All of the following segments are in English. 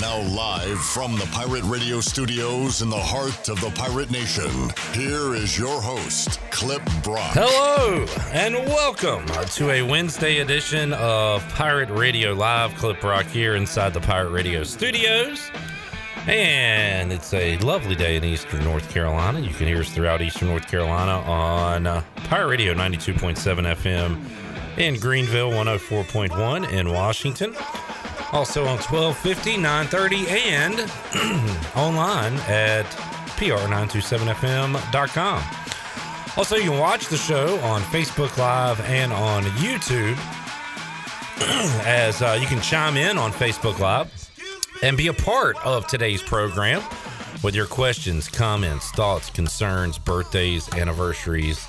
Now, live from the Pirate Radio studios in the heart of the Pirate Nation, here is your host, Clip Brock. Hello, and welcome to a Wednesday edition of Pirate Radio Live. Clip Brock here inside the Pirate Radio studios. And it's a lovely day in Eastern North Carolina. You can hear us throughout Eastern North Carolina on uh, Pirate Radio 92.7 FM in Greenville, 104.1 in Washington. Also on 1250, 930, and online at pr927fm.com. Also, you can watch the show on Facebook Live and on YouTube as uh, you can chime in on Facebook Live and be a part of today's program with your questions, comments, thoughts, concerns, birthdays, anniversaries,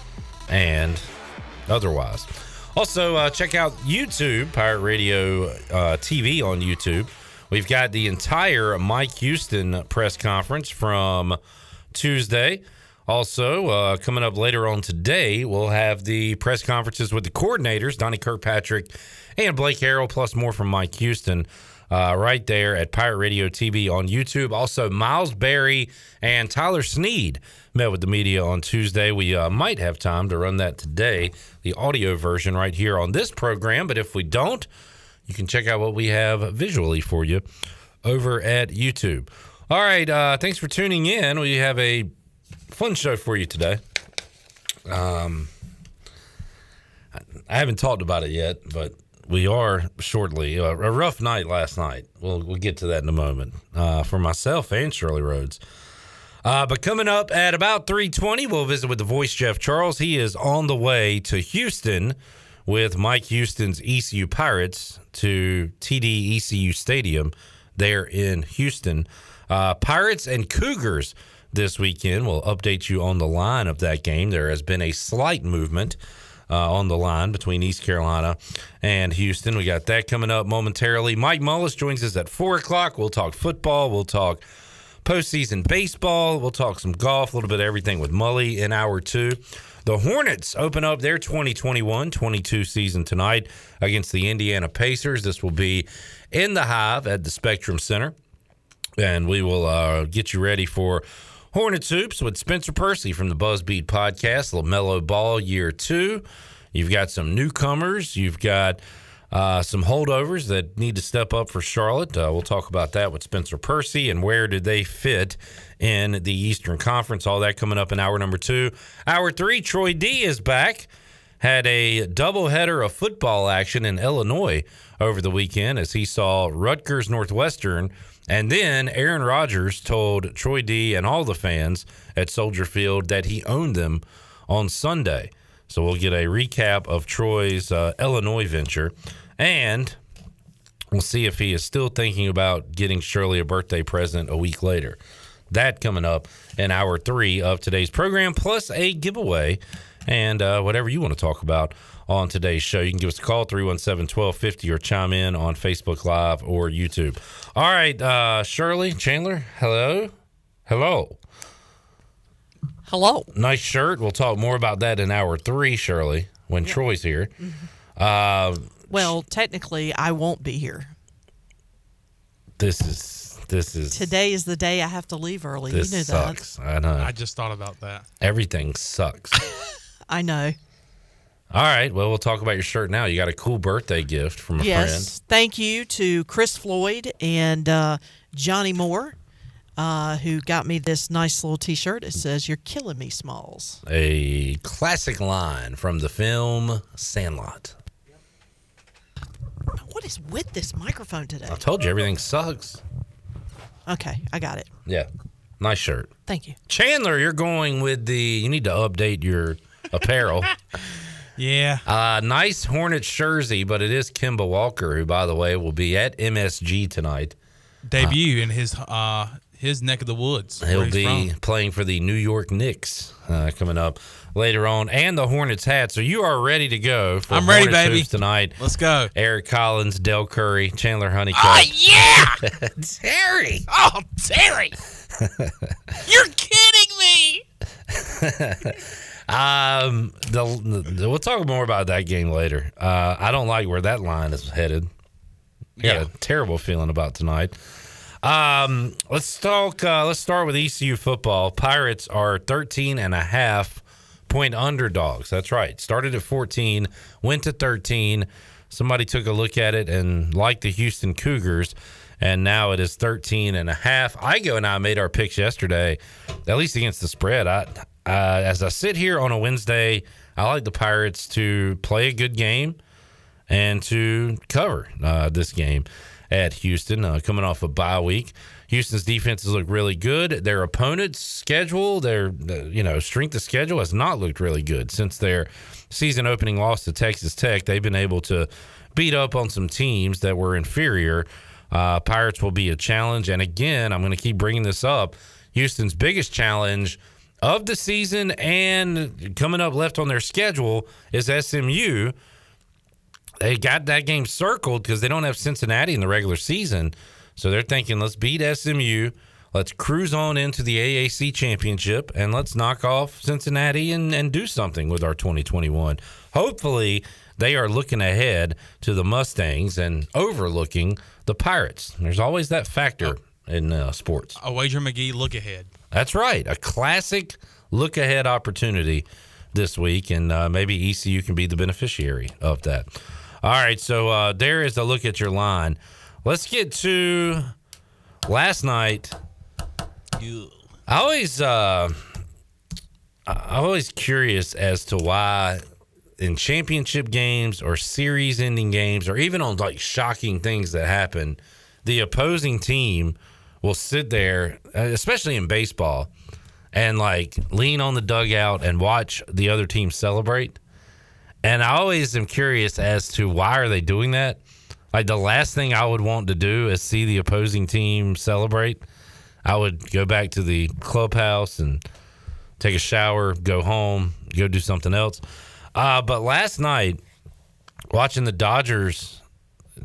and otherwise. Also, uh, check out YouTube, Pirate Radio uh, TV on YouTube. We've got the entire Mike Houston press conference from Tuesday. Also, uh, coming up later on today, we'll have the press conferences with the coordinators, Donnie Kirkpatrick and Blake Harrell, plus more from Mike Houston uh, right there at Pirate Radio TV on YouTube. Also, Miles Berry and Tyler Sneed met with the media on Tuesday. We uh, might have time to run that today, the audio version right here on this program. But if we don't, you can check out what we have visually for you over at YouTube. All right. Uh, thanks for tuning in. We have a fun show for you today. Um, I haven't talked about it yet, but we are shortly. Uh, a rough night last night. We'll we'll get to that in a moment uh, for myself and Shirley Rhodes. Uh, but coming up at about three twenty, we'll visit with the voice Jeff Charles. He is on the way to Houston with Mike Houston's ECU Pirates to TD ECU Stadium there in Houston. Uh, Pirates and Cougars this weekend. We'll update you on the line of that game. There has been a slight movement uh, on the line between East Carolina and Houston. We got that coming up momentarily. Mike Mullis joins us at four o'clock. We'll talk football. We'll talk postseason baseball. We'll talk some golf, a little bit of everything with Mully in hour two. The Hornets open up their 2021 22 season tonight against the Indiana Pacers. This will be in the Hive at the Spectrum Center. And we will uh, get you ready for Hornets Hoops with Spencer Percy from the Buzzbeat podcast, LaMelo Ball year two. You've got some newcomers. You've got uh, some holdovers that need to step up for Charlotte. Uh, we'll talk about that with Spencer Percy and where did they fit in the Eastern Conference. All that coming up in hour number two. Hour three, Troy D is back. Had a doubleheader of football action in Illinois over the weekend as he saw Rutgers Northwestern. And then Aaron Rodgers told Troy D and all the fans at Soldier Field that he owned them on Sunday. So we'll get a recap of Troy's uh, Illinois venture. And we'll see if he is still thinking about getting Shirley a birthday present a week later. That coming up in hour three of today's program, plus a giveaway and uh, whatever you want to talk about on today's show. You can give us a call, 317 1250, or chime in on Facebook Live or YouTube. All right, uh, Shirley, Chandler, hello. Hello. Hello. Nice shirt. We'll talk more about that in hour three, Shirley, when. Troy's here. Mm-hmm. Uh, well, technically, I won't be here. This is this is today is the day I have to leave early. This you know sucks. that. I know. I just thought about that. Everything sucks. I know. All right. Well, we'll talk about your shirt now. You got a cool birthday gift from a yes, friend. Thank you to Chris Floyd and uh, Johnny Moore, uh, who got me this nice little t shirt. It says, You're killing me, Smalls. A classic line from the film Sandlot. What is with this microphone today? I told you everything sucks. Okay, I got it. Yeah. Nice shirt. Thank you. Chandler, you're going with the. You need to update your apparel. Yeah. Uh, nice Hornet jersey, but it is Kemba Walker, who, by the way, will be at MSG tonight. Debut in his uh his neck of the woods. He'll be from. playing for the New York Knicks uh, coming up later on, and the Hornets hat. So you are ready to go for I'm ready, Hornets baby. tonight. Let's go. Eric Collins, Dell Curry, Chandler Honeycutt. Oh yeah! Terry. Oh Terry! You're kidding me! Um, the, the- we'll talk more about that game later. Uh, I don't like where that line is headed. I got Yeah. a terrible feeling about tonight. Um, let's talk. Uh, let's start with ECU football. Pirates are 13 and a half point underdogs. That's right. Started at 14, went to 13. Somebody took a look at it and liked the Houston Cougars, and now it is 13 and a half. Igo and I made our picks yesterday, at least against the spread. I, uh, as I sit here on a Wednesday, I like the Pirates to play a good game and to cover uh, this game at Houston, uh, coming off a bye week. Houston's defenses look really good. Their opponent's schedule, their you know strength of schedule, has not looked really good since their season opening loss to Texas Tech. They've been able to beat up on some teams that were inferior. Uh, Pirates will be a challenge, and again, I'm going to keep bringing this up. Houston's biggest challenge of the season and coming up left on their schedule is SMU they got that game circled because they don't have Cincinnati in the regular season. So they're thinking, let's beat SMU. Let's cruise on into the AAC championship and let's knock off Cincinnati and, and do something with our 2021. Hopefully, they are looking ahead to the Mustangs and overlooking the Pirates. There's always that factor in uh, sports. A wager McGee look ahead. That's right. A classic look ahead opportunity this week, and uh, maybe ECU can be the beneficiary of that. All right, so uh, there is a look at your line. Let's get to last night. I always, uh, I- I'm always curious as to why in championship games or series-ending games, or even on like shocking things that happen, the opposing team will sit there, uh, especially in baseball, and like lean on the dugout and watch the other team celebrate. And I always am curious as to why are they doing that? Like the last thing I would want to do is see the opposing team celebrate. I would go back to the clubhouse and take a shower, go home, go do something else. Uh, but last night, watching the Dodgers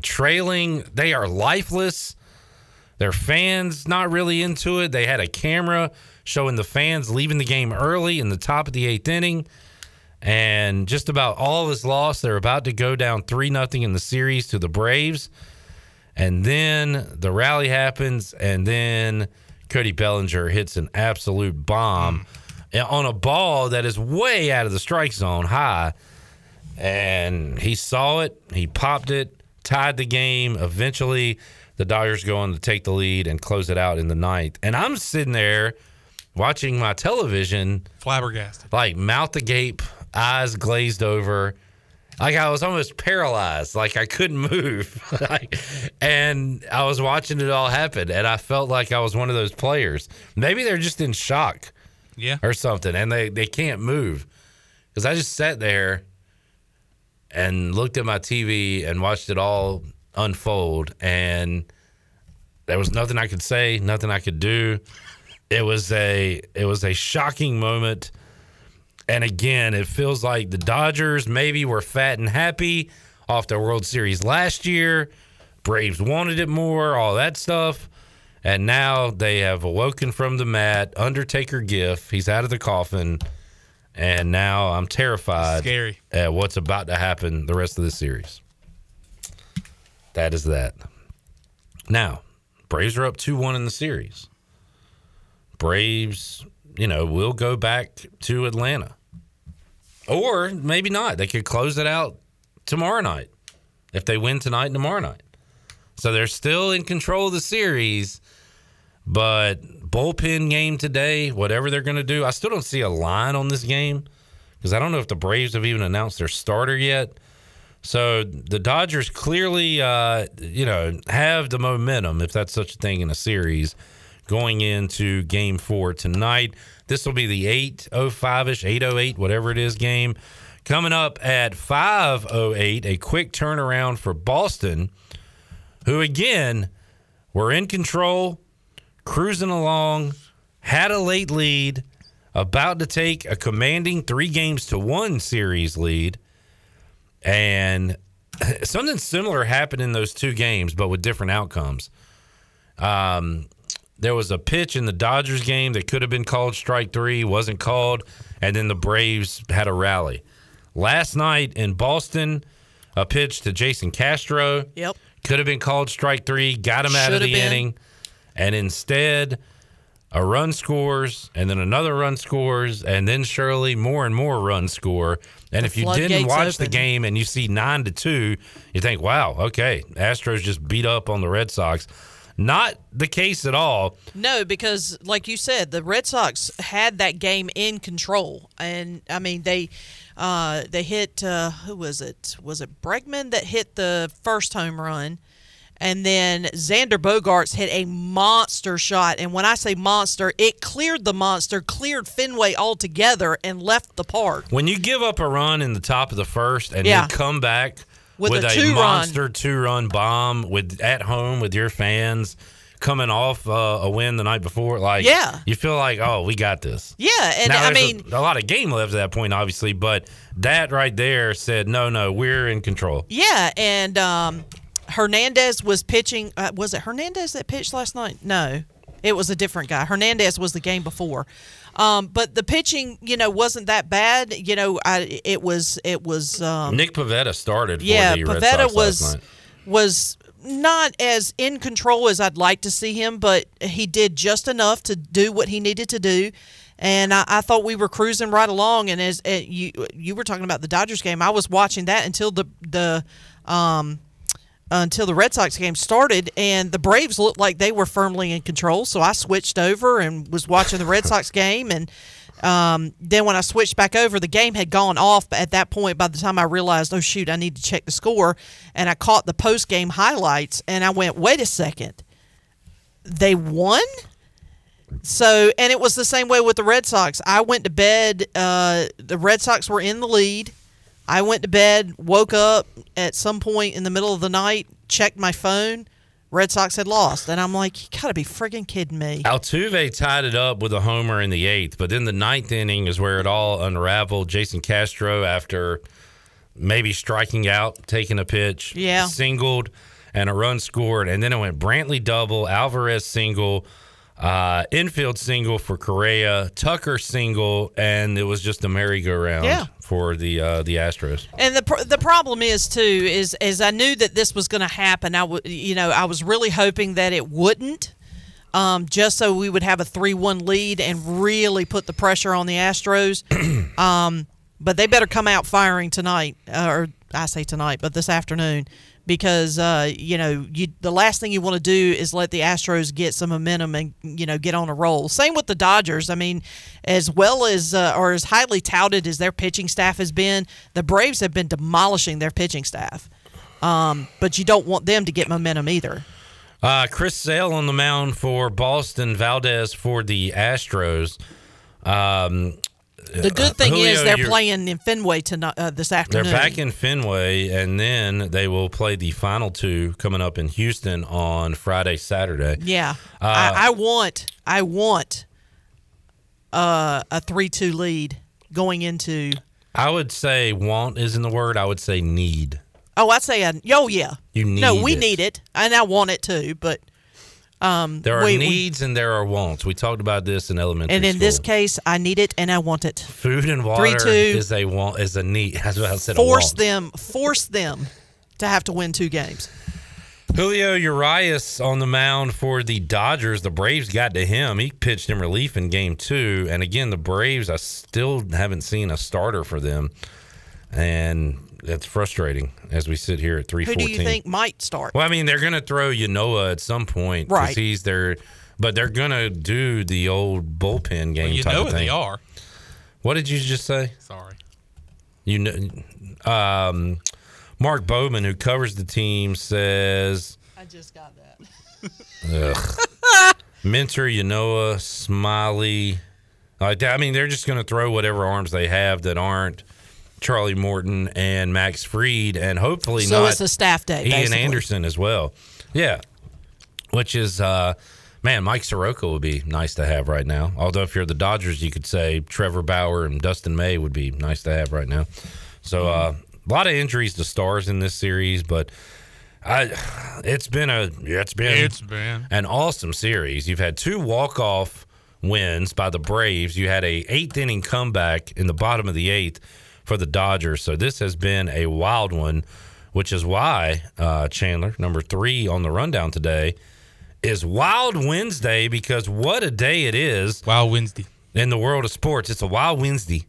trailing, they are lifeless. Their fans not really into it. They had a camera showing the fans leaving the game early in the top of the eighth inning, and just about all is lost. They're about to go down three nothing in the series to the Braves, and then the rally happens, and then Cody Bellinger hits an absolute bomb mm. on a ball that is way out of the strike zone, high, and he saw it. He popped it, tied the game. Eventually, the Dodgers go on to take the lead and close it out in the ninth. And I'm sitting there watching my television, Flabbergasted. like mouth agape, eyes glazed over. Like I was almost paralyzed, like I couldn't move. like, and I was watching it all happen, and I felt like I was one of those players. Maybe they're just in shock Yeah. or something, and they, they can't move. Because I just sat there and looked at my TV and watched it all unfold, and there was nothing I could say, nothing I could do. It was a it was a shocking moment. And again, it feels like the Dodgers maybe were fat and happy off the World Series last year. Braves wanted it more, all that stuff. And now they have awoken from the mat. Undertaker gif. He's out of the coffin. And now I'm terrified Scary. at what's about to happen the rest of the series. That is that. Now, Braves are up 2 1 in the series. Braves, you know, will go back to Atlanta. Or maybe not. They could close it out tomorrow night if they win tonight and tomorrow night. So they're still in control of the series, but bullpen game today, whatever they're going to do, I still don't see a line on this game because I don't know if the Braves have even announced their starter yet. So the Dodgers clearly, uh, you know, have the momentum, if that's such a thing in a series, going into Game Four tonight. This will be the 8:05 ish, 8:08, whatever it is, game coming up at 5:08. A quick turnaround for Boston, who again were in control, cruising along, had a late lead, about to take a commanding three games to one series lead and something similar happened in those two games, but with different outcomes. Um, there was a pitch in the Dodgers game that could have been called strike three, wasn't called, and then the Braves had a rally. Last night in Boston, a pitch to Jason Castro. Yep. Could have been called strike three, got him out Should of the been. inning, and instead, a run scores, and then another run scores, and then surely more and more runs score. And The if you didn't watch the game and you see nine to two, you think, wow, okay, Astros just beat up on the Red Sox. Not the case at all. No, because like you said, the Red Sox had that game in control, and I mean they uh, they hit uh, who was it? Was it Bregman that hit the first home run? And then Xander Bogaerts hit a monster shot. And when I say monster, it cleared the monster, cleared Fenway altogether, and left the park. When you give up a run in the top of the first and Yeah. then come back With with, a a, monster two-run bomb with at home with your fans coming off uh, a win the night before, like Yeah. you feel like oh we got this. Yeah, and now, I mean, a, a lot of game left at that point, obviously, but that right there said no, no, we're in control. Yeah, and um, Hernandez was pitching. Uh, was it Hernandez that pitched last night? No, it was a different guy. Hernandez was the game before. Um, but the pitching, you know, wasn't that bad. You know, I it was it was. Um, Nick Pivetta started. yeah, for the Red Pivetta was was not as in control as I'd like to see him, but he did just enough to do what he needed to do. And I, I thought we were cruising right along. And as uh, you you were talking about the Dodgers game, I was watching that until the the um, until the Red Sox game started, and the Braves looked like they were firmly in control. So I switched over and was watching the Red Sox game, and um, then when I switched back over, the game had gone off. At that point, by the time I realized, oh shoot, I need to check the score, and I caught the post game highlights, and I went, wait a second, they won. So, and it was the same way with the Red Sox. I went to bed. Uh, the Red Sox were in the lead. I went to bed, woke up at some point in the middle of the night, checked my phone. Red Sox had lost, and I'm like, you gotta be friggin' kidding me. Altuve tied it up with a homer in the eighth, but then the ninth inning is where it all unraveled. Jason Castro, after maybe striking out, taking a pitch, Yeah. singled, and a run scored, and then it went Brantley double, Alvarez single, uh, infield single for Correa, Tucker single, and it was just a merry-go-round Yeah. For the uh, the Astros. And the pr- the problem is too is is I knew that this was going to happen. I would you know I was really hoping that it wouldn't, um, just so we would have a three one lead and really put the pressure on the Astros. um, but they better come out firing tonight, uh, or I say tonight, but this afternoon, because uh, you know you the last thing you want to do is let the Astros get some momentum and you know get on a roll. Same with the Dodgers. I mean, as well as uh, or as highly touted as their pitching staff has been, the Braves have been demolishing their pitching staff. Um, but you don't want them to get momentum either. Uh, Chris Sale on the mound for Boston, Valdez for the Astros. Um, The good thing Julio, is they're playing in Fenway tonight uh, this afternoon. They're back in Fenway, and then they will play the final two coming up in Houston on Friday, Saturday. Yeah, Uh, I, I want, I want uh, a three-two lead going into. I would say want isn't the word. I would say need. Oh, I'd say, a, oh yeah, You need no, we it. need it, and I want it too. But um, There are we- we- needs and there are wants. We talked about this in elementary and in this case, I need it and I want it. food and water 3-2. is a want is a need. That's what I said. Force them, force them to have to win two games. Julio Urias on the mound for the Dodgers. The Braves got to him. He pitched in relief in game two. And again, the Braves, I still haven't seen a starter for them. And that's frustrating as we sit here at Who 314. do you think might start? Well, I mean, they're going to throw Ynoa at some point. 'cause Right. He's there, but they're going to do the old bullpen game you type know of what thing. they are. What did you just say? Sorry. You know, um, Mark Bowman, who covers the team, says I just got that. Ugh. Minter, Ynoa, Smyly. Like that. I mean, they're just going to throw whatever arms they have that aren't Charlie Morton and Max Fried, and hopefully So not it's a staff day, Ian basically. Anderson as well. Yeah, which is uh, man, Mike Soroka would be nice to have right now. Although if you're the Dodgers, you could say Trevor Bauer and Dustin May would be nice to have right now. So uh, a lot of injuries to stars in this series, but. I, it's been a it's been It's been. an awesome series. You've had two walk off wins by the Braves. You had a eighth inning comeback in the bottom of the eighth for the Dodgers. So this has been a wild one, which is why uh, Chandler number three on the rundown today is Wild Wednesday because what a day it is! Wild Wednesday in the world of sports. It's a Wild Wednesday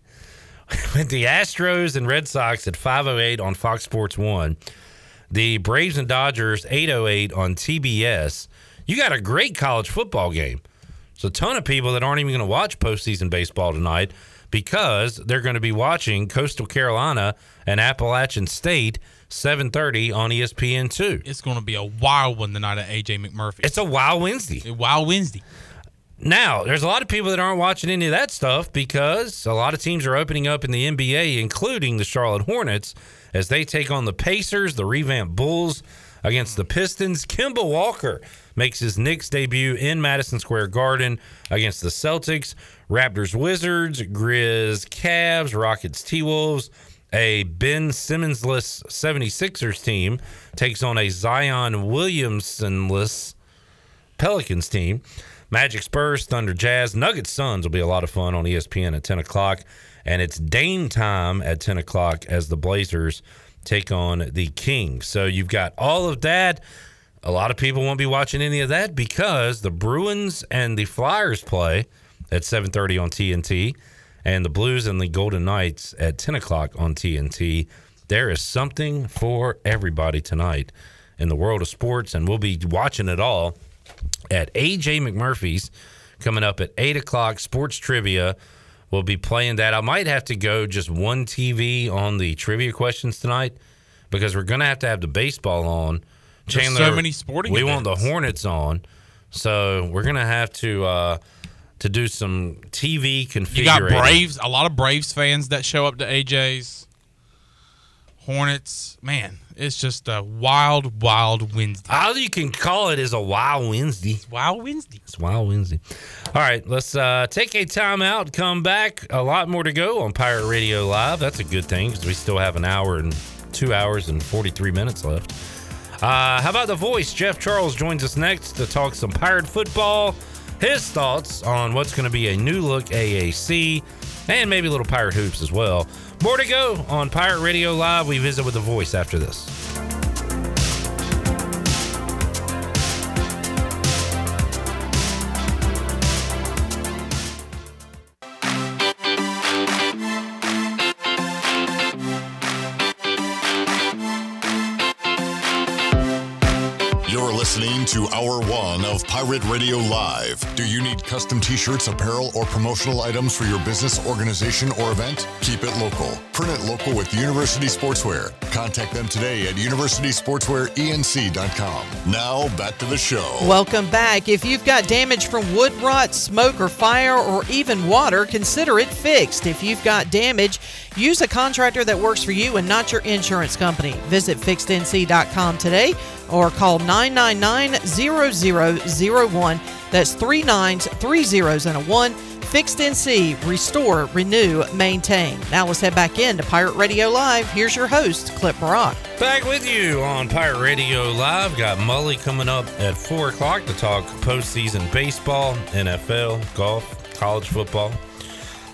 with the Astros and Red Sox at 5:08 on Fox Sports One. The Braves and Dodgers 808 on TBS. You got a great college football game. So a ton of people that aren't even going to watch postseason baseball tonight because they're going to be watching Coastal Carolina and Appalachian State 7:30 on E ESPN two. It's going to be a wild one tonight at AJ McMurphy. It's a Wild Wednesday. A wild Wednesday. Now, there's a lot of people that aren't watching any of that stuff because a lot of teams are opening up in the NBA, including the Charlotte Hornets, as they take on the Pacers, the revamped Bulls against the Pistons. Kemba Walker makes his Knicks debut in Madison Square Garden against the Celtics, Raptors Wizards, Grizz Cavs, Rockets T Wolves. A Ben Simmons-less 76ers team takes on a Zion Williamson-less Pelicans team. Magic Spurs, Thunder Jazz, Nuggets Suns will be a lot of fun on ESPN at 10 o'clock. And it's Dame time at 10 o'clock as the Blazers take on the Kings. So you've got all of that. A lot of people won't be watching any of that because the Bruins and the Flyers play at 7.30 on TNT and the Blues and the Golden Knights at 10 o'clock on TNT. There is something for everybody tonight in the world of sports, and we'll be watching it all at AJ McMurphy's coming up at 8 o'clock. Sports Trivia We'll be playing that. I might have to go just one TV on the trivia questions tonight because we're going to have to have the baseball on. There's so many sporting We want the. Hornets on. So we're going to have to. Uh, to do some TV configuration. You got Braves, a lot of Braves fans that show up to AJ's. Hornets, man, it's just a wild, wild Wednesday. All you can call it is a Wild Wednesday. Wild Wednesday. It's Wild Wednesday. All right, let's uh, take a time out, come back. A lot more to go on Pirate Radio Live. That's a good thing because we still have an hour and two hours and 43 minutes left. Uh, how about The Voice? Jeff Charles joins us next to talk some Pirate football, his thoughts on what's going to be a new look AAC, and maybe a little Pirate Hoops as well. More to go on Pirate Radio Live. We visit with The Voice after this. Of Pirate Radio Live. Do you need custom t shirts, apparel, or promotional items for your business, organization, or event? Keep it local. Print it local with University Sportswear. Contact them today at universitysportswearenc.com. Now, back to the show. Welcome back. If you've got damage from wood rot, smoke, or fire, or even water, consider it fixed. If you've got damage, use a contractor that works for you and not your insurance company. Visit fixednc.com today or call 999-0001. That's three nines, three zeros, and a one. Fixed NC, restore, renew, maintain. Now let's head back in to Pirate Radio Live. Here's your host, Clip Brock. Back with you on Pirate Radio Live. Got Mully coming up at 4 o'clock to talk postseason baseball, NFL, golf, college football.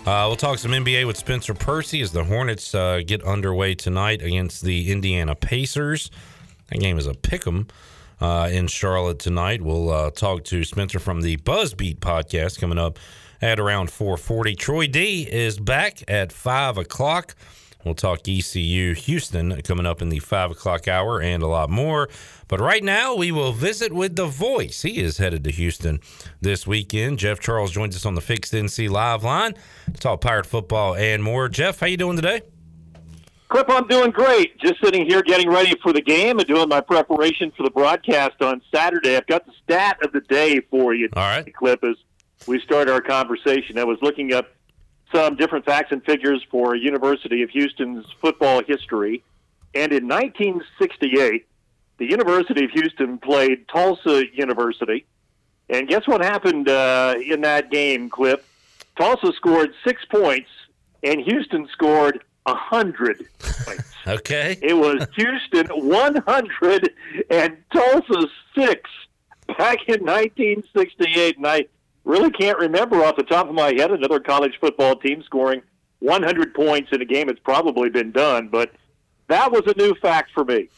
Uh, we'll talk some NBA with Spencer Percy as the Hornets uh, get underway tonight against the Indiana Pacers. That game is a pick 'em uh, in Charlotte tonight. We'll uh, talk to Spencer from the Buzzbeat podcast coming up at around 4:40. Troy D is back at five o'clock. We'll talk ECU Houston coming up in the five o'clock hour and a lot more. But right now, we will visit with The Voice. He is headed to Houston this weekend. Jeff Charles joins us on the Fixed NC Live line to talk Pirate football and more. Jeff, how you doing today? Clip, I'm doing great. Just sitting here getting ready for the game and doing my preparation for the broadcast on Saturday. I've got the stat of the day for you. All right. Clip, as we start our conversation. I was looking up some different facts and figures for University of Houston's football history. And in 1968, the University of Houston played Tulsa University. And guess what happened uh, in that game, Clip? Tulsa scored six points, and Houston scored a hundred points. Okay. It was Houston 100 and Tulsa 6 back in 1968. And I really can't remember off the top of my head another college football team scoring 100 points in a game. It's probably been done, but that was a new fact for me.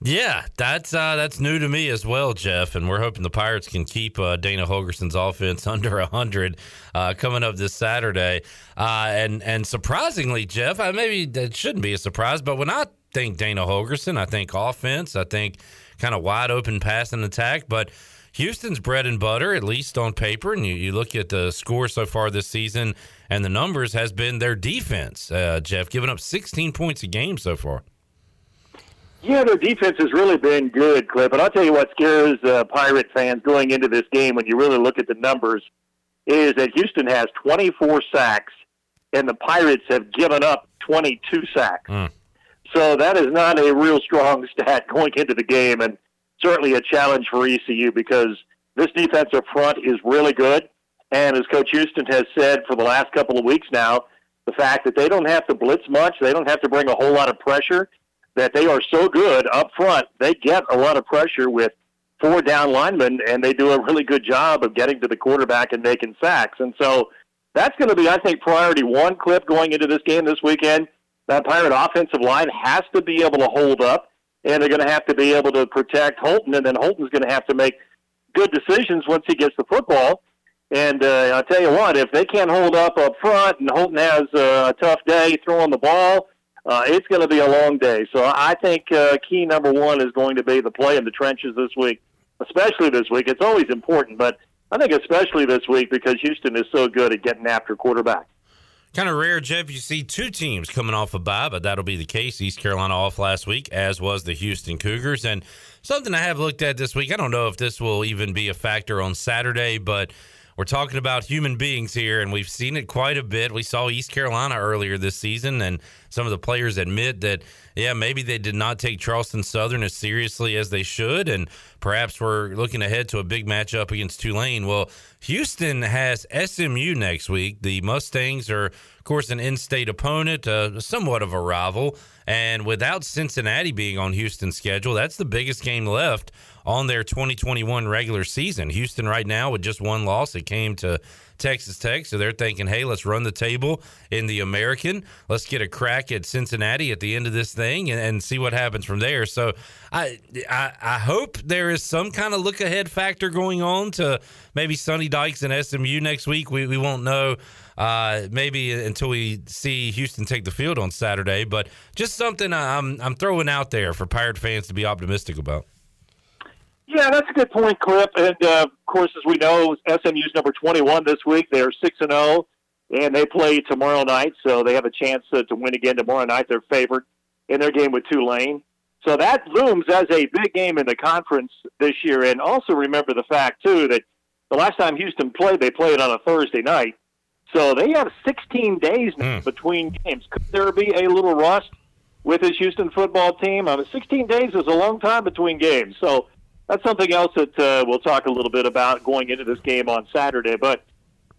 Yeah, that's uh, that's new to me as well, Jeff. And we're hoping the Pirates can keep uh, Dana Holgorsen's offense under hundred uh, coming up this Saturday. Uh, and and surprisingly, Jeff, I, maybe that shouldn't be a surprise, but when I think Dana Holgorsen, I think offense, I think kind of wide open passing attack, but. Houston's bread and butter, at least on paper, and you, you look at the score so far this season and the numbers, has been their defense. Uh, Jeff, giving up 16 points a game so far. Yeah, their defense has really been good, Cliff. And I'll tell you what scares uh, Pirate fans going into this game when you really look at the numbers is that Houston has 24 sacks and the Pirates have given up 22 sacks. Mm. So that is not a real strong stat going into the game and certainly a challenge for ECU because this defensive front is really good. And as Coach Houston has said for the last couple of weeks now, the fact that they don't have to blitz much, they don't have to bring a whole lot of pressure, that they are so good up front, they get a lot of pressure with four down linemen, and they do a really good job of getting to the quarterback and making sacks. And so that's going to be, I think, priority one clip going into this game this weekend. That Pirate offensive line has to be able to hold up, and they're going to have to be able to protect Holton, and then Holton's going to have to make good decisions once he gets the football. And uh, I'll tell you what, if they can't hold up up front and Holton has a tough day throwing the ball, uh, it's going to be a long day. So I think uh, key number one is going to be the play in the trenches this week, especially this week. It's always important, but I think especially this week because Houston is so good at getting after quarterback. Kind of rare, Jeff. You see two teams coming off a bye, but that'll be the case. East Carolina off last week, as was the Houston Cougars. And something I have looked at this week, I don't know if this will even be a factor on Saturday, but we're talking about human beings here, and we've seen it quite a bit. We saw East Carolina earlier this season, and some of the players admit that, yeah, maybe they did not take Charleston Southern as seriously as they should, and perhaps we're looking ahead to a big matchup against Tulane. Well, Houston has SMU next week. The Mustangs are, course, an in state opponent, uh, somewhat of a rival. And without Cincinnati being on Houston's schedule, that's the biggest game left on their 2021 regular season. Houston, right now, with just one loss, it came to Texas Tech. So they're thinking, hey, let's run the table in the American. Let's get a crack at Cincinnati at the end of this thing and, and see what happens from there. So I, I, I hope there is some kind of look ahead factor going on to maybe Sonny Dykes and SMU next week. We, we won't know uh, maybe until we see Houston take the field on Saturday. But just something I'm I'm throwing out there for Pirate fans to be optimistic about. Yeah, that's a good point, Clip. And uh, of course, as we know, SMU's number 21 this week. They are 6 and 0, and they play tomorrow night, so they have a chance uh, to win again tomorrow night. They're favored in their game with Tulane. So that looms as a big game in the conference this year. And also remember the fact, too, that the last time Houston played, they played on a Thursday night. So they have 16 days Mm. between games. Could there be a little rust with this Houston football team? I mean, 16 days is a long time between games. So that's something else that uh, we'll talk a little bit about going into this game on Saturday. But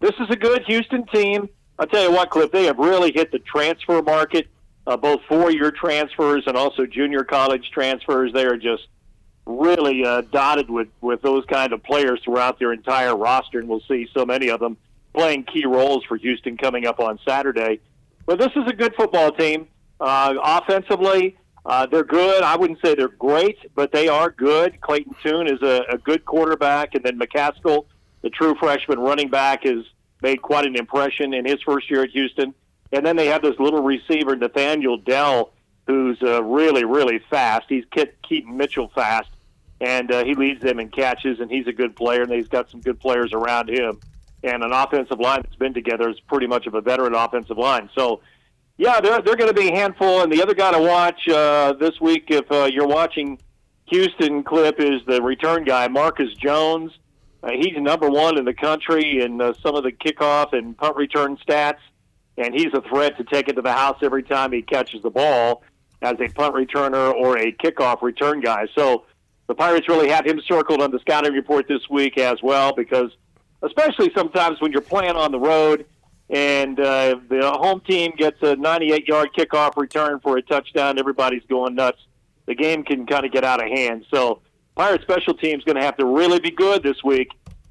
this is a good Houston team. I'll tell you what, Cliff, they have really hit the transfer market, uh, both four-year transfers and also junior college transfers. They are just really uh, dotted with, with those kind of players throughout their entire roster, and we'll see so many of them playing key roles for Houston coming up on Saturday. But this is a good football team. Uh, offensively, uh, they're good. I wouldn't say they're great, but they are good. Clayton Tune is a, a good quarterback, and then McCaskill, the true freshman running back, has made quite an impression in his first year at Houston. And then they have this little receiver, Nathaniel Dell, who's uh, really, really fast. He's Ke- Keaton Mitchell fast, and uh, he leads them in catches, and he's a good player, and he's got some good players around him. And an offensive line that's been together is pretty much of a veteran offensive line. So Yeah, they're they're going to be a handful. And the other guy to watch uh, this week, if uh, you're watching Houston clip, is the return guy Marcus Jones. Uh, he's number one in the country in uh, some of the kickoff and punt return stats, and he's a threat to take it to the house every time he catches the ball as a punt returner or a kickoff return guy. So the Pirates really have him circled on the scouting report this week as well because, especially sometimes when you're playing on the road and uh, the home team gets a 98 yard kickoff return for a touchdown, everybody's going nuts. The game can kind of get out of hand. So, Pirate special teams going to have to really be good this week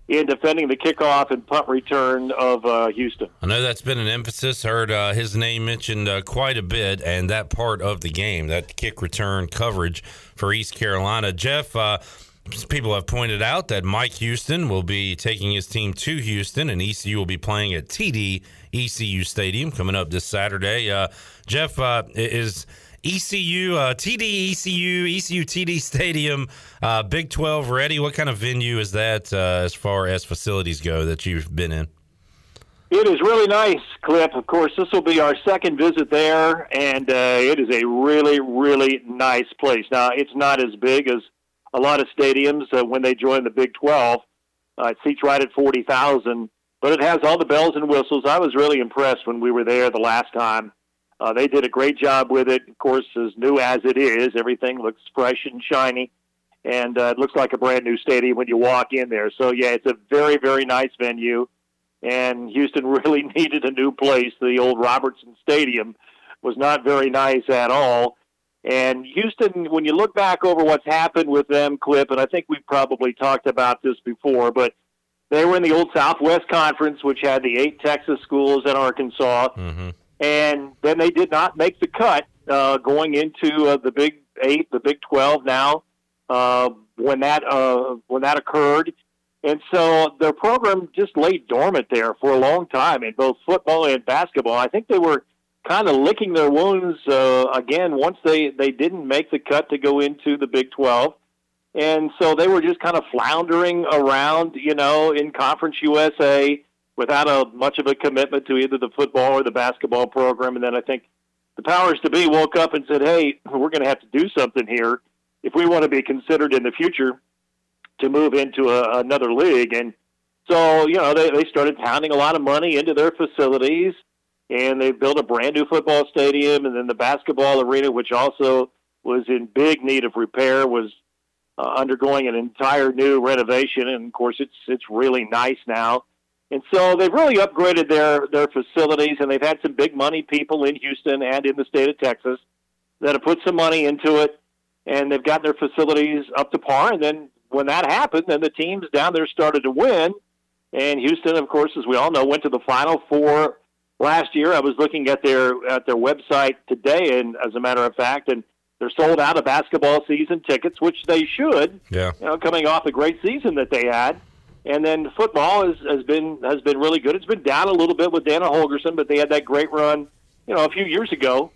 in defending the kickoff and punt return of uh, Houston. I know that's been an emphasis. Heard uh, his name mentioned uh, quite a bit, and that part of the game, that kick return coverage for East Carolina. Jeff, uh, people have pointed out that Mike Houston will be taking his team to Houston, and ECU will be playing at TD ECU Stadium coming up this Saturday. Uh, Jeff, uh, is ECU, uh, TD ECU, ECU TD Stadium, uh, Big 12 ready? What kind of venue is that uh, as far as facilities go that you've been in? It is really nice, Clip. Of course, this will be our second visit there, and uh, it is a really, really nice place. Now, it's not as big as a lot of stadiums uh, when they join the Big 12. Uh, it seats right at 40,000, but it has all the bells and whistles. I was really impressed when we were there the last time. Uh, they did a great job with it. Of course, as new as it is, everything looks fresh and shiny, and uh, it looks like a brand new stadium when you walk in there. So, yeah, it's a very, very nice venue, and Houston really needed a new place. The old Robertson Stadium was not very nice at all. And Houston, when you look back over what's happened with them, Clip, and I think we've probably talked about this before, but they were in the old Southwest Conference, which had the eight Texas schools in Arkansas. Mm-hmm. And then they did not make the cut uh, going into uh, the Big Eight, the Big Twelve now uh, when that uh, when that occurred. And so their program just lay dormant there for a long time in both football and basketball. I think they were kind of licking their wounds uh, again once they they didn't make the cut to go into the Big 12, and so they were just kind of floundering around, you know, in Conference USA without a much of a commitment to either the football or the basketball program. And then I think the powers to be woke up and said, "Hey, we're going to have to do something here if we want to be considered in the future to move into a, another league." And so, you know, they, they started pounding a lot of money into their facilities and they built a brand new football stadium, and then the basketball arena, which also was in big need of repair, was uh, undergoing an entire new renovation. And of course, it's it's really nice now. And so they've really upgraded their their facilities, and they've had some big money people in Houston and in the state of Texas that have put some money into it, and they've got their facilities up to par. And then when that happened, then the teams down there started to win. And Houston, of course, as we all know, went to the Final Four last year. I was looking at their at their website today, and as a matter of fact, and they're sold out of basketball season tickets, which they should. Yeah, you know, coming off a great season that they had. And then football has, has been has been really good. It's been down a little bit with Dana Holgorsen, but they had that great run, you know, a few years ago.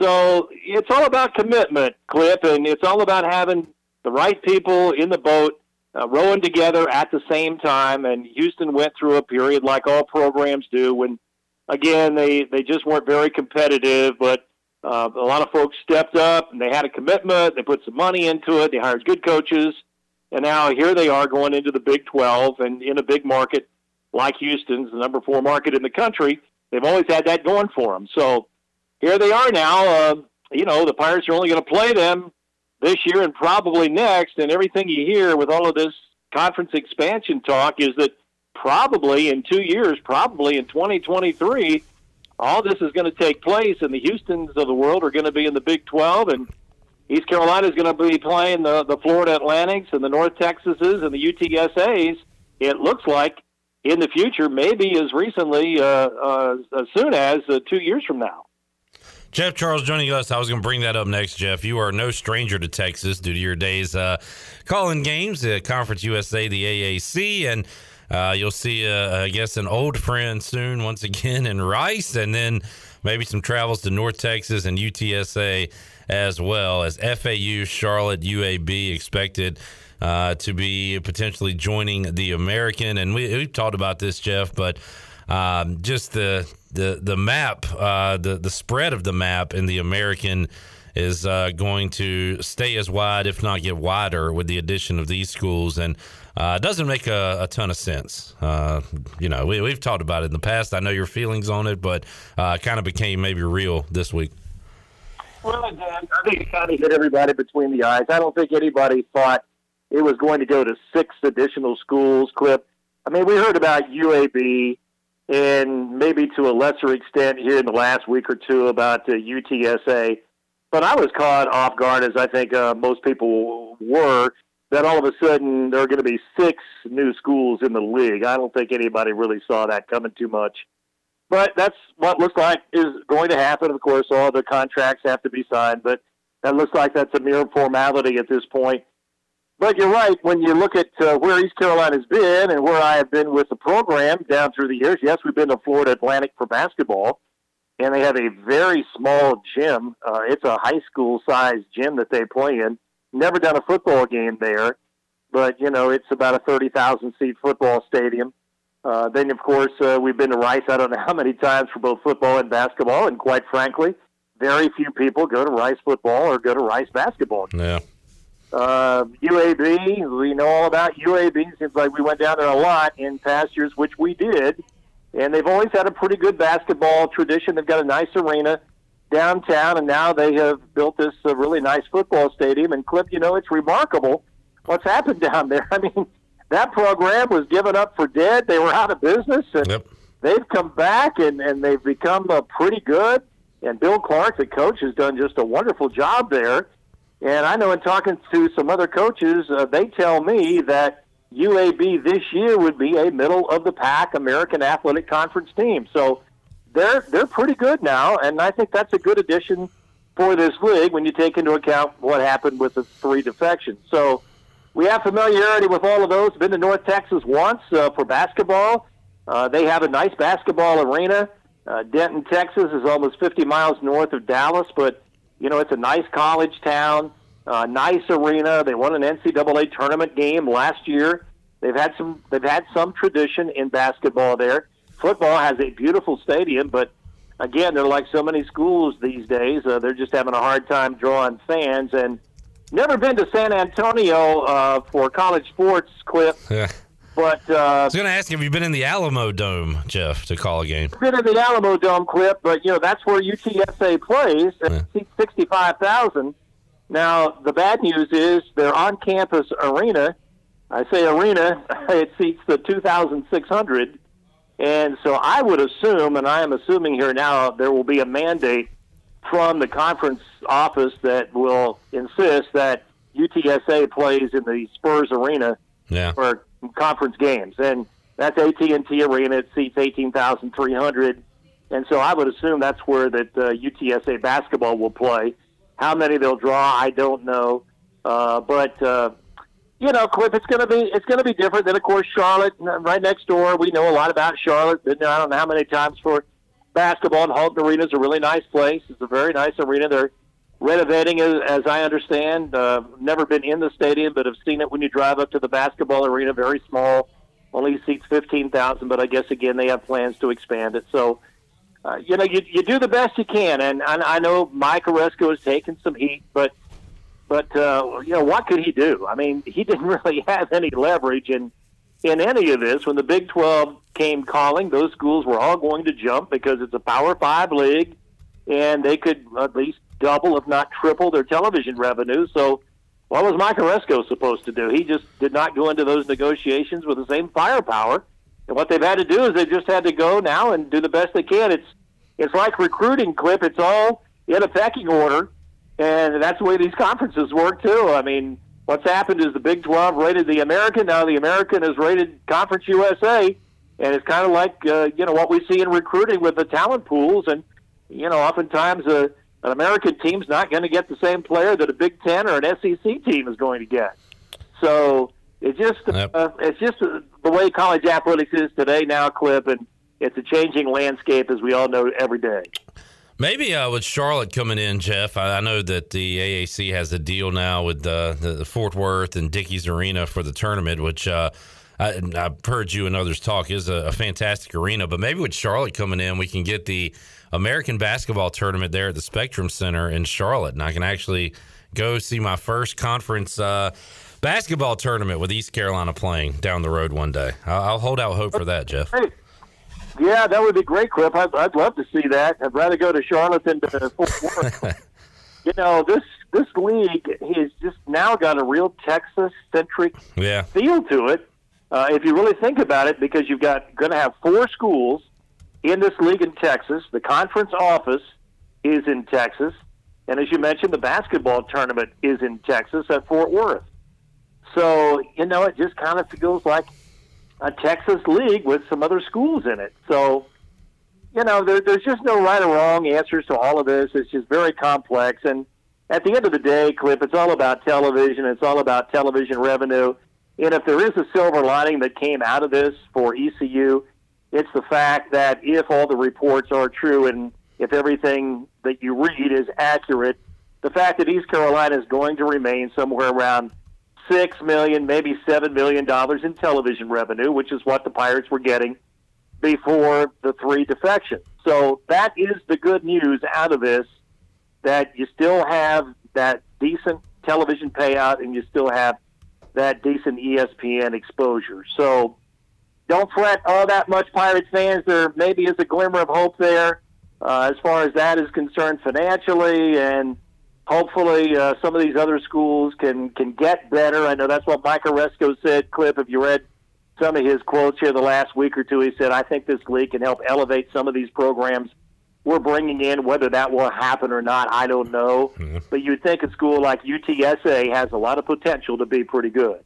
So it's all about commitment, Clip, and it's all about having the right people in the boat uh, rowing together at the same time. And Houston went through a period like all programs do when again, they, they just weren't very competitive, but uh, a lot of folks stepped up and they had a commitment. They put some money into it. They hired good coaches. And now here they are going into the Big 12 and in a big market like Houston's, the number four market in the country. They've always had that going for them. So here they are now. Uh, you know, the Pirates are only going to play them this year and probably next. And everything you hear with all of this conference expansion talk is that probably in two years, probably in 2023, all this is going to take place, and the Houston's of the world are going to be in the Big 12, and East Carolina is going to be playing the, the Florida Atlantics and the North Texases and the UTSAs. It looks like in the future, maybe as recently, uh, uh, as soon as uh, two years from now. Jeff Charles joining us. I was going to bring that up next, Jeff. You are no stranger to Texas due to your days uh, calling games at Conference USA, the AAC, and uh, you'll see, uh, I guess, an old friend soon once again in Rice, and then maybe some travels to North Texas and UTSA as well as FAU, Charlotte, UAB expected. Uh, to be potentially joining the American, and we, we've talked about this, Jeff, but um, just the the the map, uh, the the spread of the map in the American is uh, going to stay as wide, if not get wider, with the addition of these schools, and uh, it doesn't make a, a ton of sense. Uh, you know, we, we've talked about it in the past. I know your feelings on it, but uh, kind of became maybe real this week. Well, Dan, I think it kind of hit everybody between the eyes. I don't think anybody thought it was going to go to six additional schools. Clip. I mean, we heard about UAB and maybe to a lesser extent here in the last week or two about uh, UTSA. But I was caught off guard, as I think uh, most people were, that all of a sudden there are going to be six new schools in the league. I don't think anybody really saw that coming too much. But that's what looks like is going to happen. Of course, all the contracts have to be signed, but that looks like that's a mere formality at this point. But you're right. When you look at uh, where East Carolina's been and where I have been with the program down through the years, yes, we've been to Florida Atlantic for basketball, and they have a very small gym. Uh, it's a high school sized gym that they play in. Never done a football game there, but you know it's about a thirty thousand seat football stadium. Uh, then, of course, uh, we've been to Rice. I don't know how many times for both football and basketball, and quite frankly, very few people go to Rice football or go to Rice basketball. Yeah. Uh, UAB, we know all about UAB. Seems like we went down there a lot in past years, which we did. And they've always had a pretty good basketball tradition. They've got a nice arena downtown, and now they have built this uh, really nice football stadium. And Clip, you know, it's remarkable what's happened down there. I mean, that program was given up for dead. They were out of business, and Yep. they've come back and, and they've become uh, pretty good. And Bill Clark, the coach, has done just a wonderful job there. And I know in talking to some other coaches, uh, they tell me that UAB this year would be a middle of the pack American Athletic Conference team. So they're they're pretty good now, and I think that's a good addition for this league when you take into account what happened with the three defections. So we have familiarity with all of those. Been to North Texas once uh, for basketball. Uh, they have a nice basketball arena. Uh, Denton, Texas, is almost 50 miles north of Dallas, but you know it's a nice college town, uh, nice arena. They won an NCAA tournament game last year. They've had some. They've had some tradition in basketball there. Football has a beautiful stadium, but again, they're like so many schools these days. Uh, they're just having a hard time drawing fans. And never been to San Antonio uh, for college sports clip, but uh, I was going to ask you, have you been in the Alamo Dome, Jeff, to call a game? been in the Alamo Dome clip, but you know that's where UTSA plays. Yeah. It seats sixty-five thousand. Now the bad news is their on-campus arena. I say arena; it seats the two thousand six hundred, and so I would assume, and I am assuming here now, there will be a mandate from the conference office that will insist that UTSA plays in the Spurs arena Yeah. for conference games, and that's AT and T Arena. It seats eighteen thousand three hundred, and so I would assume that's where that uh, UTSA basketball will play. How many they'll draw, I don't know, uh, but uh, you know, Cliff, it's to be it's to be different. Then of course Charlotte, right next door. We know a lot about Charlotte. Been there I don't know how many times for basketball. And Halton Arena is a really nice place. It's a very nice arena. They're renovating it, as I understand. Uh, never been in the stadium, but have seen it when you drive up to the basketball arena. Very small, only seats fifteen thousand. But I guess again they have plans to expand it. So, uh, you know, you you do the best you can. And I, I know Mike Aresco has taken some heat, but but uh, you know what could he do? I mean, he didn't really have any leverage in in any of this. When the Big Twelve came calling, those schools were all going to jump because it's a Power Five league, and they could at least double, if not triple, their television revenue. So, what was Mike Aresco supposed to do? He just did not go into those negotiations with the same firepower. And what they've had to do is they just had to go now and do the best they can. It's it's like recruiting, Clip. It's all in a pecking order, and that's the way these conferences work too. I mean, what's happened is the Big 12 rated the American. Now the American has rated Conference USA, and it's kind of like uh, you know what we see in recruiting with the talent pools. And you know, oftentimes uh, an American team's not going to get the same player that a Big Ten or an SEC team is going to get. So it's just Yep. uh, it's just the way college athletics is today now, Clip, and it's a changing landscape as we all know every day. Maybe uh, with Charlotte coming in, Jeff, I, I know that the AAC has a deal now with uh, the, the Fort Worth and Dickies Arena for the tournament, which uh, I, have heard you and others talk, is a, a, fantastic arena. But maybe with Charlotte coming in, we can get the American basketball tournament there at the Spectrum Center in Charlotte, and I can actually go see my first conference uh, basketball tournament with East Carolina playing down the road one day. I'll, I'll hold out hope for that, Jeff. Hey. Yeah, that would be great, Clip. I'd, I'd love to see that. I'd rather go to Charlotte than to Fort Worth. you know, this this league has just now got a real Texas centric yeah. feel to it. Uh, if you really think about it, because you've got going to have four schools in this league in Texas. The conference office is in Texas, and as you mentioned, the basketball tournament is in Texas at Fort Worth. So you know, it just kind of feels like a Texas league with some other schools in it. So you know, there, there's just no right or wrong answers to all of this. It's just very complex. And at the end of the day, Clip, it's all about television. It's all about television revenue. And if there is a silver lining that came out of this for ECU, it's the fact that if all the reports are true and if everything that you read is accurate, the fact that East Carolina is going to remain somewhere around six million, maybe seven million dollars in television revenue, which is what the Pirates were getting before the three defections. So that is the good news out of this that you still have that decent television payout and you still have that decent ESPN exposure. So don't fret all that much, Pirates fans. There maybe is a glimmer of hope there uh, as far as that is concerned financially, and hopefully uh, some of these other schools can can get better. I know that's what Mike Aresco said. Clip, if you read some of his quotes here the last week or two. He said, I think this league can help elevate some of these programs we're bringing in. Whether that will happen or not, I don't know. Mm-hmm. But you'd think a school like UTSA has a lot of potential to be pretty good.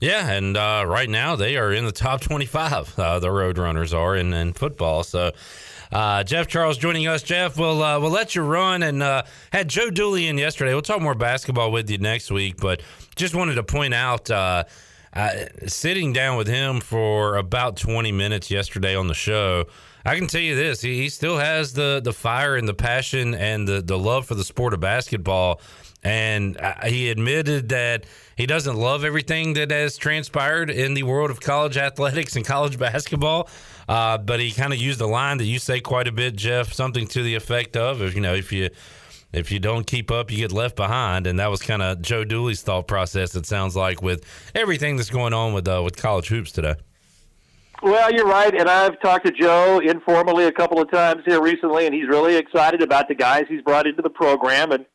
Yeah, and uh, right now they are in the top 25. Uh, the Roadrunners are in, in football. So uh, Jeff Charles joining us. Jeff, we'll uh, we'll let you run and uh, had Joe Dooley in yesterday. We'll talk more basketball with you next week, but just wanted to point out uh, sitting down with him for about 20 minutes yesterday on the show, I can tell you this: he, he still has the the fire and the passion and the the love for the sport of basketball. And uh, he admitted that he doesn't love everything that has transpired in the world of college athletics and college basketball. Uh, but he kind of used a line that you say quite a bit, Jeff, something to the effect of, if you know, if you if you don't keep up, you get left behind. And that was kind of Joe Dooley's thought process. It sounds like with everything that's going on with uh, with college hoops today. Well, you're right, and I've talked to Joe informally a couple of times here recently, and he's really excited about the guys he's brought into the program. And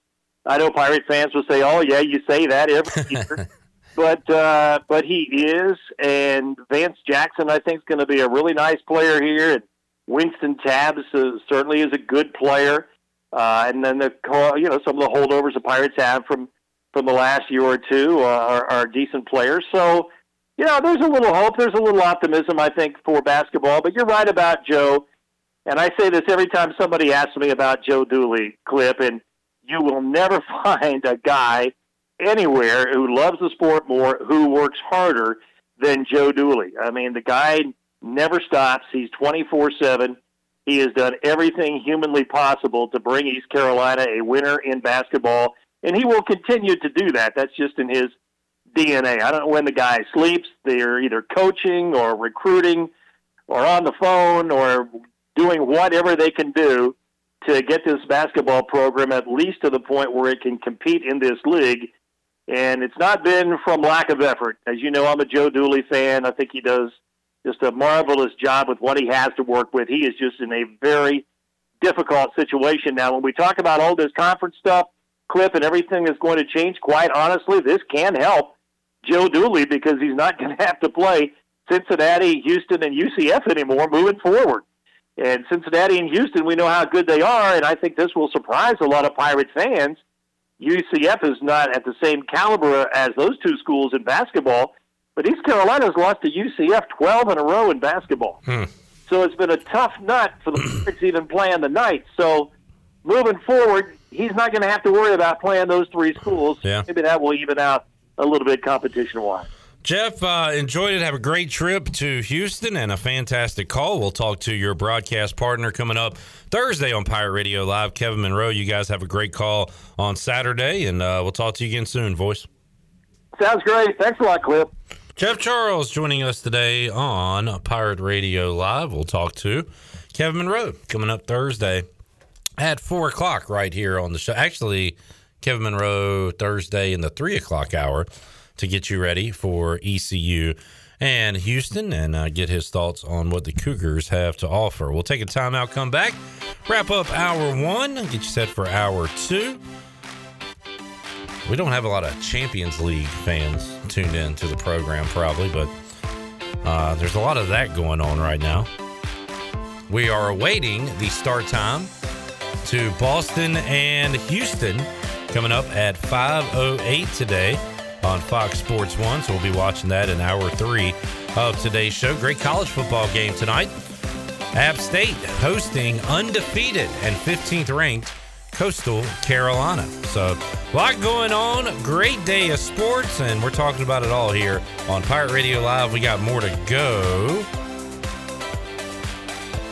I know Pirate fans will say, "Oh, yeah, you say that every year." but uh, but he is, and Vance Jackson, I think, is going to be a really nice player here, and Wynston Tabbs uh, certainly is a good player. Uh, and then the you know some of the holdovers the Pirates have from from the last year or two uh, are, are decent players. So you know there's a little hope, there's a little optimism I think for basketball. But you're right about Joe, and I say this every time somebody asks me about Joe Dooley clip, and you will never find a guy anywhere who loves the sport more, who works harder than Joe Dooley. I mean the guy never stops. He's 24 seven he has done everything humanly possible to bring East Carolina a winner in basketball, and he will continue to do that. That's just in his DNA. I don't know when the guy sleeps. They're either coaching or recruiting or on the phone or doing whatever they can do to get this basketball program at least to the point where it can compete in this league. And it's not been from lack of effort. As you know, I'm a Joe Dooley fan. I think he does – just a marvelous job with what he has to work with. He is just in a very difficult situation now. When we talk about all this conference stuff, Cliff, and everything is going to change, quite honestly, this can help Joe Dooley because he's not going to have to play Cincinnati, Houston, and UCF anymore moving forward. And Cincinnati and Houston, we know how good they are, and I think this will surprise a lot of Pirate fans. UCF is not at the same caliber as those two schools in basketball, but East Carolina's lost to UCF 12 in a row in basketball. Hmm. So it's been a tough nut for the Pirates even playing the night. So moving forward, he's not going to have to worry about playing those three schools. Yeah. Maybe that will even out a little bit competition wise. Jeff, uh, enjoyed it. Have a great trip to Houston and a fantastic call. We'll talk to your broadcast partner coming up Thursday on Pirate Radio Live, Kevin Monroe. You guys have a great call on Saturday, and uh, we'll talk to you again soon, voice. Sounds great. Thanks a lot, Cliff. Jeff Charles joining us today on Pirate Radio Live. We'll talk to Kevin Monroe coming up Thursday at four o'clock right here on the show. Actually, Kevin Monroe Thursday in the three o'clock hour to get you ready for ECU and Houston and uh, get his thoughts on what the Cougars have to offer. We'll take a timeout, come back, wrap up hour one, get you set for hour two. We don't have a lot of Champions League fans tuned in to the program, probably, but uh, there's a lot of that going on right now. We are awaiting the start time to Boston and Houston coming up at 5:08 today on Fox Sports One. So we'll be watching that in hour three of today's show. Great college football game tonight. App State hosting undefeated and 15th ranked Coastal Carolina. So a lot going on. Great day of sports, and we're talking about it all here on Pirate Radio Live. We got more to go.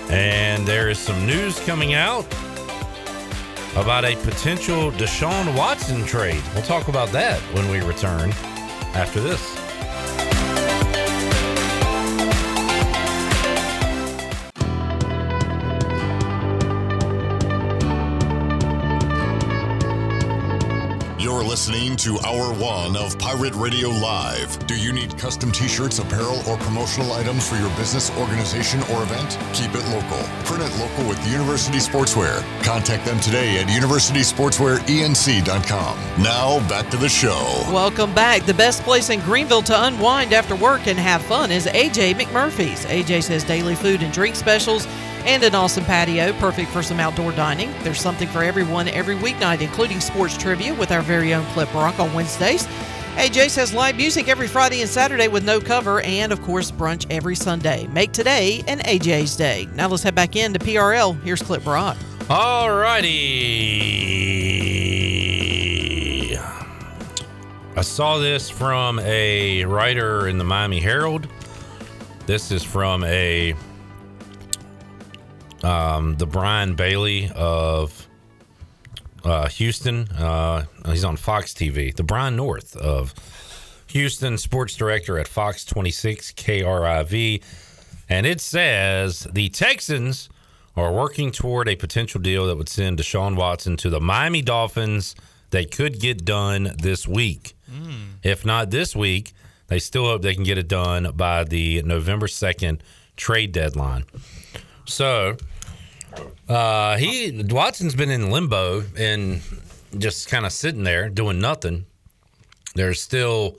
And there is some news coming out about a potential Deshaun Watson trade. We'll talk about that when we return after this. Listening to Hour One of Pirate Radio Live. Do you need custom t shirts, apparel, or promotional items for your business, organization, or event? Keep it local. Print it local with University Sportswear. Contact them today at universitysportswearenc.com. Now, back to the show. Welcome back. The best place in Greenville to unwind after work and have fun is AJ McMurphy's. AJ says daily food and drink specials and an awesome patio, perfect for some outdoor dining. There's something for everyone every weeknight, including sports trivia with our very own Clip Rock on Wednesdays. AJ says live music every Friday and Saturday with no cover, and of course, brunch every Sunday. Make today an AJ's day. Now let's head back into PRL. Here's Clip Rock. All righty. I saw this from a writer in the Miami Herald. This is from a um, the Brian Bailey of uh, Houston. Uh, he's on Fox TV. The Brian North of Houston, sports director at Fox 26 KRIV. And it says the Texans are working toward a potential deal that would send Deshaun Watson to the Miami Dolphins. They could get done this week. If not this week, they still hope they can get it done by the November 2nd trade deadline. So, uh, he Watson's been in limbo and just kind of sitting there doing nothing. There's still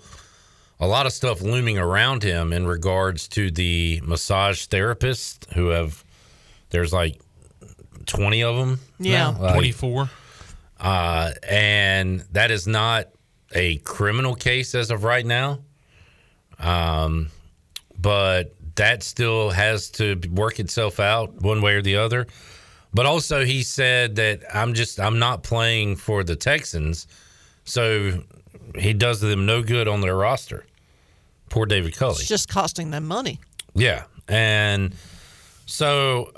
a lot of stuff looming around him in regards to the massage therapists who have. There's like twenty of them. Yeah. now. Like, 24. uh, and that is not a criminal case as of right now. Um, but that still has to work itself out one way or the other. But also, he said that I'm just I'm not playing for the Texans, so he does them no good on their roster. Poor David Culley. It's just costing them money. Yeah. And so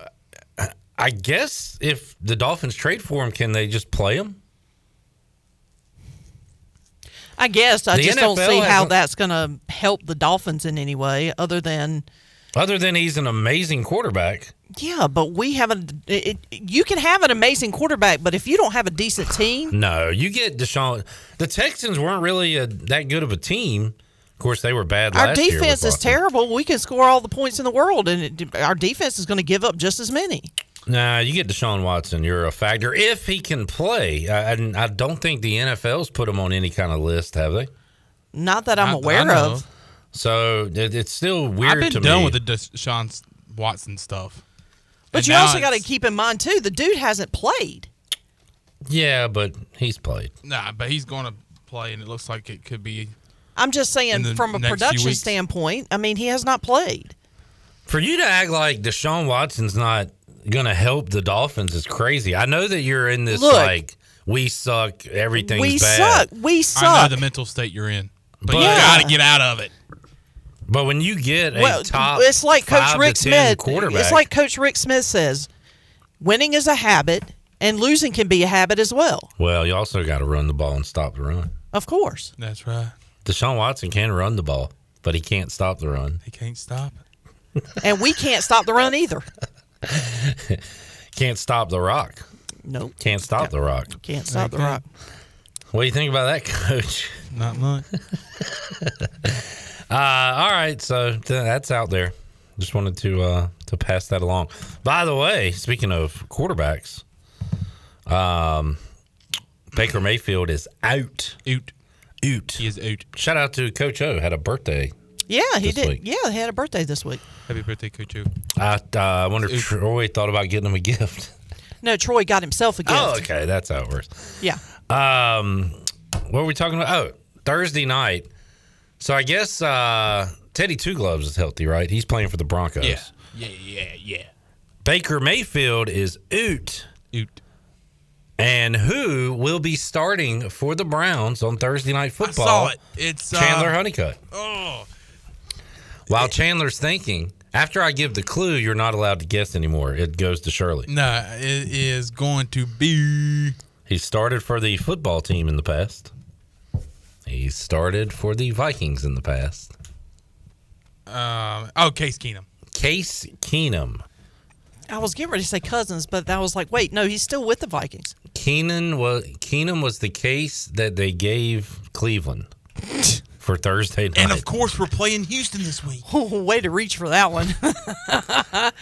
I guess if the Dolphins trade for him, can they just play him? I guess I The just don't see how that's going to help the Dolphins in any way, other than Other than he's an amazing quarterback. yeah. But we haven't. It, it, you can have an amazing quarterback, but if you don't have a decent team, No, you get Deshaun. The Texans weren't really a, that good of a team. Of course, they were bad our last year. defense is terrible. We can score all the points in the world, and it, our defense is going to give up just as many. Nah, you get Deshaun Watson. You're a factor if he can play. I, I, I don't think the NFL's put him on any kind of list, have they? Not that I'm I- I aware know. of. So it, it's still weird I've been to done me. with the Deshaun Watson stuff. But And you also got to keep in mind too, the dude hasn't played. yeah, but he's played. Nah, but he's going to play, and it looks like it could be. I'm just saying, from a production standpoint, I mean, he has not played. For you to act like Deshaun Watson's not going to help the Dolphins is crazy. I know that you're in this Look. like we suck, everything's we bad. suck. We suck. I know the mental state you're in, but, But- you got to get out of it. But when you get a well, top, it's like Coach five Rick to 10 Smith. quarterback, It's like Coach Rick Smith says, winning is a habit, and losing can be a habit as well. well, you also got to run the ball and stop the run. Of course. That's right. Deshaun Watson can run the ball. but he can't stop the run. He can't stop. and we can't stop the run either. Can't stop the rock. Nope. Can't stop the rock. Can't stop the rock. What do you think about that, Coach? Not much. Uh, all right, so th- that's out there. Just wanted to uh, to pass that along. By the way, speaking of quarterbacks, um, Baker Mayfield is out. Oot. Out. He is out. Shout out to Coach O. Had a birthday. Yeah, he did. week. Yeah, he had a birthday this week. Happy birthday, Coach O. I uh, I wonder if Troy thought about getting him a gift. No, Troy got himself a gift. Oh, okay, that's how it works. Yeah. Um, what were we talking about? Oh, Thursday night. So I guess uh, Teddy Two Gloves is healthy, right? He's playing for the Broncos. Yeah. Yeah, yeah, yeah. Baker Mayfield is out. Oot. And who will be starting for the Browns on Thursday night I football? saw it. It's uh, Chandler Honeycutt. Oh, While Chandler's thinking, after I give the clue, you're not allowed to guess anymore. It goes to Shirley. no, it is going to be. He started for the football team in the past. He started for the Vikings in the past. Um, oh, Case Keenum. Case Keenum. I was getting ready to say cousins, but I was like, wait, no, he's still with the Vikings. Keenan was Keenum was the case that they gave Cleveland for Thursday night. And of course, we're playing Houston this week. Way to reach for that one.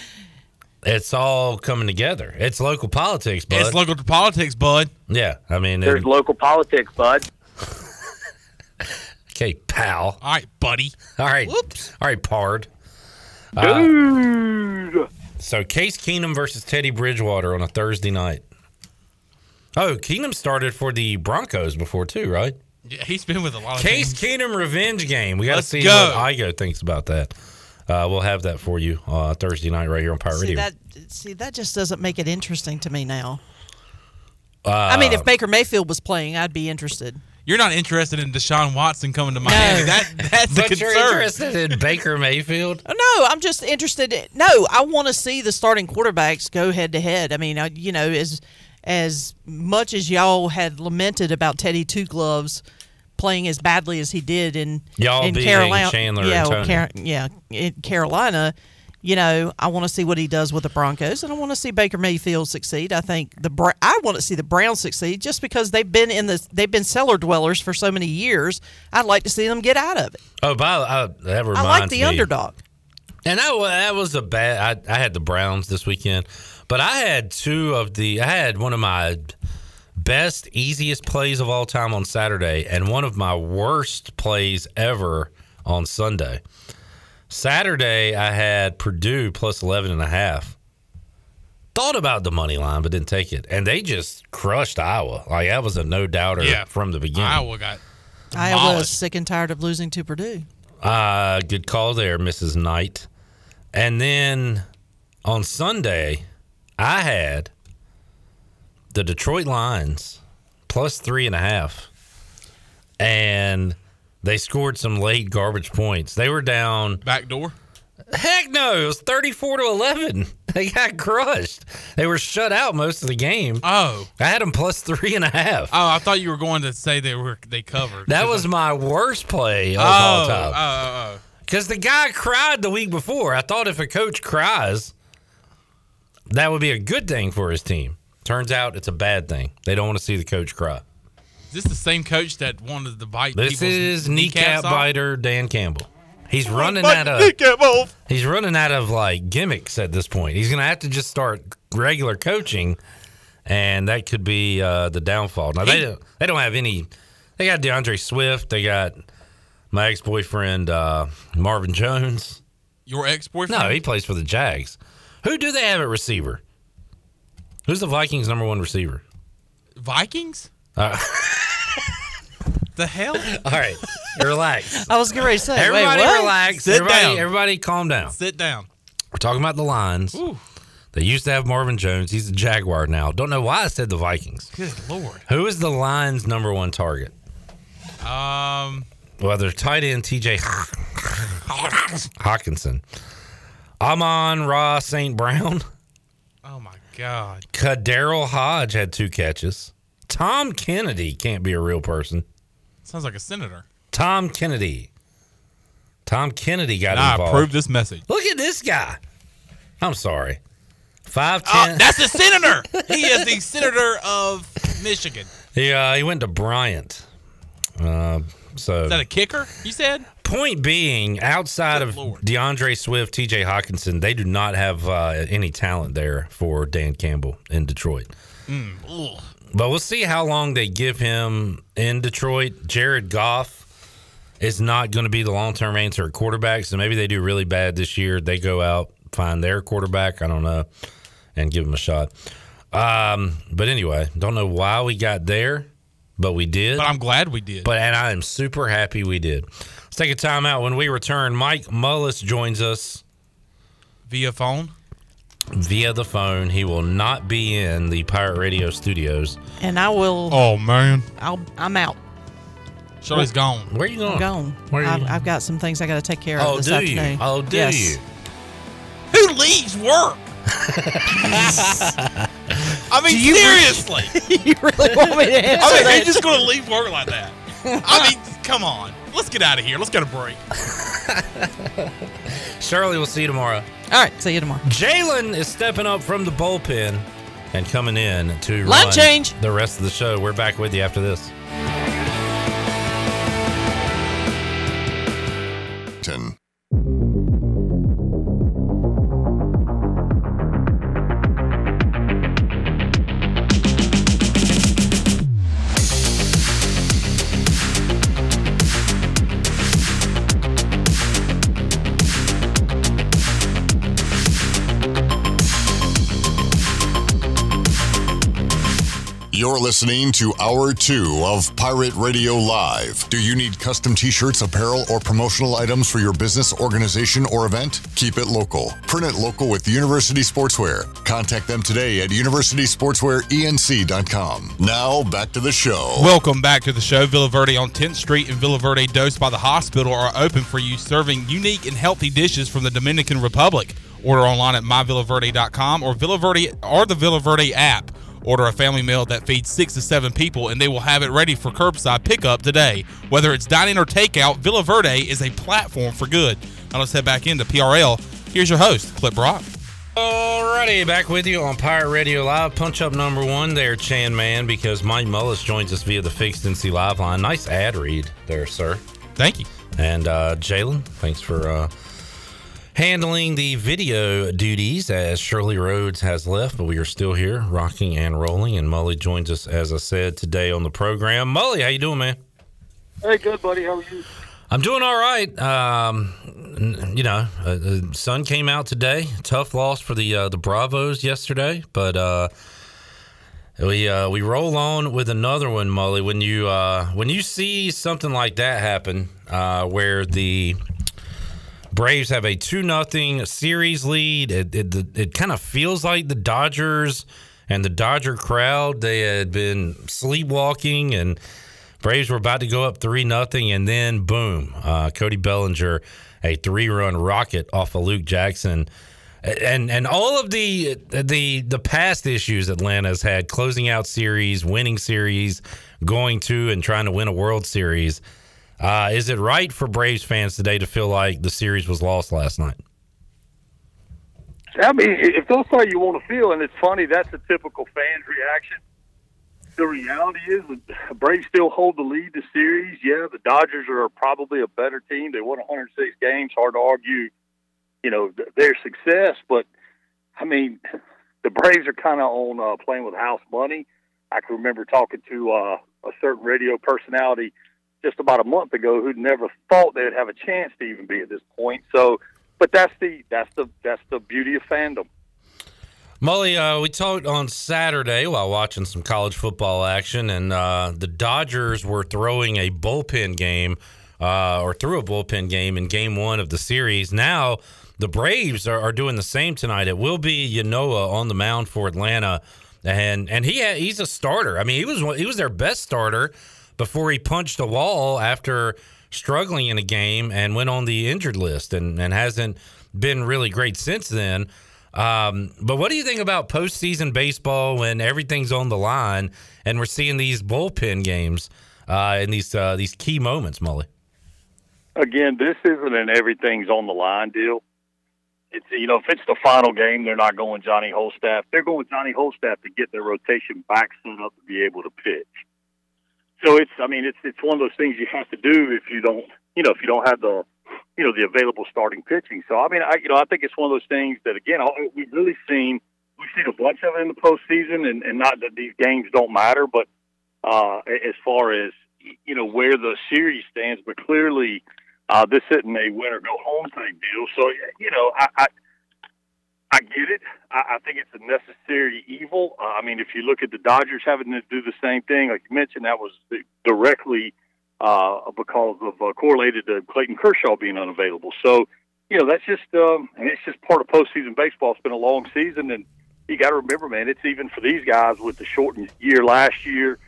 it's all coming together. It's local politics, bud. It's local to politics, bud. yeah, I mean, There's it- local politics, bud. Okay, pal. All right, buddy. All right, Whoops. all right, pard. Dude. So Case Keenum versus Teddy Bridgewater on a Thursday night. Oh, Keenum started for the Broncos before too, right? Yeah, he's been with a lot of Case teams. Keenum revenge game. We got to Let's see go. what Igo thinks about that. Uh, we'll have that for you uh, Thursday night right here on Pirate see Radio. that? See that just doesn't make it interesting to me now. Uh, I mean, if Baker Mayfield was playing, I'd be interested. You're not interested in Deshaun Watson coming to Miami. No. That that's the but you're concern. interested in Baker Mayfield. No, I'm just interested. In, no, I want to see the starting quarterbacks go head to head. I mean, I, you know, as as much as y'all had lamented about Teddy Two Gloves playing as badly as he did in Y'all in beating Carolina, Chandler yeah, well, Tony. Car- yeah, in Carolina. You know, I want to see what he does with the Broncos, and I want to see Baker Mayfield succeed. I think the I want to see the Browns succeed just because they've been in the they've been cellar dwellers for so many years. I'd like to see them get out of it. Oh, by uh, that reminds I like the me. underdog. And that, that was a bad. I, I had the Browns this weekend, but I had two of the. I had one of my best, easiest plays of all time on Saturday, and one of my worst plays ever on Sunday. Saturday, I had Purdue plus 11 and a half. Thought about the money line, but didn't take it. And they just crushed Iowa. Like, that was a no doubter Yeah. from the beginning. Iowa got Iowa is demolished. sick and tired of losing to Purdue. Uh, good call there, Mrs. Knight. And then on Sunday, I had the Detroit Lions plus three and a half. And they scored some late garbage points. They were down. back door. Heck no, it was 34 to 11. They got crushed. They were shut out most of the game. Oh, I had them plus three and a half. oh, I thought you were going to say they were they covered. That was my worst play of oh, all oh, time. oh, oh. oh. Because the guy cried the week before. I thought if a coach cries, that would be a good thing for his team. Turns out it's a bad thing. They don't want to see the coach cry. Is this the same coach that wanted to bite? This is kneecap biter Dan Campbell. He's running out of he's running out of like gimmicks at this point. He's going to have to just start regular coaching, and that could be uh, the downfall. Now they don't they don't have any. They got D'Andre Swift. They got my ex boyfriend uh, Marvin Jones. Your ex boyfriend? No, he plays for the Jags. Who do they have at receiver? Who's the Vikings' number one receiver? Vikings. Uh, The hell? all right, relax. I was getting ready to say, Everybody wait, relax. Sit everybody, down. everybody calm down. Sit down. We're talking about the Lions. Ooh, They used to have Marvin Jones. He's a Jaguar now. Don't know why I said the Vikings. good lord. Who is the Lions' number one target? Um, Well, their tight end TJ Hockenson, Amon Ra St. Brown, oh my god. Daryl Hodge had two catches. Tom Kennedy can't be a real person. Sounds like a senator. Tom Kennedy. Tom Kennedy got And I involved. approve this message. Look at this guy. I'm sorry. Five Oh, ten. that's the senator. he is the senator of Michigan. he uh, he went to Bryant. Uh, so Is that a kicker? You said? point being, outside Good of Lord. D'Andre Swift, T.J. Hockenson, they do not have uh, any talent there for Dan Campbell in Detroit. Ugh. But we'll see how long they give him in Detroit. Jared Goff is not going to be the long term answer at quarterback. So maybe they do really bad this year. They go out, find their quarterback. I don't know, and give him a shot. Um, but anyway, don't know why we got there, but we did. But I'm glad we did. But and I am super happy we did. Let's take a time out. When we return, Mike Mullis joins us Via phone. Via the phone. He will not be in the Pirate Radio studios. And I will. Oh man. I'll. I'm out. Shirley's gone. Where are you going? I'm gone. Where are you I've, going? I've got some things I got to take care of Oh, this do afternoon. you? Oh, do Yes. you? Who leaves work? I mean, you re- seriously. you really want me to answer I mean, that? who's just going to leave work like that? I mean, come on. Let's get out of here. Let's get a break. Shirley, we'll see you tomorrow. All right. See you tomorrow. Jalen is stepping up from the bullpen and coming in to Line run change. the rest of the show. We're back with you after this. You're listening to Hour 2 of Pirate Radio Live. Do you need custom t shirts, apparel, or promotional items for your business, organization, or event? Keep it local. Print it local with University Sportswear. Contact them today at universitysportswearenc.com. Now, back to the show. Welcome back to the show. Villa Verde on 10th Street and Villa Verde Dose by the Hospital are open for you, serving unique and healthy dishes from the Dominican Republic. Order online at myvillaverde.com or Villa Verde or the Villa Verde app. Order a family meal that feeds six to seven people, and they will have it ready for curbside pickup today. Whether it's dining or takeout, Villa Verde is a platform for good. Now let's head back into PRL. Here's your host, Clip Brock. Alrighty, back with you on Pirate Radio Live. Punch up number one there, Chan Man, because Mike Mullis joins us via the Fixed NC Live line. Nice ad read there, sir. Thank you. And uh, Jalen, thanks for uh, handling the video duties as Shirley Rhodes has left, but we are still here, rocking and rolling. And Molly joins us, as I said, today on the program. Molly, how you doing, man? Hey, good buddy. How are you? I'm doing all right. Um, you know, uh, the sun came out today. Tough loss for the uh, the Bravos yesterday, but uh, we uh, we roll on with another one, Molly. When you uh, when you see something like that happen, uh, where the Braves have a two nothing series lead, it it, it kind of feels like the Dodgers and the Dodger crowd they had been sleepwalking and. Braves were about to go up three nothing, and then boom, uh, Cody Bellinger, a three run rocket off of Luke Jackson, and and all of the the the past issues Atlanta's had, closing out series, winning series, going to and trying to win a World Series. Uh, is it right for Braves fans today to feel like the series was lost last night? I mean, if that's how you want to feel, and it's funny, that's a typical fan's reaction. The reality is, the Braves still hold the lead the series. Yeah, the Dodgers are probably a better team. They won 106 games. Hard to argue, you know, their success. But I mean, the Braves are kind of on uh, playing with house money. I can remember talking to uh, a certain radio personality just about a month ago who'd never thought they'd have a chance to even be at this point. So, but that's the that's the that's the beauty of fandom. Molly, uh, we talked on Saturday while watching some college football action, and uh, the Dodgers were throwing a bullpen game, uh, or threw a bullpen game in Game One of the series. Now the Braves are, are doing the same tonight. It will be Ynoa on the mound for Atlanta, and and he he's a starter. I mean, he was he was their best starter before he punched a wall after struggling in a game and went on the injured list, and and hasn't been really great since then. Um, but what do you think about postseason baseball when everything's on the line and we're seeing these bullpen games uh, in these uh, these key moments, Molly? again, this isn't an everything's on the line deal. It's you know, if it's the final game, they're not going Johnny Wholestaff. They're going Johnny Wholestaff to get their rotation back set up to be able to pitch. So it's, I mean, it's it's one of those things you have to do if you don't, you know, if you don't have the, you know, the available starting pitching. So I mean, I you know, I think it's one of those things that again, we've really seen we've seen a bunch of it in the postseason, and, and not that these games don't matter, but uh, as far as you know where the series stands, but clearly uh, this isn't a win or go home type deal. So you know, I I, I get it. I, I think it's a necessary evil. Uh, I mean, if you look at the Dodgers having to do the same thing, like you mentioned, that was directly uh, because of uh, correlated to Clayton Kershaw being unavailable. So you know, that's just um, and it's just part of postseason baseball. It's been a long season, and you got to remember, man, it's even for these guys with the shortened year last year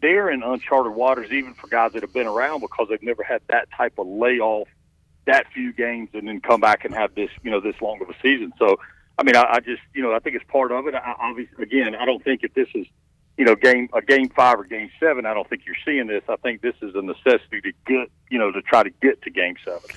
they're in uncharted waters, even for guys that have been around because they've never had that type of layoff, that few games, and then come back and have this, you know, this long of a season. So, I mean, I, I just, you know, I think it's part of it. I, obviously, again, I don't think if this is, you know, game a game five or game seven, I don't think you're seeing this. I think this is a necessity to get, you know, to try to get to game seven.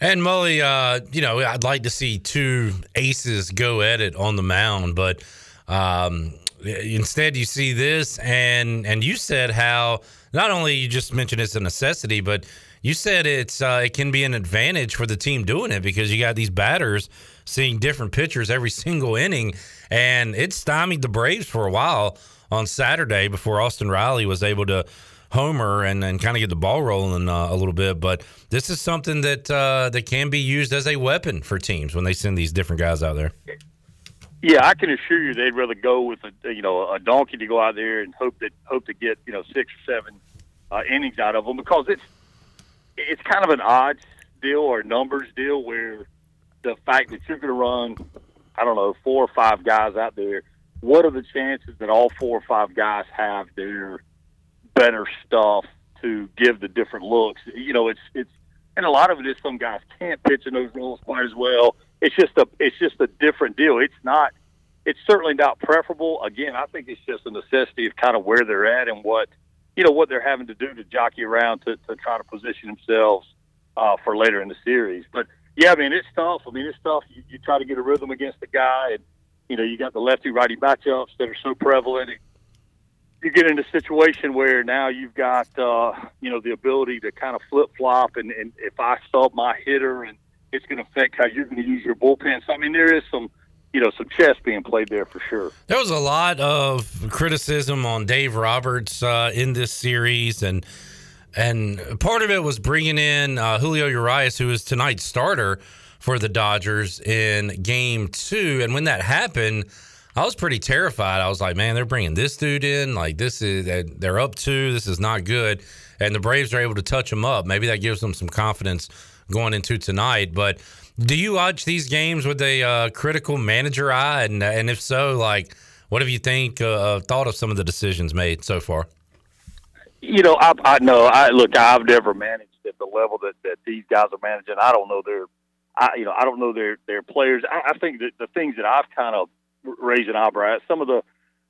And Mully, uh, you know, I'd like to see two aces go at it on the mound, but um, instead you see this and and you said how not only you just mentioned it's a necessity but you said it's uh, it can be an advantage for the team doing it because you got these batters seeing different pitchers every single inning and it stymied the Braves for a while on Saturday before Austin Riley was able to homer and, and kind of get the ball rolling uh, a little bit but this is something that uh, that can be used as a weapon for teams when they send these different guys out there. Yeah, I can assure you they'd rather go with a you know a donkey to go out there and hope that hope to get you know six or seven uh, innings out of them because it's it's kind of an odds deal or numbers deal where the fact that you're going to run I don't know four or five guys out there, what are the chances that all four or five guys have their better stuff to give the different looks? You know, it's it's and a lot of it is some guys can't pitch in those roles quite as well it's just a it's just a different deal. It's not it's certainly not preferable. Again, I think it's just a necessity of kind of where they're at and what you know what they're having to do to jockey around to, to try to position themselves uh, for later in the series. But yeah, I mean it's tough. I mean it's tough. You, you try to get a rhythm against the guy, and you know you got the lefty righty matchups that are so prevalent. You get in a situation where now you've got uh, you know the ability to kind of flip flop, and, and if I sub my hitter and it's going to affect how you're going to use your bullpen. So I mean, there is some you know some chess being played there for sure. There was a lot of criticism on Dave Roberts uh, in this series, and and part of it was bringing in uh, Julio Urias, who is tonight's starter for the Dodgers in Game Two, and when that happened. I was pretty terrified. I was like, man, they're bringing this dude in. Like, this is, they're up to This is not good. And the Braves are able to touch him up. Maybe that gives them some confidence going into tonight. But do you watch these games with a uh, critical manager eye? And, and if so, like, what have you think uh, thought of some of the decisions made so far? You know, I, I know. I look. I've never managed at the level that, that these guys are managing. I don't know their, I you know, I don't know their their players. I, I think that the things that I've kind of raised an eyebrow at some of the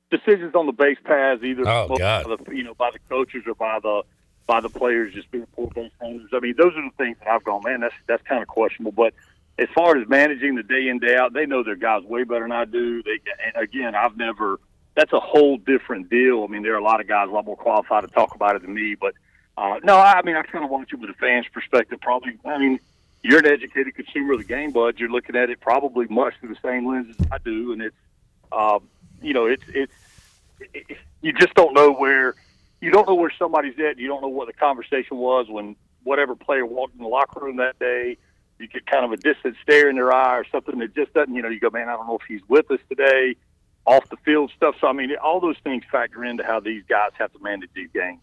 decisions on the base paths, either oh, by the, you know by the coaches or by the by the players just being poor base runners. I mean, those are the things that I've gone, man, that's that's kind of questionable. But as far as managing the day in day out, they know their guys way better than I do. They again, I've never. That's a whole different deal. I mean, there are a lot of guys a lot more qualified to talk about it than me. But uh, no, I mean, I kind of watch it with a fan's perspective. Probably, I mean, you're an educated consumer of the game, bud. You're looking at it probably much through the same lens as I do, and it's, uh, you know, it's it's it, you just don't know where you don't know where somebody's at. You don't know what the conversation was when whatever player walked in the locker room that day. You get kind of a distant stare in their eye or something that just doesn't, you know, you go, man, I don't know if he's with us today, off the field stuff. So, I mean, all those things factor into how these guys have to manage these games.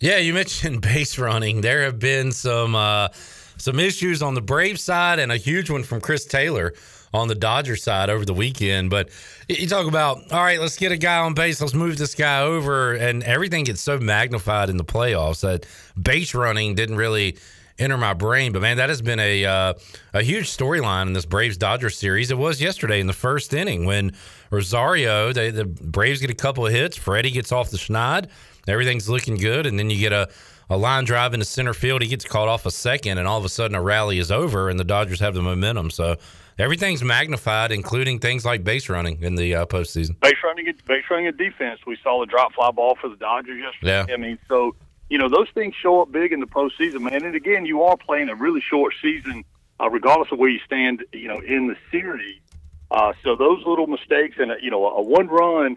Yeah, you mentioned base running. There have been some uh, some issues on the Brave side and a huge one from Chris Taylor on the Dodger side over the weekend. But you talk about, all right, let's get a guy on base, let's move this guy over, and everything gets so magnified in the playoffs that base running didn't really enter my brain. But man, that has been a uh, a huge storyline in this Braves Dodgers series. It was yesterday in the first inning when Rosario, they, the Braves get a couple of hits, Freddie gets off the schneid, everything's looking good, and then you get a a line drive into center field. He gets caught off a second, and all of a sudden a rally is over, and the Dodgers have the momentum. So everything's magnified, including things like base running in the uh, postseason. Base running, base running, and defense. We saw the drop fly ball for the Dodgers yesterday. Yeah. I mean, so you know those things show up big in the postseason, man. And again, you are playing a really short season, uh, regardless of where you stand, you know, in the series. Uh, so those little mistakes and a, you know a one run,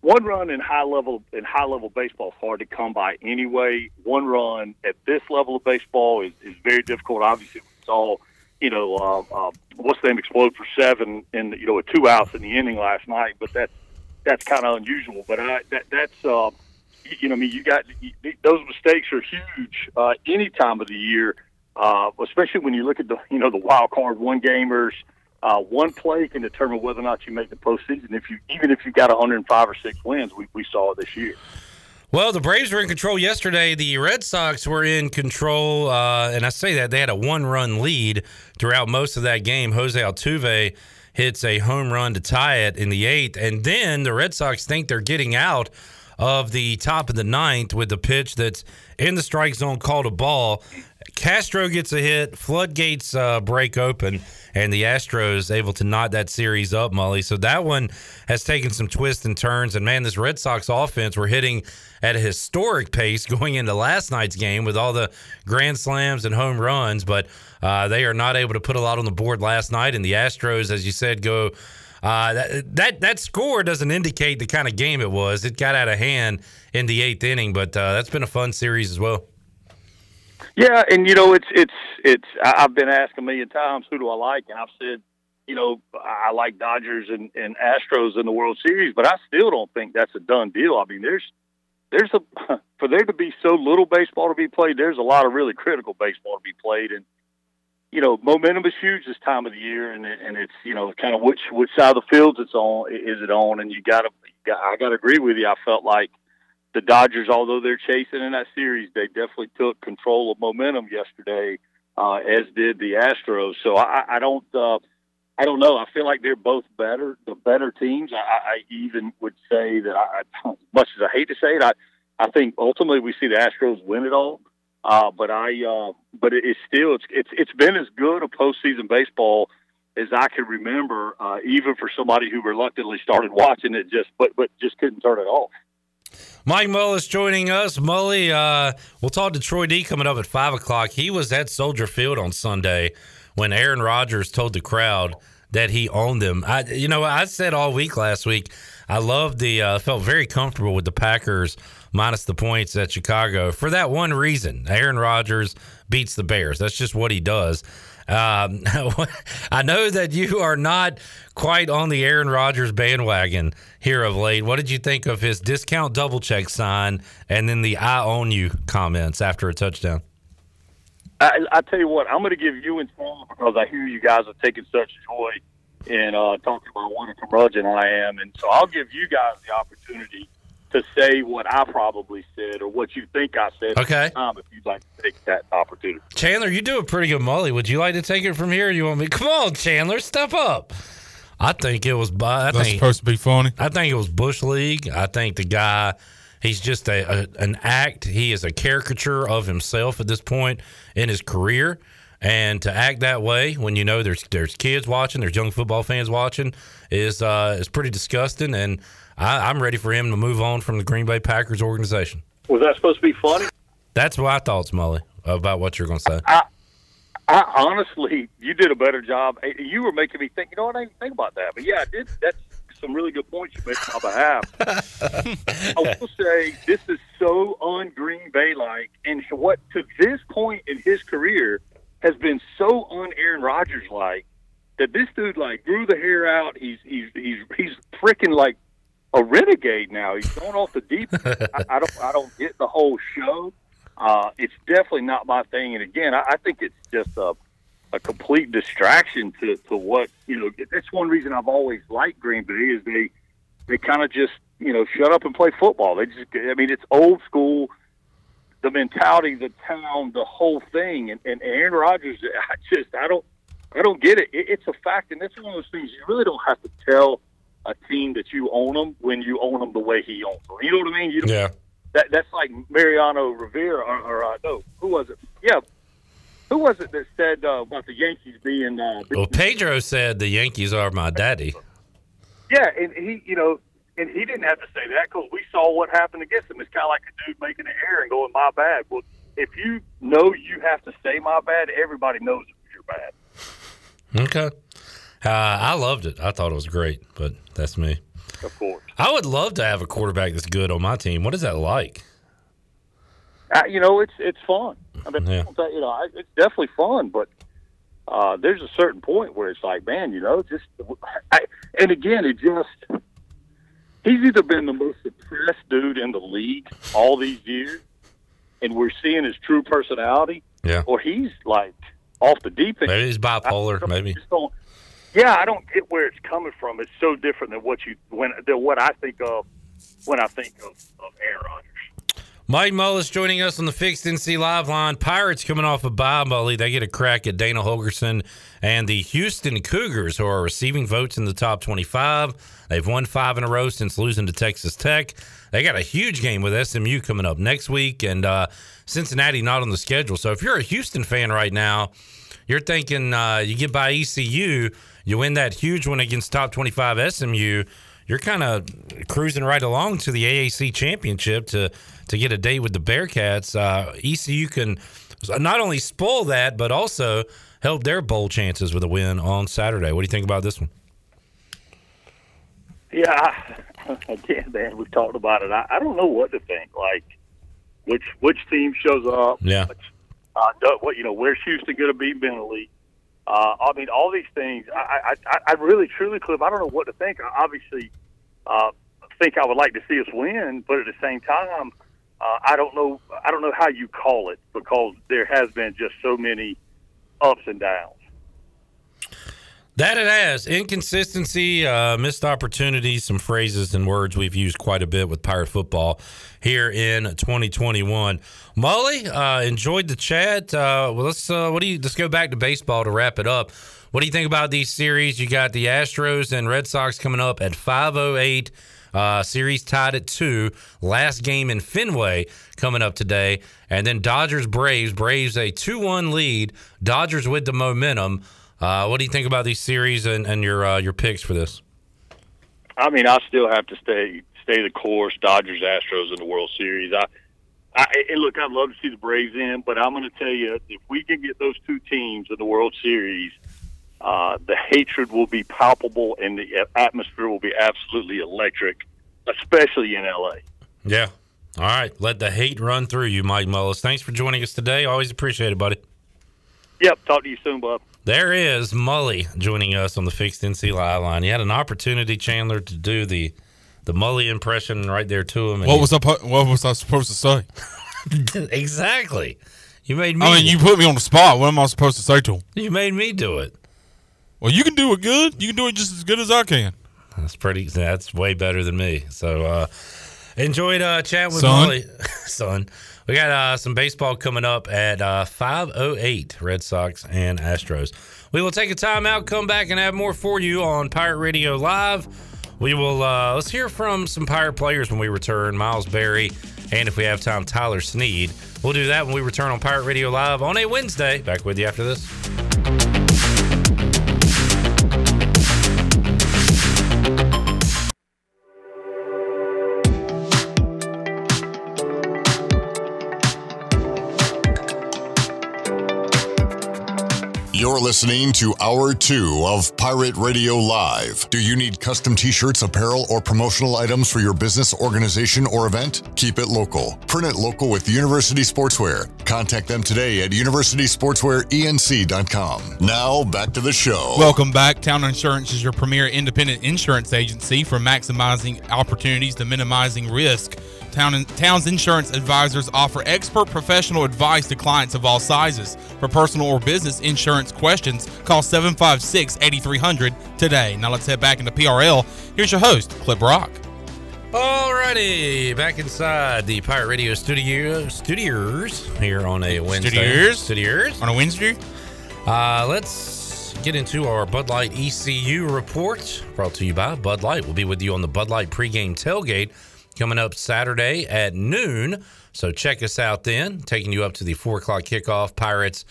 one run in high level in high level baseball is hard to come by anyway. One run at this level of baseball is, is very difficult. Obviously, we saw you know uh, uh, what's the name explode for seven in you know with two outs in the inning last night, but that's that's kind of unusual. But I, that that's uh, you know I mean you got those mistakes are huge uh, any time of the year, uh, especially when you look at the you know the wild card one gamers. Uh, one play can determine whether or not you make the postseason. If you even if you've got 105 or six wins, we, we saw it this year. Well, the Braves were in control yesterday. The Red Sox were in control, uh, and I say that they had a one-run lead throughout most of that game. Jose Altuve hits a home run to tie it in the eighth, and then the Red Sox think they're getting out of the top of the ninth with the pitch that's in the strike zone called a ball. Castro gets a hit, floodgates uh, break open, and the Astros able to knot that series up, Molly. So that one has taken some twists and turns. And man, this Red Sox offense were hitting at a historic pace going into last night's game with all the grand slams and home runs, but uh, they are not able to put a lot on the board last night. And the Astros, as you said, go. Uh, that, that that score doesn't indicate the kind of game it was. It got out of hand in the eighth inning, but uh, that's been a fun series as well. Yeah, and you know it's it's it's. I've been asked a million times who do I like, and I've said, you know, I like Dodgers and, and Astros in the World Series, but I still don't think that's a done deal. I mean, there's there's a for there to be so little baseball to be played. There's a lot of really critical baseball to be played, and you know, momentum is huge this time of the year, and and it's you know kind of which which side of the fields it's on is it on, and you got to I got to agree with you. I felt like the Dodgers, although they're chasing in that series, they definitely took control of momentum yesterday, uh, as did the Astros. So I, I don't, uh, I don't know. I feel like they're both better, the better teams. I, I even would say that, I, as much as I hate to say it, I, I think ultimately we see the Astros win it all. Uh, but I, uh, but it, it's still, it's, it's, it's been as good a postseason baseball as I can remember, uh, even for somebody who reluctantly started watching it, just but but just couldn't turn it off. Mike Mullis joining us. Mully, uh, we'll talk to Troy D coming up at 5 o'clock. He was at Soldier Field on Sunday when Aaron Rodgers told the crowd that he owned them. I, you know, I said all week last week, I loved the, uh, felt very comfortable with the Packers minus the points at Chicago for that one reason. Aaron Rodgers beats the Bears. That's just what he does. Um, I know that you are not quite on the Aaron Rodgers bandwagon here of late. What did you think of his discount double check sign and then the "I own you" comments after a touchdown? I, I tell you what, I'm going to give you and Tom because I hear you guys are taking such joy in uh, talking about what a curmudgeon I am, and so I'll give you guys the opportunity to say what I probably said or what you think I said. Okay. Time if you'd like to take that opportunity. Chandler, you do a pretty good molly. Would you like to take it from here? you want me? Come on, Chandler, step up. I think it was. I That's think, supposed to be funny. I think it was Bush League. I think the guy, he's just a, a an act. He is a caricature of himself at this point in his career. And to act that way when you know there's there's kids watching, there's young football fans watching, is uh, is pretty disgusting. And I, I'm ready for him to move on from the Green Bay Packers organization. Was that supposed to be funny? That's what I thought, Smully, about what you're going to say. I, I honestly, you did a better job. You were making me think. You know what? I didn't think about that, but yeah, I did. That's some really good points you made on my behalf. I will say this is so un Green Bay like, and what to this point in his career has been so un Aaron Rodgers like that this dude like grew the hair out. He's he's he's he's freaking like a renegade now. He's going off the deep. I, I don't I don't get the whole show. Uh, it's definitely not my thing. And again, I, I think it's just a a complete distraction to, to what you know. That's one reason I've always liked Green Bay is they they kind of just you know shut up and play football. They just I mean it's old school, the mentality, the town, the whole thing. And, and Aaron Rodgers, I just I don't I don't get it. it. It's a fact, and that's one of those things you really don't have to tell a team that you own them when you own them the way he owns them. You know what I mean? You Yeah. that that's like Mariano Rivera or, or uh, no, who was it? Yeah, who was it that said uh, about the Yankees being? Uh, Well, Pedro said the Yankees are my daddy. yeah, and he, you know, and he didn't have to say that because we saw what happened against him. It's kind of like a dude making an error and going, "My bad." Well, if you know you have to say "my bad," everybody knows you're bad. Okay. Uh, I loved it. I thought it was great, but that's me. Of course. I would love to have a quarterback that's good on my team. What is that like? Uh, you know, it's it's fun. I mean, Yeah. you know, it's definitely fun, but uh, there's a certain point where it's like, man, you know, just I, and again, it just he's either been the most suppressed dude in the league all these years, and we're seeing his true personality, Yeah. or he's like off the deep end. Maybe he's bipolar. Maybe. Yeah, I don't get where it's coming from. It's so different than what you when than what I think of when I think of, of Aaron Rodgers. Mike Mullis joining us on the Fixed NC Live line. Pirates coming off a bye, Mully. They get a crack at Dana Holgorsen and the Houston Cougars, who are receiving votes in the top 25. They've won five in a row since losing to Texas Tech. They got a huge game with SMU coming up next week, and uh, Cincinnati not on the schedule. So if you're a Houston fan right now, you're thinking uh, you get by ECU, you win that huge one against top 25 SMU. You're kind of cruising right along to the AAC championship to to get a date with the Bearcats. Uh, ECU can not only spoil that, but also help their bowl chances with a win on Saturday. What do you think about this one? Yeah, I, again, man, we've talked about it. I, I don't know what to think. Like, which which team shows up? Yeah. Uh, what you know? Where's Houston going to be mentally? Uh, I mean, all these things. I, I, I really, truly, Cliff. I don't know what to think. I obviously uh, think I would like to see us win, but at the same time, uh, I don't know. I don't know how you call it because there has been just so many ups and downs. That it has inconsistency, uh, missed opportunities, some phrases and words we've used quite a bit with Pirate football here in 2021. Molly, uh, enjoyed the chat. Uh, well, let's uh, what do you let's go back to baseball to wrap it up. What do you think about these series? You got the Astros and Red Sox coming up at 5:08. Uh, series tied at two. Last game in Fenway coming up today, and then Dodgers Braves. Braves a two-one lead. Dodgers with the momentum. Uh, what do you think about these series and, and your uh, your picks for this? I mean, I still have to stay stay the course. Dodgers, Astros in the World Series. I, I and look, I'd love to see the Braves in, but I'm going to tell you, if we can get those two teams in the World Series, uh, the hatred will be palpable and the atmosphere will be absolutely electric, especially in LA. Yeah. All right. Let the hate run through you, Mike Mullis. Thanks for joining us today. Always appreciate it, buddy. Yep. Talk to you soon, Bob. There is Mully joining us on the Fixed NC Live line. You had an opportunity, Chandler, to do the the Mully impression right there to him. What was I? What was I supposed to say? exactly? You made me. I mean, you put me on the spot. What am I supposed to say to him? you made me do it. Well, you can do it good. You can do it just as good as I can. That's pretty. That's way better than me. So uh, enjoyed uh, chatting with Son. Molly, son. We got uh, some baseball coming up at uh, five oh eight. Red Sox and Astros. We will take a timeout, come back, and have more for you on Pirate Radio Live. We will uh, let's hear from some Pirate players when we return. Miles Berry, and if we have time, Tyler Sneed. We'll do that when we return on Pirate Radio Live on a Wednesday. Back with you after this. Listening to Hour 2 of Pirate Radio Live. Do you need custom t shirts, apparel, or promotional items for your business, organization, or event? Keep it local. Print it local with University Sportswear. Contact them today at universitysportswearenc.com. Now, back to the show. Welcome back. Town Insurance is your premier independent insurance agency for maximizing opportunities to minimizing risk. Town, Town's insurance advisors offer expert professional advice to clients of all sizes. For personal or business insurance questions, call 756 8300 today. Now let's head back into PRL. Here's your host, Clip Rock. Alrighty, back inside the Pirate Radio studio studios here on a Wednesday. Studios? Studios. On a Wednesday? Uh, let's get into our Bud Light ECU report. Brought to you by Bud Light. We'll be with you on the Bud Light pregame tailgate coming up Saturday at noon. So check us out then. Taking you up to the four o'clock kickoff. Pirates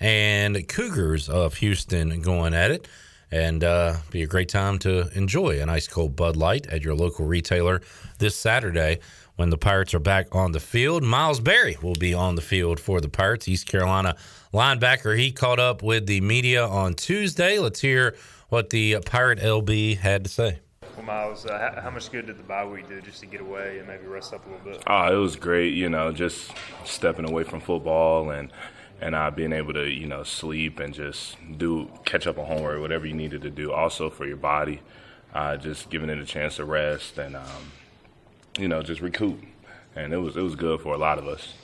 and Cougars of Houston going at it. And uh, be a great time to enjoy an ice cold Bud Light at your local retailer this Saturday when the Pirates are back on the field. Miles Berry will be on the field for the Pirates. East Carolina linebacker. He caught up with the media on Tuesday. Let's hear what the Pirate LB had to say. Well, Miles, uh, how, how, much good did the bye week do just to get away and maybe rest up a little bit? Oh, it was great. You know, just stepping away from football and and uh, being able to you know sleep and just do catch up on homework, whatever you needed to do. Also for your body, uh, just giving it a chance to rest and um, you know just recoup. And it was it was good for a lot of us.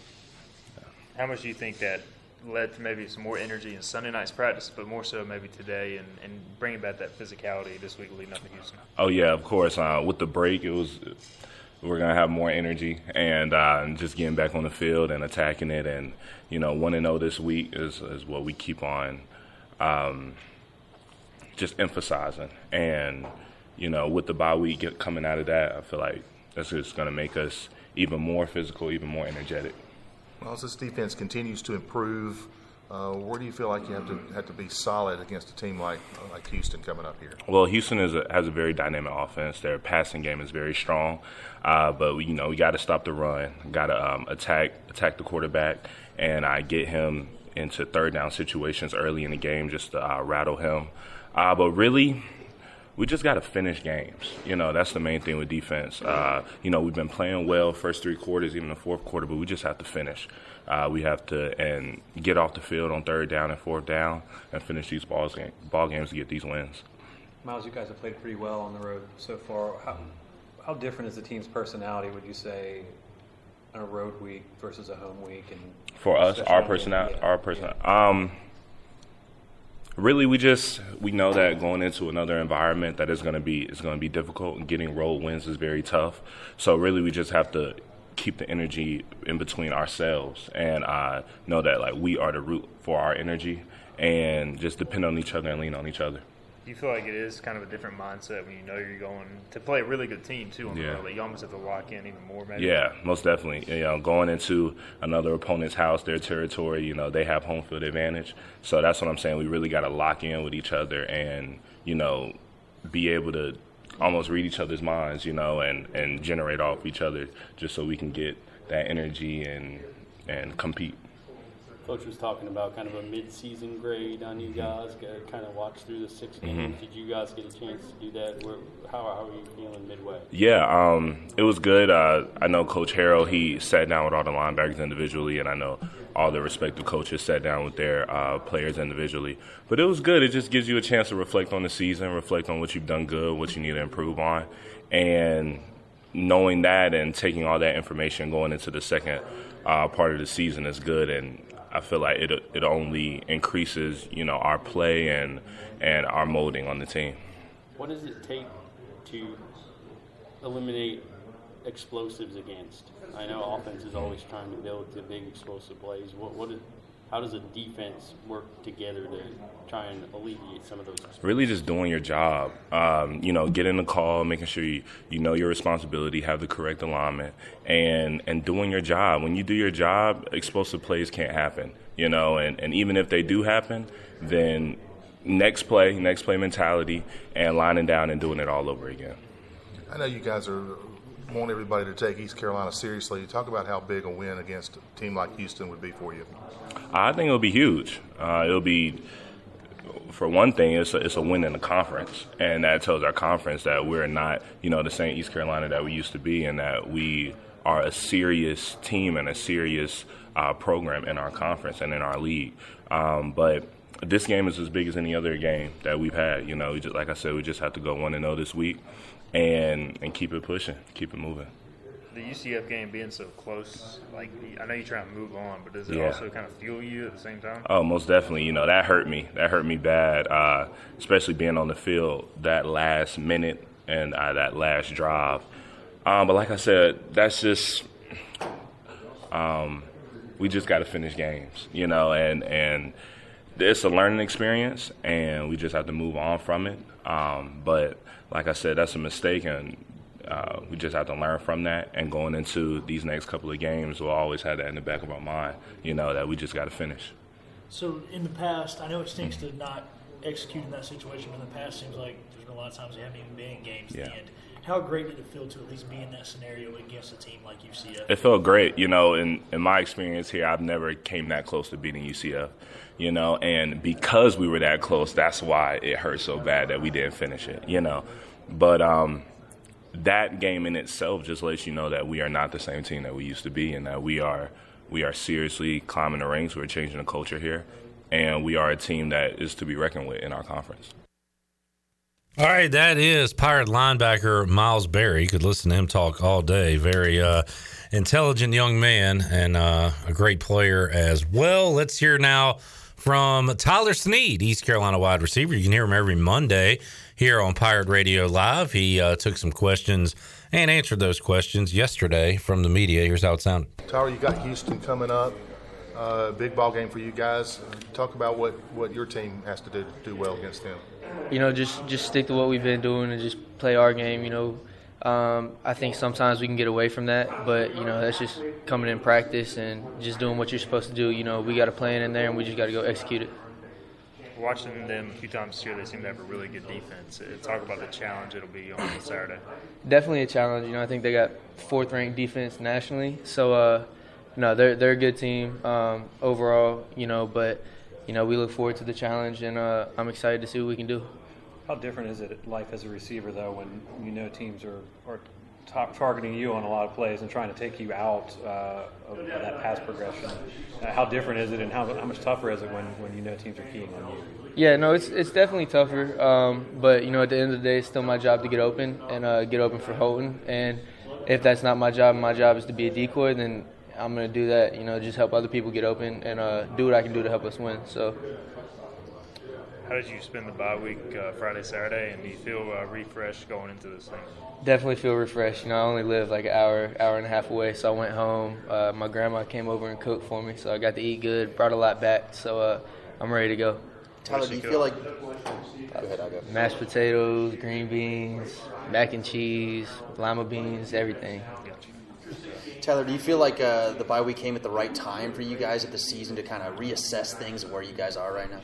How much do you think that led to maybe some more energy in Sunday night's practice, but more so maybe today and, and bringing back that physicality this week leading up to Houston? Oh yeah, of course. Uh, with the break, it was we're gonna have more energy and uh, just getting back on the field and attacking it. And you know, one and zero oh this week is is what we keep on um, just emphasizing. And you know, with the bye week coming out of that, I feel like that's just gonna make us even more physical, even more energetic. Well, as this defense continues to improve uh, where do you feel like you have to have to be solid against a team like like Houston coming up here? Well, Houston a, has a very dynamic offense. Their passing game is very strong, uh, but we, you know we got to stop the run, got to um, attack attack the quarterback, and I get him into third down situations early in the game just to uh, rattle him. Uh, but really, we just got to finish games. You know, that's the main thing with defense. Uh, you know, we've been playing well first three quarters, even the fourth quarter, but we just have to finish. Uh, we have to and get off the field on third down and fourth down and finish these ball, game, ball games to get these wins. Miles, you guys have played pretty well on the road so far. How, how different is the team's personality, would you say, on a road week versus a home week? And For us, our personality, yeah. our personality. Yeah. Um, really we just we know that going into another environment that is going to be is going to be difficult and getting road wins is very tough. So really we just have to keep the energy in between ourselves. And uh, know that like we are the root for our energy and just depend on each other and lean on each other do you feel like it is kind of a different mindset when you know you're going to play a really good team too on yeah. the road? Like you almost have to lock in even more, maybe. Yeah, most definitely. You know, going into another opponent's house, their territory, you know, they have home field advantage. So that's what I'm saying. We really got to lock in with each other and you know be able to almost read each other's minds, you know, and and generate off each other just so we can get that energy and and compete. Coach was talking about kind of a mid-season grade on you guys. Kind of watch through the 6 mm-hmm. games. Mm-hmm. Did you guys get a chance to do that? Where, how, how are you feeling midway? Yeah, um, it was good. Uh, I know Coach Harrell. He sat down with all the linebackers individually, and I know all the respective coaches sat down with their uh, players individually. But it was good. It just gives you a chance to reflect on the season, reflect on what you've done good, what you need to improve on, and knowing that and taking all that information going into the second uh, part of the season is good. And I feel like it it only increases you know our play and and our molding on the team. What does it take to eliminate explosives against? I know offense is always trying to build the big explosive plays. What what is, how does a defense work together to try and alleviate some of those? Really, just doing your job. Um, you know, getting the call, making sure you, you know your responsibility, have the correct alignment, and and doing your job. When you do your job, explosive plays can't happen. You know, and, and even if they do happen, then next play, next play mentality, and lining down and doing it all over again. I know you guys are want everybody to take East Carolina seriously. Talk about how big a win against a team like Houston would be for you. I think it'll be huge. Uh, it'll be, for one thing, it's a, it's a win in the conference, and that tells our conference that we're not, you know, the same East Carolina that we used to be, and that we are a serious team and a serious uh, program in our conference and in our league. Um, but this game is as big as any other game that we've had. You know, just, like I said, we just have to go one and zero this week, and and keep it pushing, keep it moving. The UCF game being so close, like I know you're trying to move on, but does it yeah. also kind of fuel you at the same time? Oh, most definitely. You know that hurt me. That hurt me bad, uh, especially being on the field that last minute and uh, that last drive. Um, but like I said, that's just um, we just got to finish games, you know, and and it's a learning experience, and we just have to move on from it. Um, but like I said, that's a mistake, and uh, we just have to learn from that. And going into these next couple of games, we'll always have that in the back of our mind, you know, that we just got to finish. So in the past, I know it stinks to not execute in that situation, but in the past, it seems like there's been a lot of times they haven't even been in games yeah. at the end. How great did it feel to at least be in that scenario against a team like UCF? It felt great, you know. In in my experience here, I've never came that close to beating UCF, you know. And because we were that close, that's why it hurt so bad that we didn't finish it, you know. But um, that game in itself just lets you know that we are not the same team that we used to be, and that we are we are seriously climbing the ranks. We're changing the culture here, and we are a team that is to be reckoned with in our conference. All right, that is Pirate linebacker Miles Berry. You could listen to him talk all day. Very uh, intelligent young man and uh, a great player as well. Let's hear now from Tyler Sneed, East Carolina wide receiver. You can hear him every Monday here on Pirate Radio Live. He uh, took some questions and answered those questions yesterday from the media. Here's how it sounded. Tyler, you got Houston coming up. Uh, big ball game for you guys. Talk about what, what your team has to do to do well against them. you know, just just stick to what we've been doing and just play our game. You know, um, I think sometimes we can get away from that, but you know, that's just coming in practice and just doing what you're supposed to do. You know, we got a plan in there and we just got to go execute it. Watching them a few times this year, they seem to have a really good defense. Uh, Talk about the challenge it'll be on Saturday. Definitely a challenge. You know, I think they got fourth ranked defense nationally, so uh, no, they're they're a good team um, overall. You know, but you know, we look forward to the challenge, and uh, I'm excited to see what we can do. How different is it life as a receiver though when you know teams are are targeting you on a lot of plays and trying to take you out uh, of that pass progression? Uh, how different is it, and how, how much tougher is it when, when you know teams are keying on you? Yeah, no, it's it's definitely tougher. Um, but you know, at the end of the day, it's still my job to get open and uh, get open for Holton. And if that's not my job, my job is to be a decoy. Then I'm gonna do that. You know, just help other people get open and uh, do what I can do to help us win. So How did you spend the bye week uh, Friday, Saturday, and do you feel uh, refreshed going into this thing? definitely feel refreshed. You know, I only live like an hour, hour and a half away, so I went home. Uh, my grandma came over and cooked for me, so I got to eat good. Brought a lot back, so uh, I'm ready to go. Tyler, do you feel like? Go ahead, I'll go. Mashed potatoes, green beans, mac and cheese, lima beans, everything. Tyler, do you feel like uh, the bye week came at the right time for you guys at the season to kind of reassess things and where you guys are right now?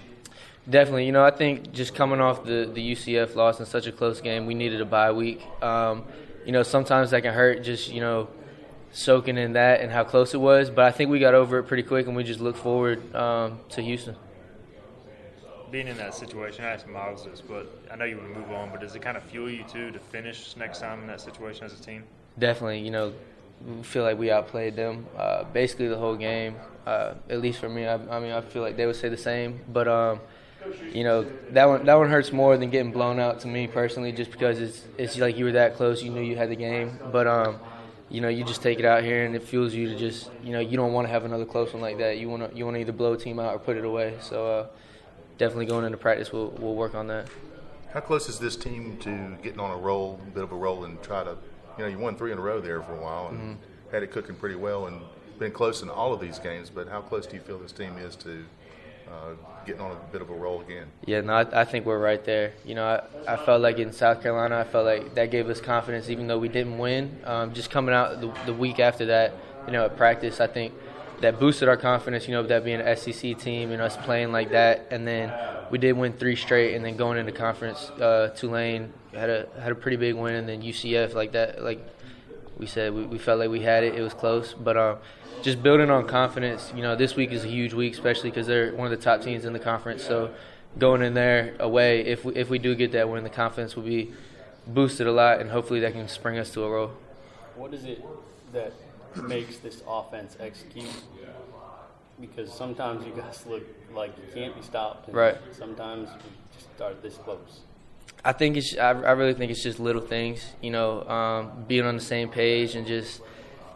Definitely. You know, I think just coming off the, the UCF loss in such a close game, we needed a bye week. Um, you know, sometimes that can hurt just, you know, soaking in that and how close it was. But I think we got over it pretty quick and we just look forward um, to Houston. Being in that situation, I asked Miles this, but I know you want to move on, but does it kind of fuel you too to finish next time in that situation as a team? Definitely. You know, feel like we outplayed them uh, basically the whole game. Uh, at least for me, I, I mean, I feel like they would say the same. But um, you know that one that one hurts more than getting blown out to me personally, just because it's it's like you were that close, you knew you had the game, but um, you know you just take it out here and it fuels you to just you know you don't want to have another close one like that. You want to you want to either blow a team out or put it away. So uh, definitely going into practice, we'll we'll work on that. How close is this team to getting on a roll, a bit of a roll, and try to, you know, you won three in a row there for a while and Mhm. had it cooking pretty well and been close in all of these games. But how close do you feel this team is to uh, getting on a bit of a roll again? Yeah, no, I, I think we're right there. You know, I, I felt like in South Carolina, I felt like that gave us confidence, even though we didn't win. Um, just coming out the, the week after that, you know, at practice, I think that boosted our confidence. You know, that being an SEC team and us playing like that, and then we did win three straight, and then going into conference, uh, Tulane had a had a pretty big win, and then UCF like that, like we said, we, we felt like we had it. It was close, but um, just building on confidence. You know, this week is a huge week, especially because they're one of the top teams in the conference. So going in there away, if we, if we do get that win, the confidence will be boosted a lot, and hopefully that can spring us to a roll. What is it that makes this offense execute? Because sometimes you guys look like you can't be stopped, and Right. Sometimes you just start this close. I think it's. I, I really think it's just little things. You know, um, being on the same page and just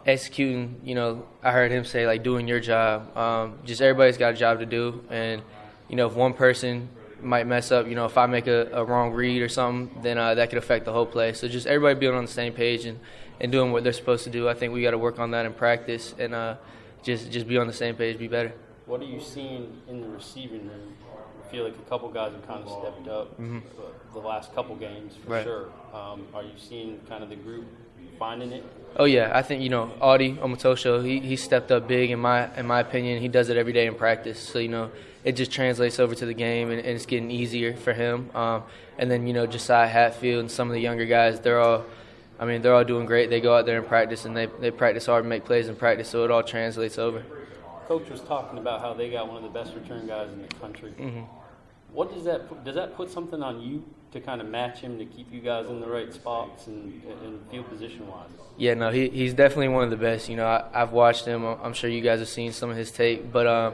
executing. You know, I heard him say like doing your job. Um, just everybody's got a job to do, and you know, if one person might mess up, you know, if I make a, a wrong read or something, then uh, that could affect the whole play. So just everybody being on the same page and, and doing what they're supposed to do. I think we got to work on that in practice and uh, just just be on the same page, be better. what are you seeing in the receiving room? I feel like a couple guys have kind of stepped up Mhm. uh, the last couple games for Right. sure. Um, are you seeing kind of the group finding it? Oh yeah, I think you know Audie Omotosho. He he stepped up big in my in my opinion. He does it every day in practice. So you know it just translates over to the game and, and it's getting easier for him. Um, and then you know Josiah Hatfield and some of the younger guys. They're all, I mean, they're all doing great. They go out there and practice and they they practice hard and make plays in practice. So it all translates over. Coach was talking about how they got one of the best return guys in the country. Mhm. What does that put, does that put something on you to kind of match him to keep you guys in the right spots and, and field position wise? Yeah, no, he, he's definitely one of the best. You know, I, I've watched him. I'm sure you guys have seen some of his tape. But um,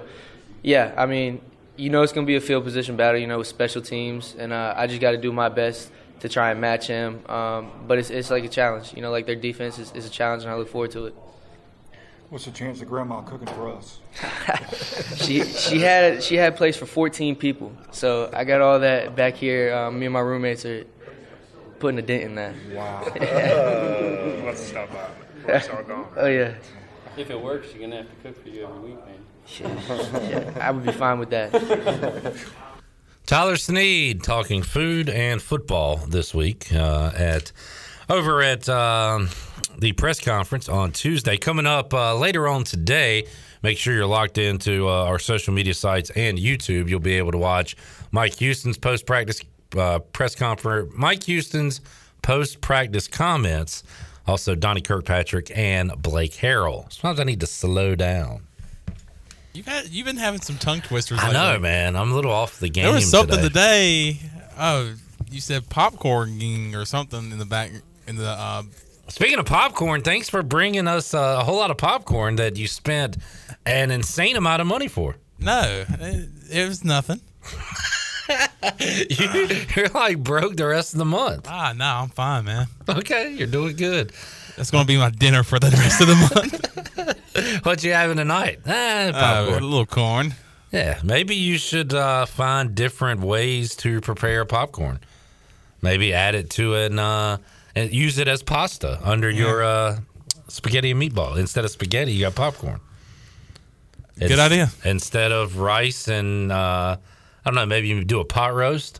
yeah, I mean, you know, it's going to be a field position battle. You know, with special teams, and uh, I just got to do my best to try and match him. Um, but it's it's like a challenge. You know, like their defense is, is a challenge, and I look forward to it. What's the chance of Grandma cooking for us? she she had she had place for 14 people, so I got all that back here. Um, me and my roommates are putting a dent in that. Wow. Let's stop by. It's all gone. oh yeah. If it works, you're gonna have to cook for you every week, man. Yeah, I would be fine with that. Tyler Sneed talking food and football this week uh, at over at um, the press conference on Tuesday. Coming up uh, later on today, make sure you're locked into uh, our social media sites and YouTube. You'll be able to watch Mike Houston's post practice uh, press conference, Mike Houston's post practice comments, also Donnie Kirkpatrick and Blake Harrell. Sometimes I need to slow down. You've had you've been having some tongue twisters. I lately. know, man. I'm a little off the game. There was something today. today. Oh, you said popcorning or something in the back in the. Uh, Speaking of popcorn, thanks for bringing us uh, a whole lot of popcorn that you spent an insane amount of money for. no, it, it was nothing. you, you're like broke the rest of the month. Ah, no, I'm fine, man. Okay, you're doing good. That's gonna be my dinner for the rest of the month. what you having tonight? Ah, Uh, a little corn. Yeah, maybe you should uh, find different ways to prepare popcorn. Maybe add it to an uh, and use it as pasta under your uh, spaghetti and meatball. Instead of spaghetti, you got popcorn. Good idea. Instead of rice and uh, I don't know, maybe you do a pot roast.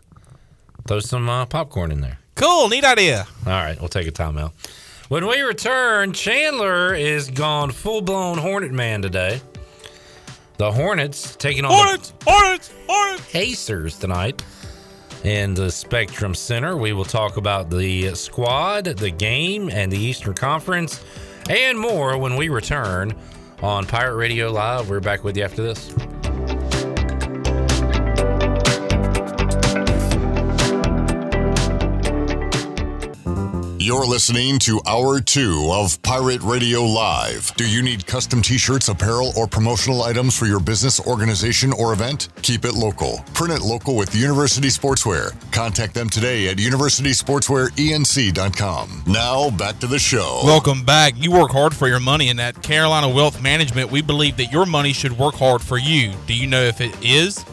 Throw some uh, popcorn in there. Cool, neat idea. All right, we'll take a timeout. When we return, Chandler is gone full blown Hornet man today. The Hornets taking on Hornets, Hornets, Hornets. the Pacers tonight in the Spectrum Center. We will talk about the squad, the game, and the Eastern Conference, and more when we return on Pirate Radio Live. We're back with you after this. You're listening to Hour 2 of Pirate Radio Live. Do you need custom t shirts, apparel, or promotional items for your business, organization, or event? Keep it local. Print it local with University Sportswear. Contact them today at universitysportswearenc.com. Now, back to the show. Welcome back. You work hard for your money, and at Carolina Wealth Management, we believe that your money should work hard for you. Do you know if it is?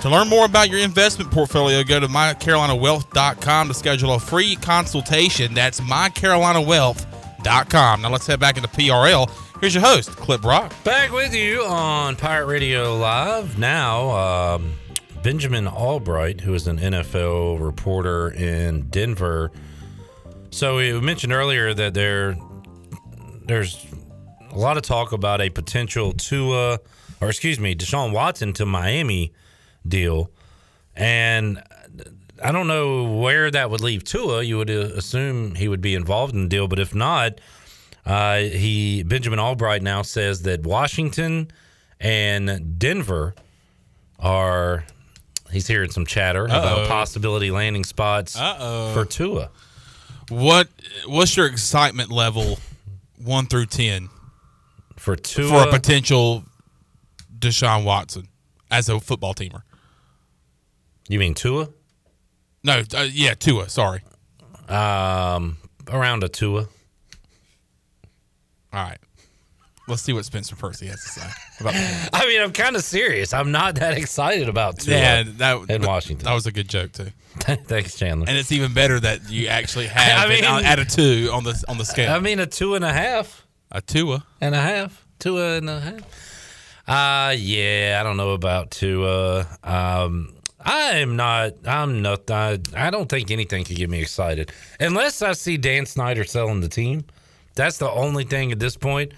To learn more about your investment portfolio, go to mycarolinawealth.com to schedule a free consultation. That's mycarolinawealth.com. Now let's head back into PRL. Here's your host, Clip Rock. Back with you on Pirate Radio Live. Now, um, Benjamin Albright, who is an NFL reporter in Denver. So we mentioned earlier that there, there's a lot of talk about a potential Tua, or excuse me, Deshaun Watson to Miami deal, and I don't know where that would leave Tua. You would uh, assume he would be involved in the deal, but if not, uh, he Benjamin Albright now says that Washington and Denver are. He's hearing some chatter about Uh-oh. possibility landing spots Uh-oh. for Tua. What What's your excitement level, one through ten, for Tua for a potential Deshaun Watson as a football teamer? You mean Tua? No, uh, yeah, Tua. Sorry. Um, around a Tua. All right. Let's see what Spencer Percy has to say about I mean, I'm kind of serious. I'm not that excited about Tua Yeah, that in Washington. That was a good joke too. Thanks, Chandler. And it's even better that you actually have I mean- on- at a two on the on the scale. I mean, a two and a half. A Tua and a half. Tua and a half. Uh yeah, I don't know about Tua. Um, I am not. I'm not. I, I don't think anything could get me excited unless I see Dan Snyder selling the team. That's the only thing at this point.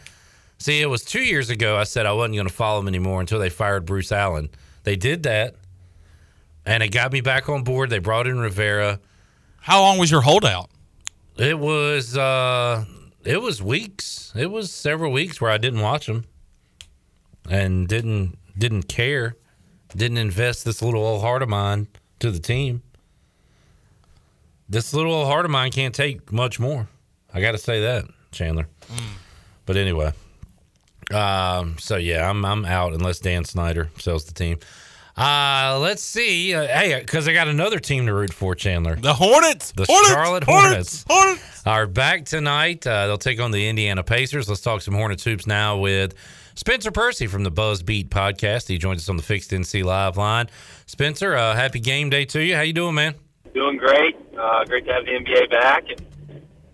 See, it was two years ago. I said I wasn't going to follow him anymore until they fired Bruce Allen. They did that, and it got me back on board. They brought in Rivera. How long was your holdout? It was. uh It was weeks. It was several weeks where I didn't watch them, and didn't didn't care, didn't invest this little old heart of mine to the team. This little old heart of mine can't take much more. I got to say that, Chandler. But anyway, um, so yeah, I'm I'm out unless Dan Snyder sells the team. Uh, let's see. Uh, hey, because I got another team to root for, Chandler. The Hornets. The Hornets, Charlotte Hornets, Hornets, are back tonight. Uh, they'll take on the Indiana Pacers. Let's talk some Hornets hoops now with Spencer Percy from the Buzz Beat podcast. He joins us on the Fixed NC Live line. Spencer, uh, happy game day to you. How you doing, man? Doing great. Uh, great to have the NBA back. And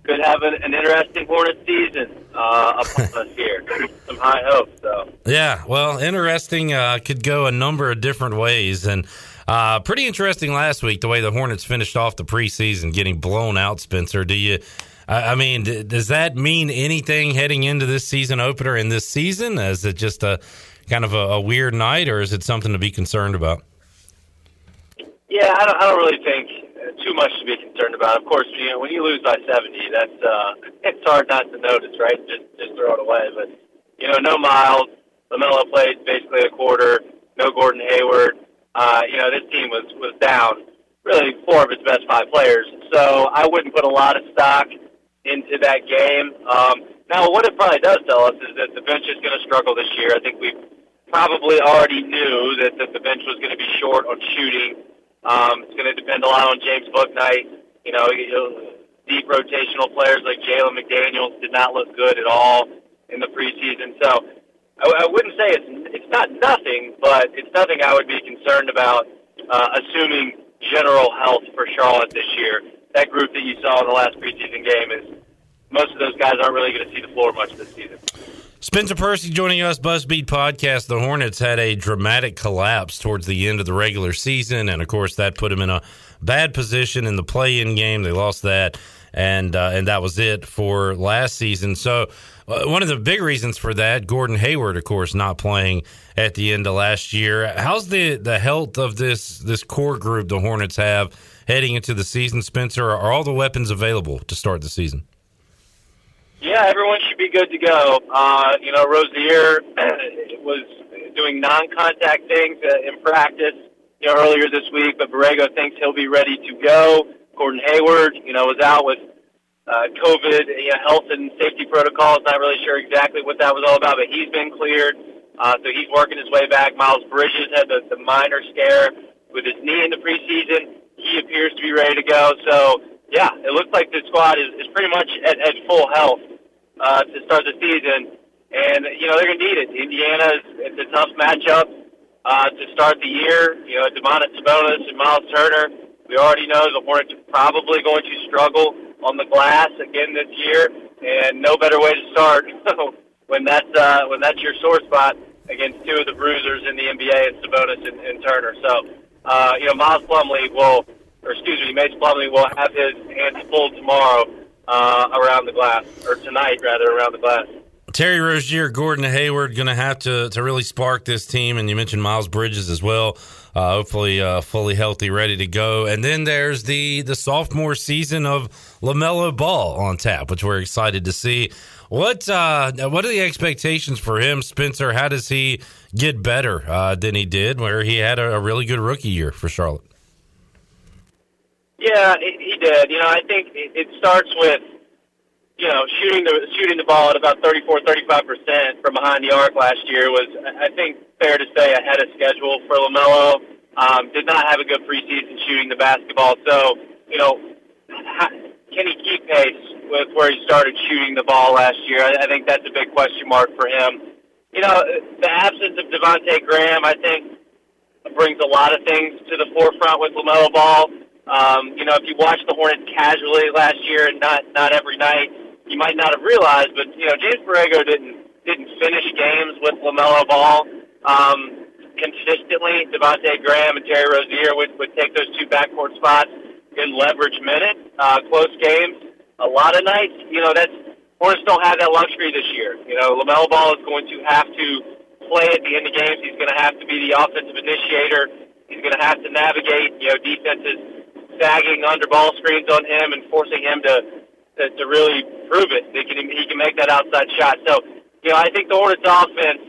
could have an, an interesting Hornet season uh, upon us here. Some high hopes, though. Yeah, well, interesting. Uh, could go a number of different ways, and uh, pretty interesting last week the way the Hornets finished off the preseason, getting blown out. Spencer, do you? I mean, d- does that mean anything heading into this season opener in this season? Is it just a kind of a, a weird night, or is it something to be concerned about? Yeah, I don't, I don't really think uh, too much to be concerned about. Of course, you know, when you lose by 70, that's uh, it's hard not to notice, right? Just just throw it away. But you know, no Miles, Lamelo played basically a quarter. No Gordon Hayward. Uh, you know, this team was was down really four of its best five players. So I wouldn't put a lot of stock into that game. Um, now, what it probably does tell us is that the bench is going to struggle this year. I think we probably already knew that, that the bench was going to be short on shooting. Um, it's going to depend a lot on James Bouknight. You know, deep rotational players like Jalen McDaniels did not look good at all in the preseason. So I, I wouldn't say it's it's not nothing, but it's nothing I would be concerned about. Uh, assuming general health for Charlotte this year, that group that you saw in the last preseason game is most of those guys aren't really going to see the floor much this season. Spencer Percy joining us, Buzzbeat Podcast. The Hornets had a dramatic collapse towards the end of the regular season, and of course, that put them in a bad position in the play-in game. They lost that, and uh, and that was it for last season. So, uh, one of the big reasons for that, Gordon Hayward, of course, not playing at the end of last year. How's the the health of this this core group the Hornets have heading into the season? Spencer, are all the weapons available to start the season? Yeah, everyone should be good to go. Uh, you know, Rozier was doing non-contact things uh, in practice, you know, earlier this week, but Borrego thinks he'll be ready to go. Gordon Hayward, you know, was out with uh, COVID, you know, health and safety protocols. Not really sure exactly what that was all about, but he's been cleared, uh, so he's working his way back. Miles Bridges had the, the minor scare with his knee in the preseason. He appears to be ready to go. So, yeah, it looks like the squad is, is pretty much at, at full health uh, to start the season. And, you know, they're going to need it. Indiana is it's a tough matchup uh, to start the year. You know, Domantas Sabonis and Miles Turner. We already know the Hornets are probably going to struggle on the glass again this year, and no better way to start when that's uh, when that's your sore spot against two of the bruisers in the NBA, and Sabonis and, and Turner. So, uh, you know, Miles Plumlee will, or excuse me, Mace Plumlee will have his hands full tomorrow uh, around the glass, or tonight rather, around the glass. Terry Rozier, Gordon Hayward going to have to to really spark this team, and you mentioned Miles Bridges as well. Uh, hopefully, uh, fully healthy, ready to go. And then there's the the sophomore season of Lamelo Ball on tap, which we're excited to see. What uh, what are the expectations for him, Spencer? How does he get better uh, than he did, where he had a, a really good rookie year for Charlotte? Yeah, he, did. You know, I think it, it starts with you know shooting the shooting the ball at about 34, 35 percent from behind the arc last year was, I think, fair to say ahead of schedule for Lamelo. Um, did not have a good preseason shooting the basketball, so you know, how, can he keep pace with where he started shooting the ball last year? I, I think that's a big question mark for him. You know, the absence of Devonte' Graham, I think, brings a lot of things to the forefront with Lamelo Ball. Um, you know, if you watched the Hornets casually last year and not not every night, you might not have realized. But you know, James Borrego didn't didn't finish games with Lamelo Ball. um, consistently, Devonte' Graham and Terry Rozier would, would take those two backcourt spots in leverage minutes, uh, close games. A lot of nights, you know, that's Hornets don't have that luxury this year. You know, LaMelo Ball is going to have to play at the end of games. He's going to have to be the offensive initiator. He's going to have to navigate, you know, defenses sagging under ball screens on him and forcing him to to, to really prove it. He can he can make that outside shot. So, you know, I think the Hornets offense,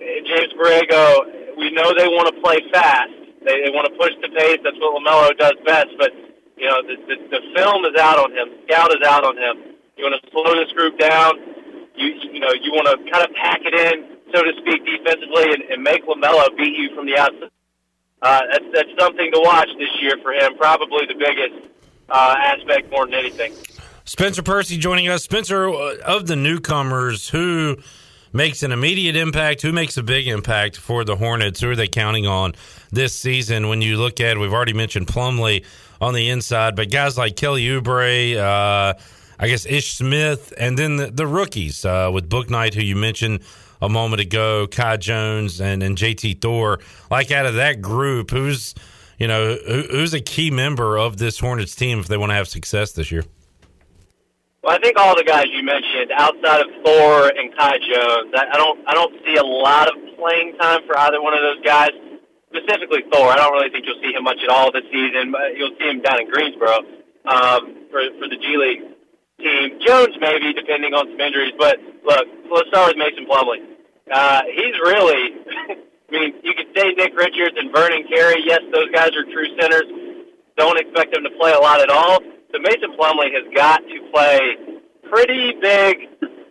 James Borrego, we know they want to play fast. They, they want to push the pace. That's what Lamelo does best. But you know, the, the the film is out on him. Scout is out on him. You want to slow this group down. You you know you want to kind of pack it in, so to speak, defensively, and, and make LaMelo beat you from the outside. Uh, that's that's something to watch this year for him. Probably the biggest uh, aspect more than anything. Spencer Percy joining us. Spencer, uh, of the newcomers, who makes an immediate impact? Who makes a big impact for the Hornets? Who are they counting on this season? When you look at, we've already mentioned Plumlee on the inside, but guys like Kelly Oubre, uh, I guess Ish Smith, and then the, the rookies uh, with Bouknight, who you mentioned a moment ago, Kai Jones and, and JT Thor. Like out of that group, who's you know who, who's a key member of this Hornets team if they want to have success this year? Well, I think all the guys you mentioned, outside of Thor and Kai Jones, I, I don't I don't see a lot of playing time for either one of those guys. Specifically Thor, I don't really think you'll see him much at all this season. But you'll see him down in Greensboro um, for for the G League team. Jones maybe, depending on some injuries. But look, let's start with Mason Plumlee. Uh, he's really, I mean, you could say Nick Richards and Vernon Carey. Yes, those guys are true centers. Don't expect them to play a lot at all. So Mason Plumlee has got to play pretty big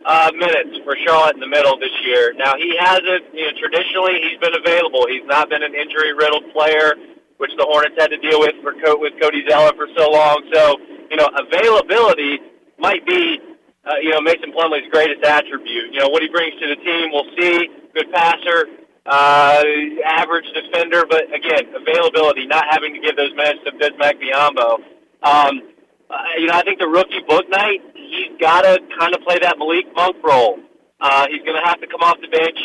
uh, minutes for Charlotte in the middle this year. Now he hasn't, you know, traditionally he's been available. He's not been an injury-riddled player, which the Hornets had to deal with for Co- with Cody Zeller for so long. So you know, availability might be, uh, you know, Mason Plumlee's greatest attribute. You know, what he brings to the team, we'll see. Good passer, uh, average defender, but again, availability, not having to give those minutes to Bismack Biyombo. Um, uh, you know, I think the rookie Bouknight, he's got to kind of play that Malik Monk role. Uh, he's going to have to come off the bench.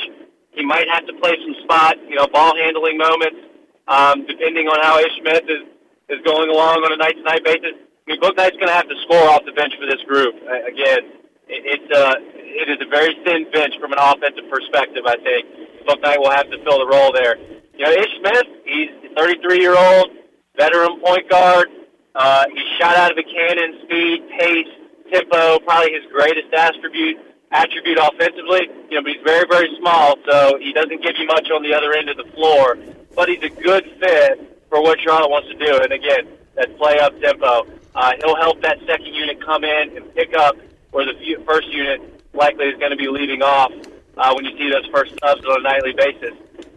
He might have to play some spot, you know, ball handling moments, um, depending on how Ish Smith is, is going along on a night to night basis. I mean, Bouknight's going to have to score off the bench for this group. Uh, again, it, it's uh, it is a very thin bench from an offensive perspective. I think Bouknight will have to fill the role there. You know, Ish Smith, he's a 33 year old veteran point guard. Uh, he's shot out of a cannon, speed, pace, tempo, probably his greatest attribute attribute offensively. You know, but he's very, very small, so he doesn't give you much on the other end of the floor. But he's a good fit for what Charlotte wants to do. And again, that play up tempo. Uh, he'll help that second unit come in and pick up where the first unit likely is going to be leaving off uh, when you see those first subs on a nightly basis.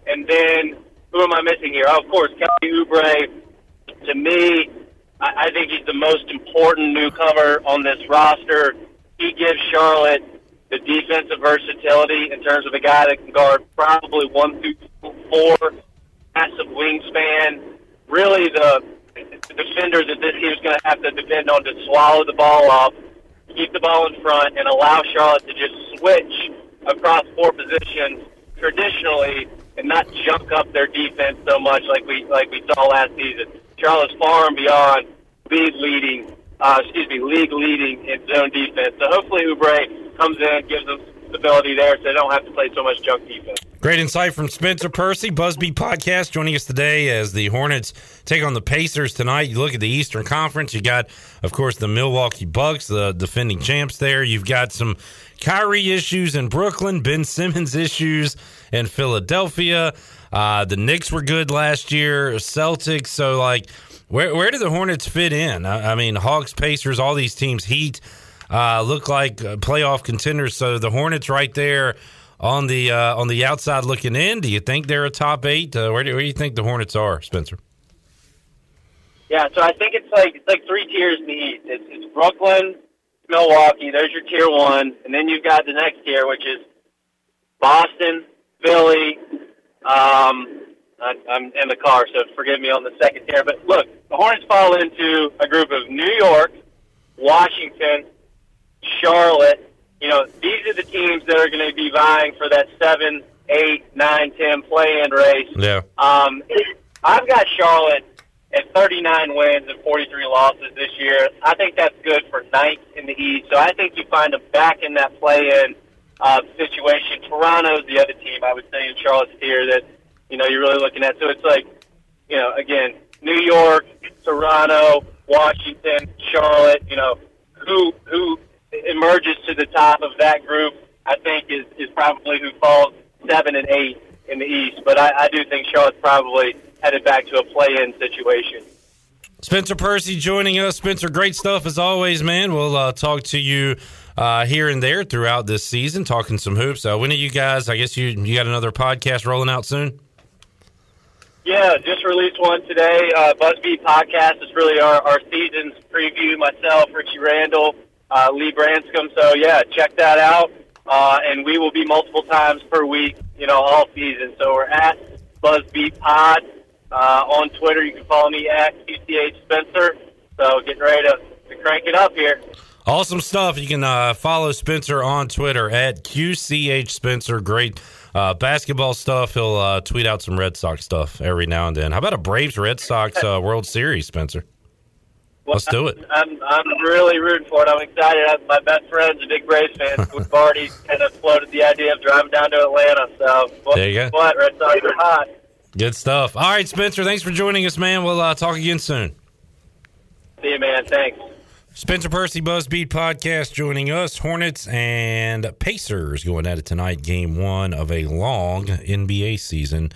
And then, who am I missing here? Oh, of course, Kelly Oubre. To me, I, I think he's the most important newcomer on this roster. He gives Charlotte the defensive versatility in terms of a guy that can guard probably one through four, massive wingspan. Really, the defender that this team's going to have to depend on to swallow the ball off, keep the ball in front, and allow Charlotte to just switch across four positions traditionally and not junk up their defense so much like we like we saw last season. Charlotte's far and beyond league leading, uh, excuse me, league leading in zone defense. So hopefully Oubre comes in, gives them stability there, so they don't have to play so much junk defense. Great insight from Spencer Percy, Buzzbeat Podcast, joining us today as the Hornets take on the Pacers tonight. You look at the Eastern Conference, you got, of course, the Milwaukee Bucks, the defending champs there. You've got some Kyrie issues in Brooklyn, Ben Simmons issues in Philadelphia. Uh, the Knicks were good last year, Celtics. So, like, where, where do the Hornets fit in? I, I mean, Hawks, Pacers, all these teams, Heat uh, look like uh, playoff contenders. So the Hornets right there on the uh, on the outside looking in. Do you think they're a top eight? Uh, where, do, where do you think the Hornets are, Spencer? Yeah, so I think it's like it's like three tiers in the East. It's, it's Brooklyn, Milwaukee. There's your tier one, and then you've got the next tier, which is Boston, Philly. Um, I, I'm in the car, so forgive me on the second tier. But look, the Hornets fall into a group of New York, Washington, Charlotte. You know, these are the teams that are going to be vying for that seven eight, nine, ten play-in race. Yeah. Um, I've got Charlotte at 39 wins and 43 losses this year. I think that's good for ninth in the East. So I think you find them back in that play-in uh, situation. Toronto's the other team I would say in Charlotte's here that you know you're really looking at. So it's like you know again New York, Toronto, Washington, Charlotte. You know who who emerges to the top of that group. I think is is probably who falls seven and eight in the East. But I, I do think Charlotte's probably headed back to a play-in situation. Spencer Percy joining us. Spencer, great stuff as always, man. We'll uh, talk to you uh, here and there throughout this season, talking some hoops. Uh, when are you guys? I guess you you got another podcast rolling out soon. Yeah, just released one today. Uh, Buzzbeat podcast is really our, our season's preview. Myself, Richie Randall, uh, Lee Branscombe. So yeah, check that out. Uh, and we will be multiple times per week, you know, all season. So we're at Buzzbeat Pod uh, on Twitter. You can follow me at QCH Spencer. So getting ready to, to crank it up here. Awesome stuff. You can uh, follow Spencer on Twitter at QCH Spencer. Great uh, basketball stuff. He'll uh, tweet out some Red Sox stuff every now and then. How about a Braves Red Sox uh, World Series, Spencer? Let's do it. I'm I'm really rooting for it. I'm excited. I, my best friend's a big Braves fan. We've already kind of floated the idea of driving down to Atlanta. So There you go. What Red Sox are hot. Good stuff. All right, Spencer. Thanks for joining us, man. We'll uh, talk again soon. See you, man. Thanks. Spencer Percy Buzzbeat podcast joining us. Hornets and Pacers going at it tonight. Game one of a long NBA season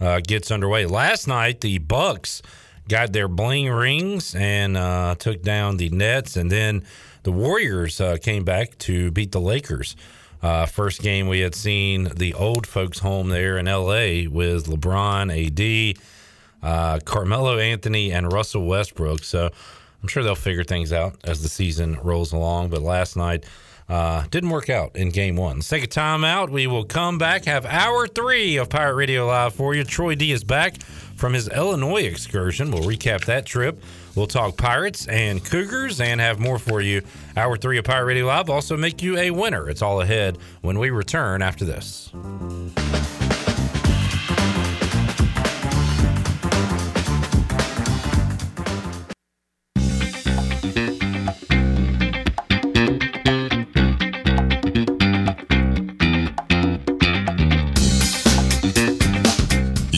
uh, gets underway. Last night, the Bucks got their bling rings and uh, took down the Nets, and then the Warriors uh, came back to beat the Lakers. Uh, first game we had seen the old folks home there in LA with LeBron, AD, uh, Carmelo Anthony, and Russell Westbrook. So I'm sure they'll figure things out as the season rolls along. But last night uh, didn't work out in game one. Let's take a timeout. We will come back, have hour three of Pirate Radio Live for you. Troy D is back from his Illinois excursion. We'll recap that trip. We'll talk Pirates and Cougars and have more for you. Hour three of Pirate Radio Live also make you a winner. It's all ahead when we return after this.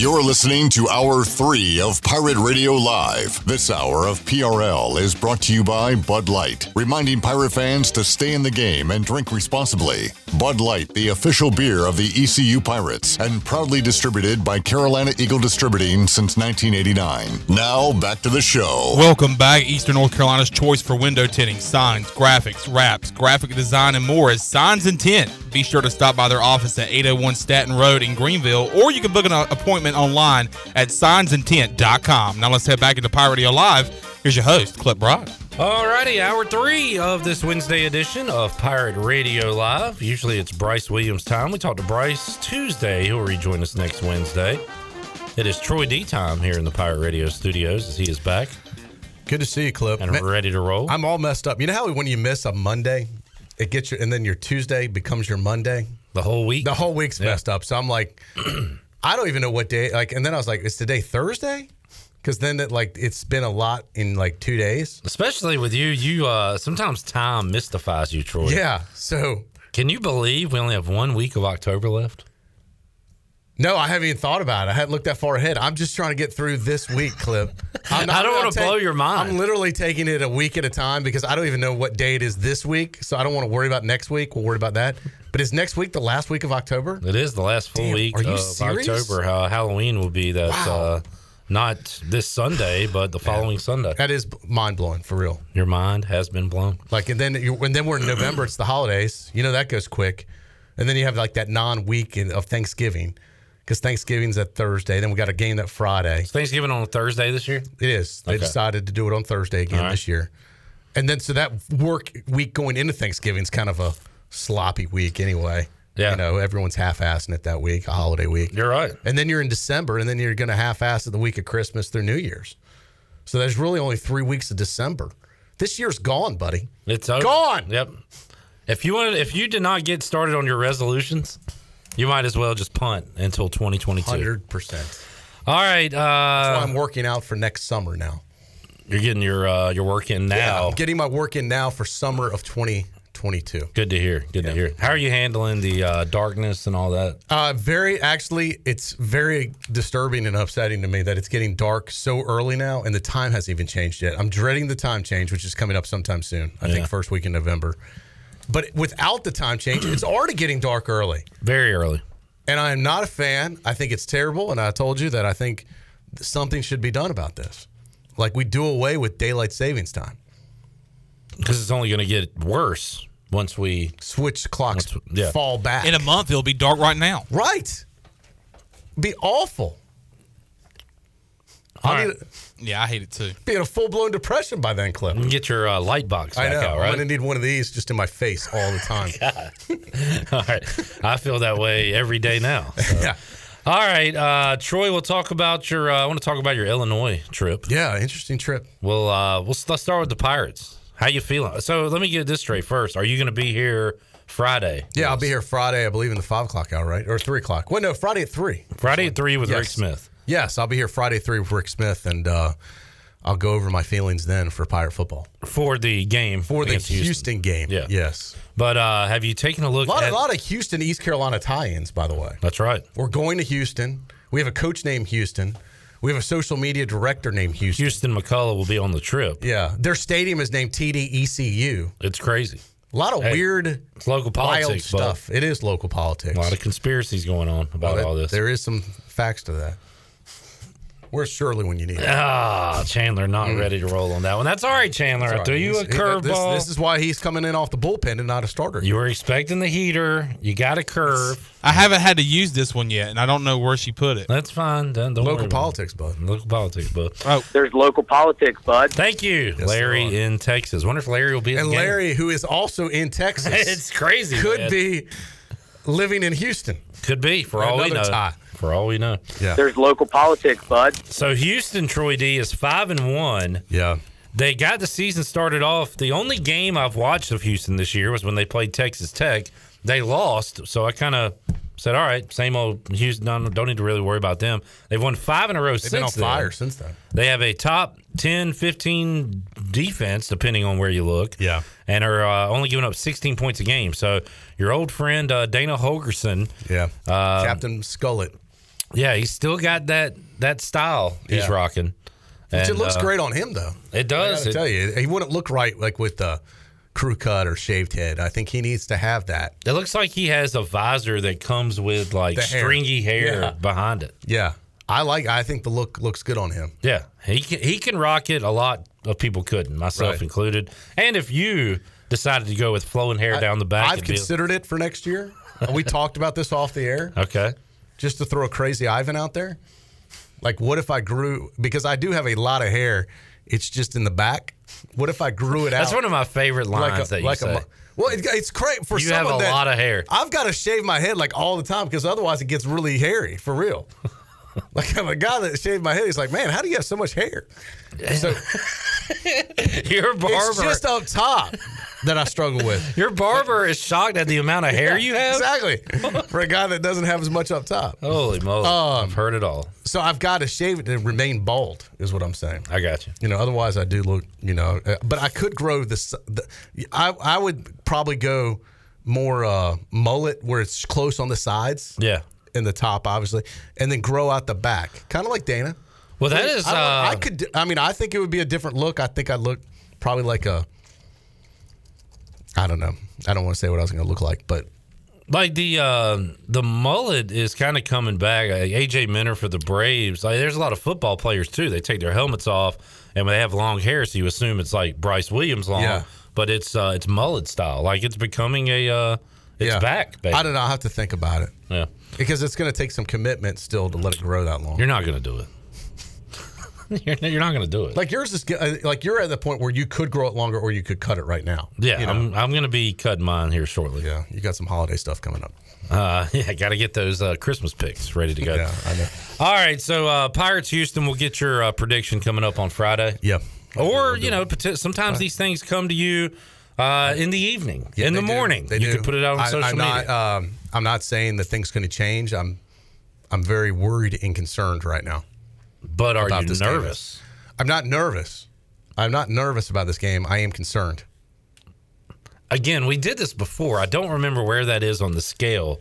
You're listening to Hour 3 of Pirate Radio Live. This hour of PRL is brought to you by Bud Light, reminding pirate fans to stay in the game and drink responsibly. Bud Light, the official beer of the ECU Pirates, and proudly distributed by Carolina Eagle Distributing since 1989. Now, back to the show. Welcome back. Eastern North Carolina's choice for window tinting, signs, graphics, wraps, graphic design, and more is Signs and Tint. Be sure to stop by their office at 801 Staten Road in Greenville, or you can book an appointment online at signsandtint.com. Now let's head back into Pirate Radio Live. Here's your host, Clip Broad. Alrighty, hour three of this Wednesday edition of Pirate Radio Live. Usually it's Bryce Williams time. We talk to Bryce Tuesday. He'll rejoin us next Wednesday. It is Troy D time here in the Pirate Radio studios as he is back. Good to see you, Clip. And ready to roll. I'm all messed up. You know how when you miss a Monday, it gets you, and then your Tuesday becomes your Monday. The whole week. The whole week's Yeah. messed up. So I'm like, I don't even know what day. Like, and then I was like, is today Thursday? Because then it like it's been a lot in like two days. Especially with you, you uh sometimes time mystifies you, Troy. Yeah. So can you believe we only have one week of October left? No, I haven't even thought about it. I hadn't looked that far ahead. I'm just trying to get through this week, Clip. I'm I don't wanna blow your mind. I'm literally taking it a week at a time because I don't even know what day it is this week. So I don't want to worry about next week. We'll worry about that. But is next week the last week of October? It is the last full Damn, week are you of serious? October. How Halloween will be that uh not this Sunday, but the following Sunday. That is mind blowing for real. Your mind has been blown. Like, and then and then we're in November. It's the holidays. You know that goes quick. And then you have like that non week of Thanksgiving because Thanksgiving's that Thursday. Then we got a game that Friday. Is Thanksgiving on a Thursday this year? It is. They Okay. decided to do it on Thursday again right. this year. And then so that work week going into Thanksgiving is kind of a sloppy week anyway. Yeah. You know, everyone's half assing it that week, a holiday week. You're right. And then you're in December, and then you're going to half ass it the week of Christmas through New Year's. So there's really only three weeks of December. This year's gone, buddy. It's over. Gone. Yep. If you wanted, if you did not get started on your resolutions, You might as well just punt until 2022. Hundred percent. All right. Uh, That's why I'm working out for next summer now. You're getting your uh, your work in Yeah, now. I'm getting my work in now for summer of 2022. Good to hear. Good to hear. How are you handling the uh, darkness and all that? Uh, very actually, it's very disturbing and upsetting to me that it's getting dark so early now, and the time hasn't even changed yet. I'm dreading the time change, which is coming up sometime soon. I think first week in November. But without the time change, it's already getting dark early. Very early. And I am not a fan. I think it's terrible, and I told you that I think something should be done about this. Like we do away with daylight savings time. Because it's only going to get worse once we switch clocks. yeah. fall back. In a month, it'll be dark right now. Right. Be awful. All right. need, Yeah, I hate it too. be in a full blown depression by then, Clip. You get your uh, light box I back know. out, I'm gonna need one of these just in my face all the time. All right. I feel that way every day now. so. Yeah. All right. Uh, Troy, we'll talk about your, uh, I want to talk about your Illinois trip. Yeah, interesting trip. Well, uh, we'll, let's start with the Pirates. How you feeling? So let me get this straight first. Are you going to be here Friday? Yeah, I'll be here Friday, I believe, in the five o'clock hour, right? Or three o'clock. Well, no, Friday at three. Friday at three with Yes. Rick Smith. Yes, I'll be here Friday at three with Rick Smith, and uh, I'll go over my feelings then for Pirate football. For the game. For the against Houston, game. Yeah. Yes. But uh, have you taken a look A lot, at a lot of Houston, East Carolina tie ins, by the way. That's right. We're going to Houston. We have a coach named Houston. We have a social media director named Houston. Houston McCullough will be on the trip. Yeah. Their stadium is named TDECU. It's crazy. A lot of Hey, weird, local politics, stuff. It is local politics. A lot of conspiracies going on about Well, all this. There is some facts to that. Where's Shirley when you need it? Ah, Chandler not Mm. ready to roll on that one. That's all right, Chandler. I That's threw you a He's- he- curveball. This, this is why he's coming in off the bullpen and not a starter. You were expecting the heater. You got a curve. I haven't had to use this one yet, and I don't know where she put it. That's fine. Don't, don't Local worry about politics, bud. Local politics, bud. Oh, There's local politics, bud. Thank you, Yes, Larry there in Texas. Wonder if Larry will be at and the game. Larry, who is also in Texas, it's crazy. could man. be living in Houston. Could be for all we know. Tie. For all we know. Yeah. There's local politics, bud. So Houston Troy D is five and one. Yeah. They got the season started off. The only game I've watched of Houston this year was when they played Texas Tech. They lost, so I kind of said, "All right, same old Houston. Don't, don't need to really worry about them." They've won five in a row They've since been on then. fire since then. They have a top 10, 15 defense, depending on where you look. Yeah. And are uh, only giving up 16 points a game. So your old friend uh, Dana Holgorsen, Yeah. uh, Captain Skullet. Yeah, he's still got that that style he's Yeah. rocking. Which it looks uh, great on him, though. It does. gotta It- tell you, he wouldn't look right like with the crew cut or shaved head. I think he needs to have that. It looks like he has a visor that comes with like hair. stringy hair Yeah. behind it. Yeah. I like. I think the look looks good on him. Yeah, he can, he can rock it. A lot of people couldn't, myself Right. included. And if you decided to go with flowing hair down the back, I've it'd be- considered it for next year. we talked about this off the air. okay. Just to throw a crazy Ivan out there. Like, what if I grew because I do have a lot of hair. It's just in the back. What if I grew it out? That's one of my favorite lines that you say. mo- well, it, it's great for You have a that- lot of hair. I've got to shave my head like all the time because otherwise it gets really hairy for real. like I'm a guy that shaved my head. He's like, man, how do you have so much hair? So Your barber, it's just up top that I struggle with. your barber is shocked at the amount of hair you have. Exactly. For a guy that doesn't have as much up top. Holy moly! Um, I've heard it all. So I've got to shave it to remain bald, is what I'm saying. I got you. You know, otherwise I do look, you know, uh, but I could grow this. The, I I would probably go more uh, mullet where it's close on the sides Yeah. In the top, obviously, and then grow out the back, kind of like Dana. Well, that is. I, uh, I could. I mean, I think it would be a different look. I think I'd look probably like a. I don't know. I don't want to say what I was going to look like, but Like the uh, the mullet is kind of coming back. Uh, AJ Minter for the Braves. Like there's a lot of football players too. They take their helmets off and they have long hair, so you assume it's like Bryce Williams long. Yeah. But it's uh, it's mullet style. Like it's becoming a uh, it's yeah. back. Baby. I don't know. I have to think about it Yeah, because it's going to take some commitment still to let it grow that long. you're not gonna do it. you're, you're not gonna do it. Like yours is uh, like you're at the point where you could grow it longer or you could cut it right now. yeah, You know? I'm I'm gonna be cutting mine here shortly. yeah. You got some holiday stuff coming up. Uh, yeah, got to get those uh, Christmas picks ready to go. Yeah, I know. All right, so uh, Pirates Houston, we'll get your uh, prediction coming up on Friday. Yeah. Or you know, sometimes these things come to you uh, in the evening, Yeah, in the they do. morning. They you do. can put it out on I- social I'm media. Not, um, I'm not saying that things going to change. I'm I'm very worried and concerned right now. But are you this game. nervous? I'm not nervous. I'm not nervous about this game. I am concerned. Again, we did this before. I don't remember where that is on the scale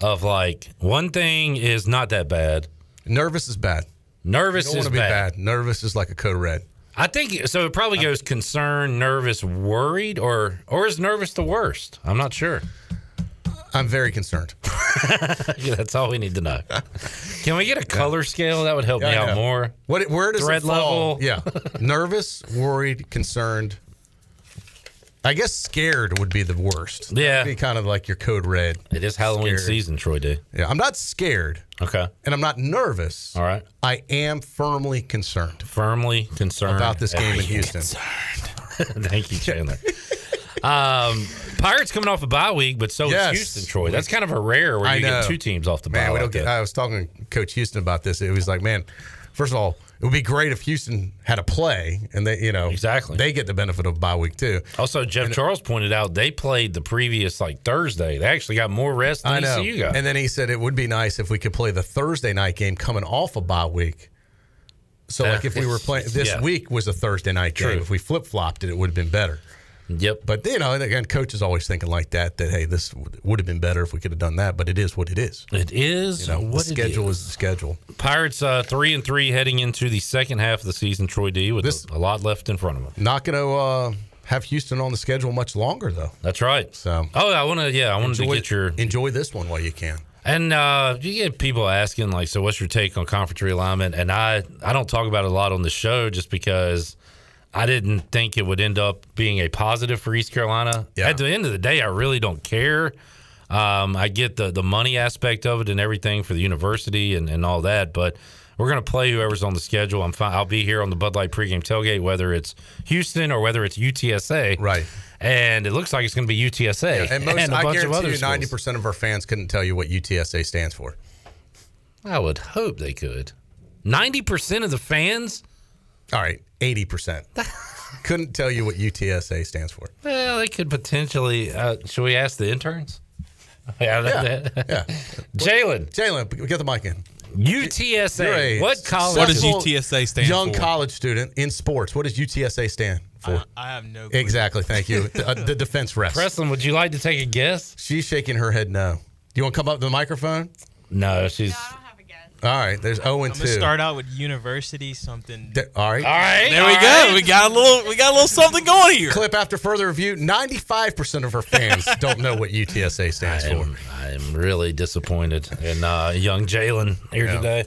of like one thing is not that bad. Nervous is bad. Nervous is bad. bad. Nervous is like a code red. I think so. It probably goes concerned, nervous, worried, or or is nervous the worst? I'm not sure. I'm very concerned. Yeah, That's all we need to know. Can we get a color scale? That would help me out more. What? Where does Thread it fall? level? Yeah, nervous, worried, concerned. I guess scared would be the worst. Yeah. That'd be kind of like your code red. It is Halloween Scared. season, Troy D. Yeah, I'm not scared. Okay. And I'm not nervous. All right. I am firmly concerned. Firmly concerned about this game in Houston. Thank you, Chandler. um, Pirates coming off a bye week, but so Yes. is Houston, Troy. That's kind of a rare where you get two teams off the bye. Man, we like don't get. I was talking to Coach Houston about this. It was like, man, first of all, it would be great if Houston had a play, and they, you know, exactly they get the benefit of bye week too. Also, Jeff Charles pointed out they played the previous like Thursday. They actually got more rest than I know. ECU got. And then he said it would be nice if we could play the Thursday night game coming off a bye week. So, Uh, like, if we were playing this yeah. week was a Thursday night game, True. if we flip flopped it, it would have been better. Yep. But you know, again, coach is always thinking like that. That hey, this would have been better if we could have done that. But it is what it is. It is You know, what the schedule is. the schedule. Pirates uh, three and three heading into the second half of the season. Troy D with a, a lot left in front of them. Not going to uh, have Houston on the schedule much longer, though. That's right. So, oh, I want to. Yeah, I wanted enjoy, to get your enjoy this one while you can. And uh, you get people asking like, so what's your take on conference realignment? And I, I don't talk about it a lot on the show just because I didn't think it would end up being a positive for East Carolina. At the end of the day, I really don't care. Um, I get the the money aspect of it and everything for the university and, and all that, but we're going to play whoever's on the schedule. I'm fine. I'll be here on the Bud Light pregame tailgate, whether it's Houston or whether it's UTSA. Right. And it looks like it's going to be UTSA And most, a I bunch of guarantee other you, ninety percent of our fans couldn't tell you what UTSA stands for. I would hope they could. Ninety percent of the fans. All right, eighty percent couldn't tell you what UTSA stands for. Well, they could potentially. Uh, should we ask the interns? Yeah, Yeah, yeah. Jalen, Jalen, get the mic in. UTSA. You're a What college? What does UTSA stand young for? Young college student in sports. What does UTSA stand for? I have no Exactly. Thank you. the, uh, the defense refs. Preston, would you like to take a guess? She's shaking her head no. Do you want to come up to the microphone? No, she's. All right. There's 0 and I'm 2. gonna start out with university something. Th- All right. All right. There we all go. right. We got a little. We got a little something going here. Clip after further review 95% of our fans don't know what UTSA stands I for. am, I am really disappointed in uh, young Jalen here Yeah. today.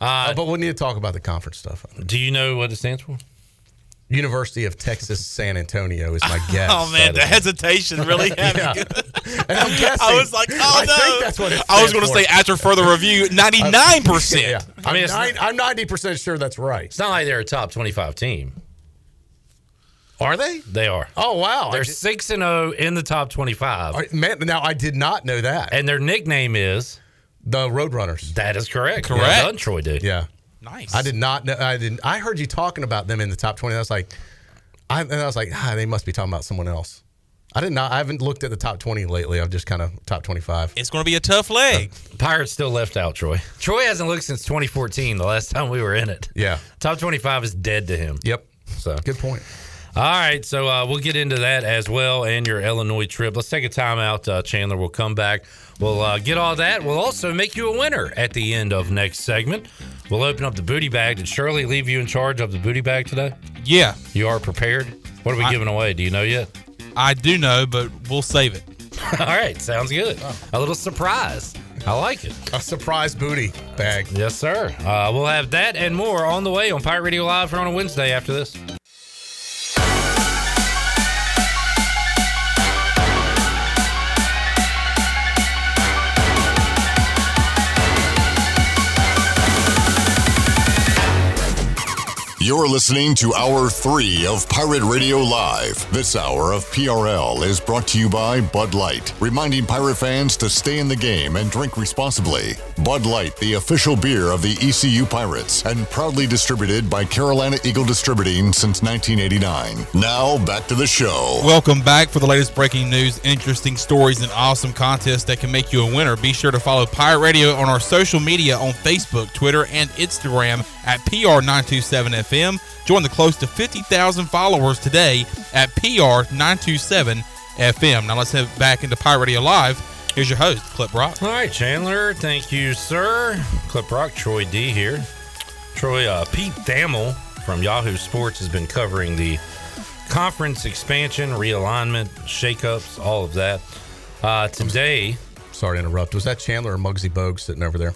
Uh, Uh, but we need to talk about the conference stuff. do you know what it stands for? University of Texas San Antonio is my guess. Oh man, the That is- hesitation really had Yeah. me. And I'm guessing. I was like, oh I no. think that's what I was going to say after further review, ninety nine percent. Yeah. I I'm, mean, it's nine, I'm 90% sure that's right. It's not like they're a top twenty-five team. Are they? They are. Oh, wow. They're did- six and zero in the top twenty-five, all right, man, now, I did not know that. and their nickname is. the Roadrunners. That is correct. Correct. Well done, Troy. D. Yeah. Nice. I did not know. I didn't. I heard you talking about them in the top 20. I was like, I, and I was like, ah, they must be talking about someone else. I did not. I haven't looked at the top 20 lately. I've just kind of top 25. It's going to be a tough leg. Pirates still left out, Troy. Troy hasn't looked since 2014, the last time we were in it. Yeah. Top 25 is dead to him. Yep. So Good point. All right, so uh, we'll get into that as well and your Illinois trip. Let's take a timeout, uh, Chandler. We'll come back. We'll uh, get all that. We'll also make you a winner at the end of next segment. We'll open up the booty bag. Did Shirley leave you in charge of the booty bag today? Yeah, You are prepared? What are we I- giving away? Do you know yet? I do know, but we'll save it. all right, sounds good. A little surprise. I like it. A surprise booty bag. Yes, sir. Uh, we'll have that and more on the way on Pirate Radio Live for on a Wednesday after this. You're listening to Hour 3 of Pirate Radio Live. This hour of PRL is brought to you by Bud Light, reminding Pirate fans to stay in the game and drink responsibly. Bud Light, the official beer of the ECU Pirates, and proudly distributed by Carolina Eagle Distributing since 1989. Now, back to the show. Welcome back for the latest breaking news, interesting stories, and awesome contests that can make you a winner. Be sure to follow Pirate Radio on our social media on Facebook, Twitter, and Instagram at PR927FM. Join the close to 50,000 followers today at PR927FM. Now let's head back into Pirate Radio Live. Here's your host, Clip Rock. All right, Chandler. Thank you, sir. Clip Rock, Troy D here. Troy, uh, Pete Thamel from Yahoo Sports has been covering the conference expansion, realignment, shakeups, all of that. Uh, today, Sorry to interrupt. Was that Chandler or Muggsy Bogues sitting over there?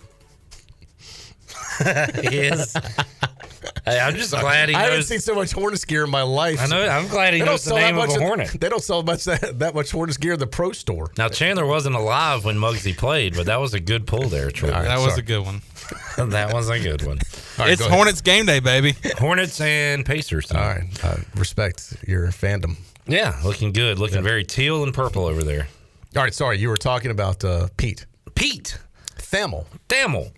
he is. Hey, I'm just glad he I haven't seen so much Hornets gear in my life. I know. I'm glad he They knows the name of a at- Hornet. They don't sell much that, that much Hornets gear in the pro store. Now Chandler wasn't alive when Muggsy played, but that was a good pull there, Troy. that was a good one. that was a good one. it's Hornets game day, baby. Hornets and Pacers. All right. I respect your fandom. Yeah, looking good. Looking very teal and purple over there. All right. Sorry. You were talking about uh, Pete. Pete. Thamel. Thamel.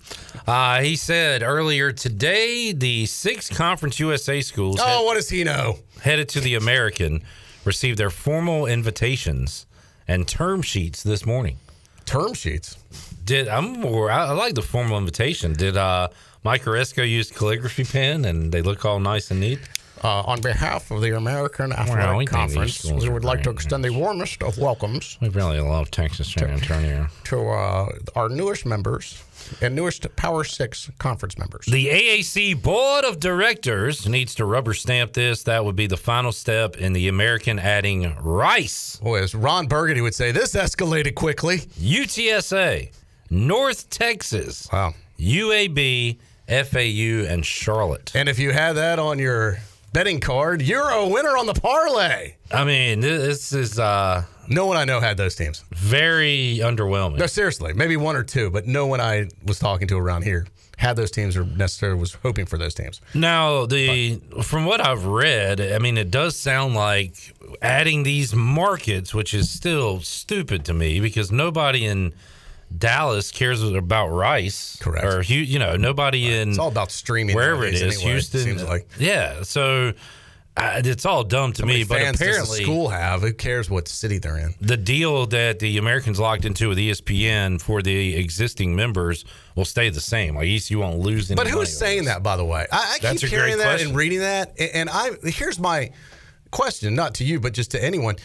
Uh, he said earlier today the six Conference USA schools Oh, what does he know? headed to the American received their formal invitations and term sheets this morning. Term sheets? Did I'm more I, I like the formal invitation. Did uh Mike Aresco use calligraphy pen and they look all nice and neat? Uh, on behalf of the American Well, Athletic we Conference, we would like to extend the warmest of welcomes We really love Texas San Antonio. to uh, our newest members and newest Power Six conference members. The AAC Board of Directors needs to rubber stamp this. That would be the final step in the American adding Rice. Boy, as Ron Burgundy would say, this escalated quickly. UTSA, North Texas, wow. UAB, FAU, and Charlotte. And if you had that on your betting card, you're a winner on the parlay. I mean, this is uh no one I know had those teams. Very underwhelming. No, seriously, maybe one or two, but no one I was talking to around here had those teams or necessarily was hoping for those teams. Now, the from what I've read, I mean, it does sound like adding these markets, which is still stupid to me because nobody in Dallas cares about Rice, correct? Or you know, nobody in It's all about streaming wherever it is. anyway, it Houston. seems like. yeah. So uh, it's all dumb to me, but fans does the apparently school have? Who cares what city they're in? the deal that the Americans locked into with ESPN for the existing members will stay the same. Like ECU won't lose any. But who's saying that, by the way? I, I keep hearing that question. and reading that, and I here's my question, not to you, but just to anyone.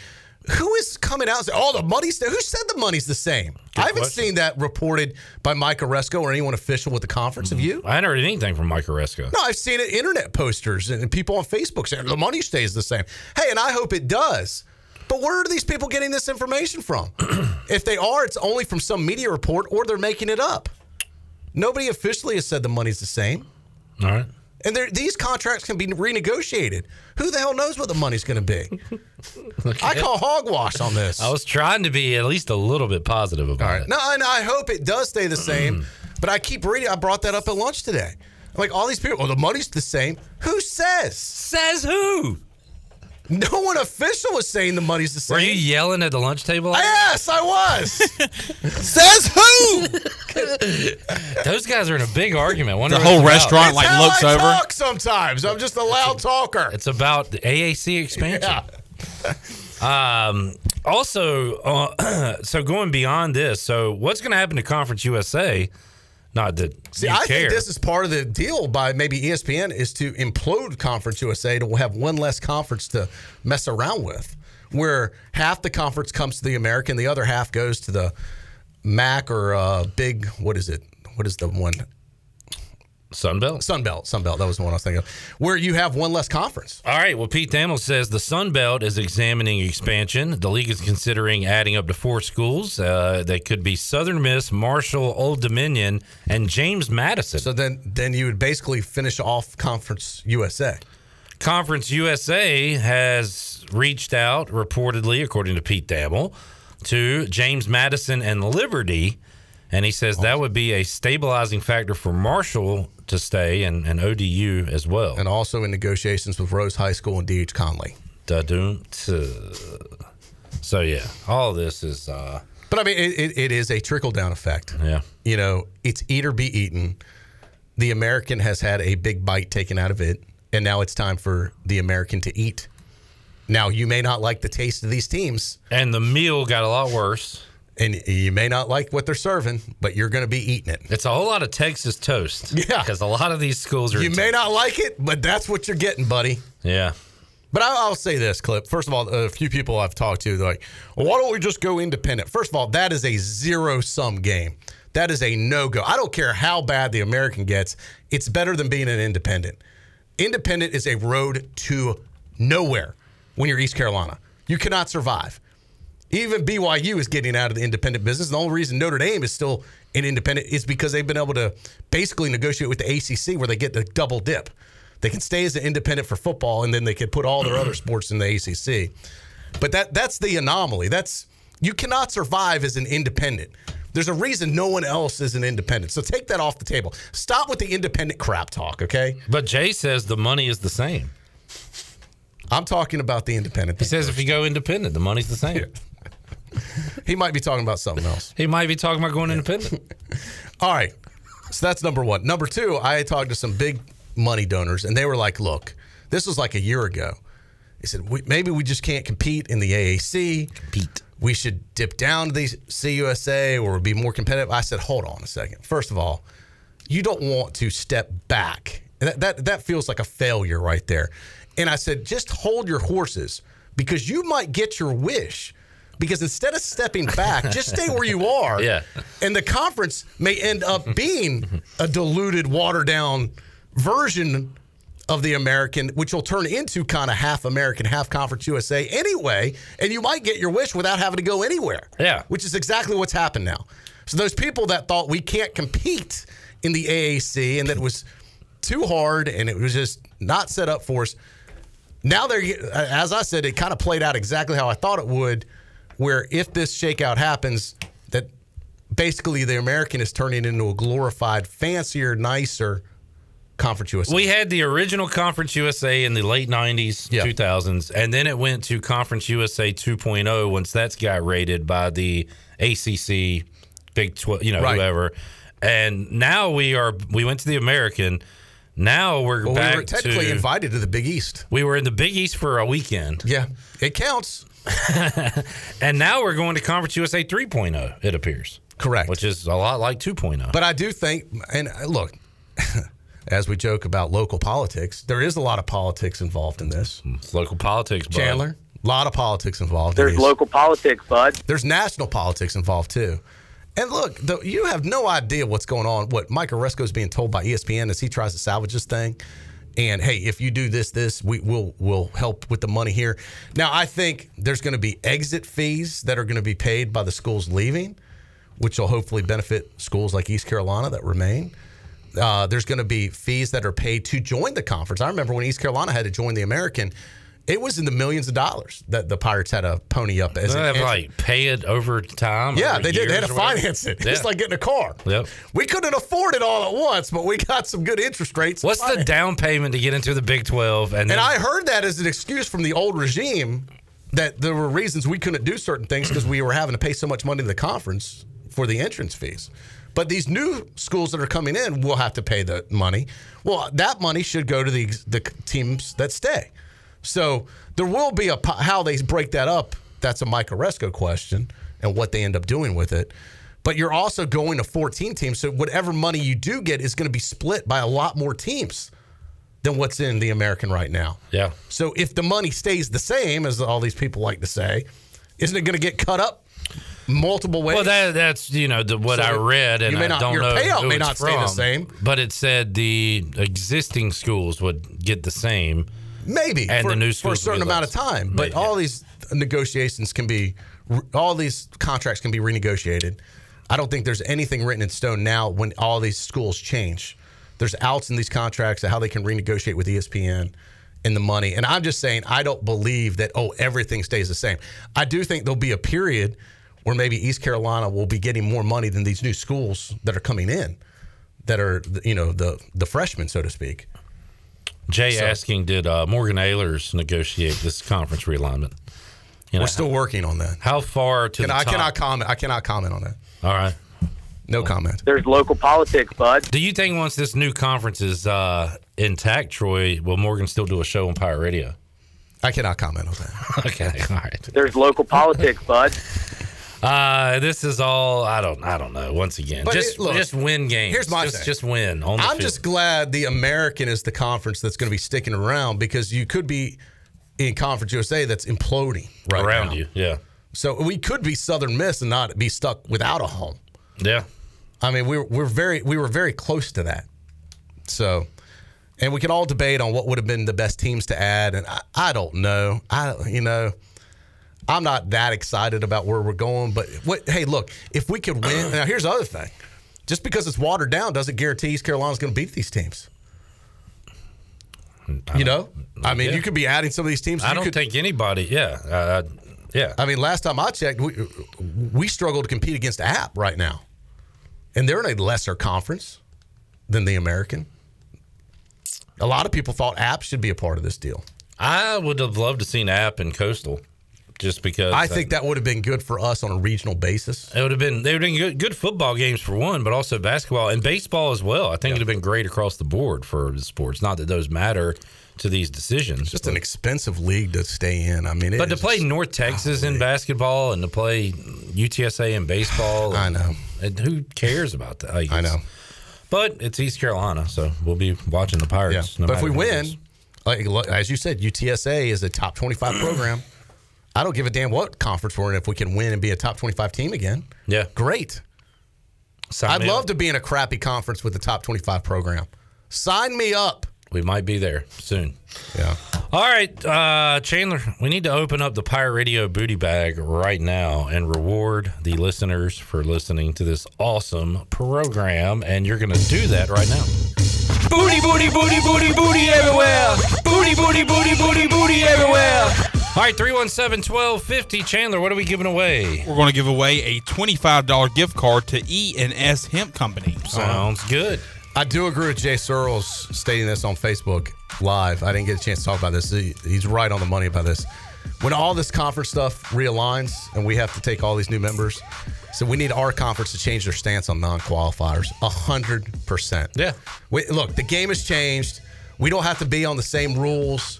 Who is coming out and saying, "Oh, the money's there"? Who said the money's the same? I haven't question. seen that reported by Mike Aresco or anyone official with the conference. Have mm-hmm. you? I haven't heard anything from Mike Aresco. No, I've seen it internet posters and people on Facebook saying the money stays the same. Hey, and I hope it does. But where are these people getting this information from? if they are, it's only from some media report or they're making it up. Nobody officially has said the money's the same. All right. And these contracts can be renegotiated. Who the hell knows what the money's going to be? I call hogwash on this. I was trying to be at least a little bit positive about it. No, and I hope it does stay the same. Mm. but I keep reading. I brought that up at lunch today. I'm like, all these people, well, the money's the same. Who says? Says who? No one official was saying the money's the same. Were you yelling at the lunch table? Yes, I was. Says who? Those guys are in a big argument. Wonder The whole it's about. restaurant, It's like, how looks I over. Talk sometimes. I'm just a loud talker. It's about the AAC expansion. Um, also, uh, so going beyond this, so what's going to happen to Conference USA? Not that See, I care. think this is part of the deal by maybe ESPN is to implode Conference USA to have one less conference to mess around with, where half the conference comes to the American, the other half goes to the MAC or uh, Big. What is it? What is the one? Sunbelt. Sunbelt. Sunbelt. That was the one I was thinking of. Where you have one less conference. All right. Well, Pete Thamel says the Sun Belt is examining expansion. The league is considering adding up to four schools. Uh, that could be Southern Miss, Marshall, Old Dominion, and James Madison. So then, then you would basically finish off Conference USA. Conference USA has reached out, reportedly, according to Pete Thamel, to James Madison and Liberty. And he says that would be a stabilizing factor for Marshall to stay, and, and ODU as well. And also in negotiations with Rose High School and DH Conley. So yeah, all this is. Uh, But I mean, it, it, it is a trickle down effect. Yeah. You know, it's eat or be eaten. The American has had a big bite taken out of it, and now it's time for the American to eat. Now, you may not like the taste of these teams. And the meal got a lot worse. And you may not like what they're serving, but you're going to be eating it. It's a whole lot of Texas toast. Yeah. Because a lot of these schools are. You may not like it, but that's what you're getting, buddy. Yeah. But I- I'll say this, Clip. First of all, a few people I've talked to, they're like, well, why don't we just go independent? First of all, that is a zero sum game. That is a no go. I don't care how bad the American gets, it's better than being an independent. Independent is a road to nowhere when you're East Carolina. You cannot survive. Even BYU is getting out of the independent business. The only reason Notre Dame is still an independent is because they've been able to basically negotiate with the ACC where they get the double dip. They can stay as an independent for football, and then they can put all their other sports in the ACC. But that that's the anomaly. That's you cannot survive as an independent. There's a reason no one else is an independent. So take that off the table. Stop with the independent crap talk, okay? But Jay says the money is the same. I'm talking about the independent. He says if you go independent, the money's the same. He might be talking about something else. He might be talking about going independent. All right. So that's number one. Number two, I talked to some big money donors, and they were like, look, this was like a year ago. He said, we, maybe we just can't compete in the AAC. Compete. We should dip down to the CUSA or be more competitive. I said, hold on a second. First of all, you don't want to step back. And that, that, that feels like a failure right there. And I said, just hold your horses because you might get your wish. Because instead of stepping back, just stay where you are. Yeah. And the conference may end up being a diluted, watered down version of the American, which will turn into kind of half American, half Conference USA anyway. And you might get your wish without having to go anywhere. Yeah. Which is exactly what's happened now. So those people that thought we can't compete in the AAC and that it was too hard and it was just not set up for us. Now they're, as I said, it kind of played out exactly how I thought it would. Where if this shakeout happens, that basically the American is turning into a glorified, fancier, nicer Conference USA. We had the original Conference USA in the late 90s, 2000s, and then it went to Conference USA 2.0 once that's got rated by the ACC, Big 12, you know, Right. whoever. And now we are, we went to the American. Now we're Well, back we were technically to, invited to the Big East. We were in the Big East for a weekend. Yeah, it counts. and now we're going to Conference USA 3.0, it appears. Correct. Which is a lot like oh. 2.0. But I do think, and uh, look, as we joke about local politics, there is a lot of politics involved in this. It's local politics, bud. Chandler. A lot of politics involved. There's these. local politics, bud. There's national politics involved too. And look, the, you have no idea what's going on. What Mike Aresco is being told by ESPN as he tries to salvage this thing. And hey, if you do this, this we will will help with the money here. Now, I think there's going to be exit fees that are going to be paid by the schools leaving, which will hopefully benefit schools like East Carolina that remain. Uh, there's going to be fees that are paid to join the conference. I remember when East Carolina had to join the American, it was in the millions of dollars that the Pirates had to pony up as They have like pay it over time. Yeah, they did. They had to finance it. Yeah. It's like getting a car. Yep. We couldn't afford it all at once, but we got some good interest rates. What's the down payment to get into the Big 12? And, And then, I heard that as an excuse from the old regime that there were reasons we couldn't do certain things because we were having to pay so much money to the conference for the entrance fees. But these new schools that are coming in will have to pay the money. Well, that money should go to the the teams that stay. So there will be a how they break that up. That's a Mike Aresco question and what they end up doing with it. But you're also going to 14 teams, so whatever money you do get is going to be split by a lot more teams than what's in the American right now. Yeah. So if the money stays the same, as all these people like to say, isn't it going to get cut up multiple ways? well, that, that's you know the, what So I read, and you may I don't your know payout who may not stay the from, same. But it said the existing schools would get the same, Maybe and for, the new for a certain amount of time. But Maybe. all these negotiations can be, all these contracts can be renegotiated. I don't think there's anything written in stone now when all these schools change. There's outs in these contracts of how they can renegotiate with ESPN and the money. And I'm just saying, I don't believe that, oh, everything stays the same. I do think there'll be a period where maybe East Carolina will be getting more money than these new schools that are coming in. that are you know the the freshmen, so to speak. Jay So- asking, did uh, Morgan Ayers negotiate this conference realignment? You We're still working on that. How far to Can, the I top? cannot comment. I cannot comment on that. All right. No comment. There's local politics, bud. Do you think once this new conference is uh, intact, Troy, will Morgan still do a show on Pirate Radio? I cannot comment on that. okay, all right. There's local politics, bud. Uh, this is all I don't I don't know. Once again, But just it- look, just win games. Here's my just, thing. just win. On the I'm field. just glad the American is the conference that's going to be sticking around because you could be in Conference USA that's imploding right around now. you. Yeah, So we could be Southern Miss and not be stuck without a home. yeah. I mean, we were, we're very we were very close to that. So, and we can all debate on what would have been the best teams to add, and I, I don't know. I you know, I'm not that excited about where we're going. But what? Hey, look, if we could win. now, here's the other thing: just because it's watered down doesn't guarantee East Carolina's going to beat these teams. You know, I mean, Yeah. you could be adding some of these teams. I don't could, think anybody. Yeah, uh, yeah. I mean, last time I checked, we we struggle to compete against App right now, and they're in a lesser conference than the American. A lot of people thought App should be a part of this deal. I would have loved to seen App and Coastal, just because I think that would have been good for us on a regional basis. It would have been they would have been good, good football games for one, but also basketball and baseball as well. I think it would have been great across the board for the sports. Not that those matter to these decisions. Just an expensive league to stay in. I mean, it but to play just- North Texas in basketball and to play UTSA in baseball, I know. And who cares about that? I know. But it's East Carolina, so we'll be watching the Pirates. no but if we matter who it win, like, like- as you said, UTSA is a top twenty-five program. I don't give a damn what conference we're in if we can win and be a top twenty-five team again. Yeah, great. Sign I'd love up. to be in a crappy conference with a top twenty-five program. Sign me up. We might be there soon. Yeah. All right, uh, Chandler, we need to open up the Pirate Radio booty bag right now and reward the listeners for listening to this awesome program. And you're going to do that right now. Booty, booty, booty, booty, booty everywhere. Booty, booty, booty, booty, booty everywhere. All right, 317 1250. Chandler, what are we giving away? We're going to give away a $25 gift card to E&S Hemp Company. Sounds uh-huh. good. I do agree with Jay Searles stating this on Facebook Live. I didn't get a chance to talk about this. He's right on the money about this. When all this conference stuff realigns and we have to take all these new members, so we need our conference to change their stance on non-qualifiers. A hundred percent. Yeah. We, look, the game has changed. We don't have to be on the same rules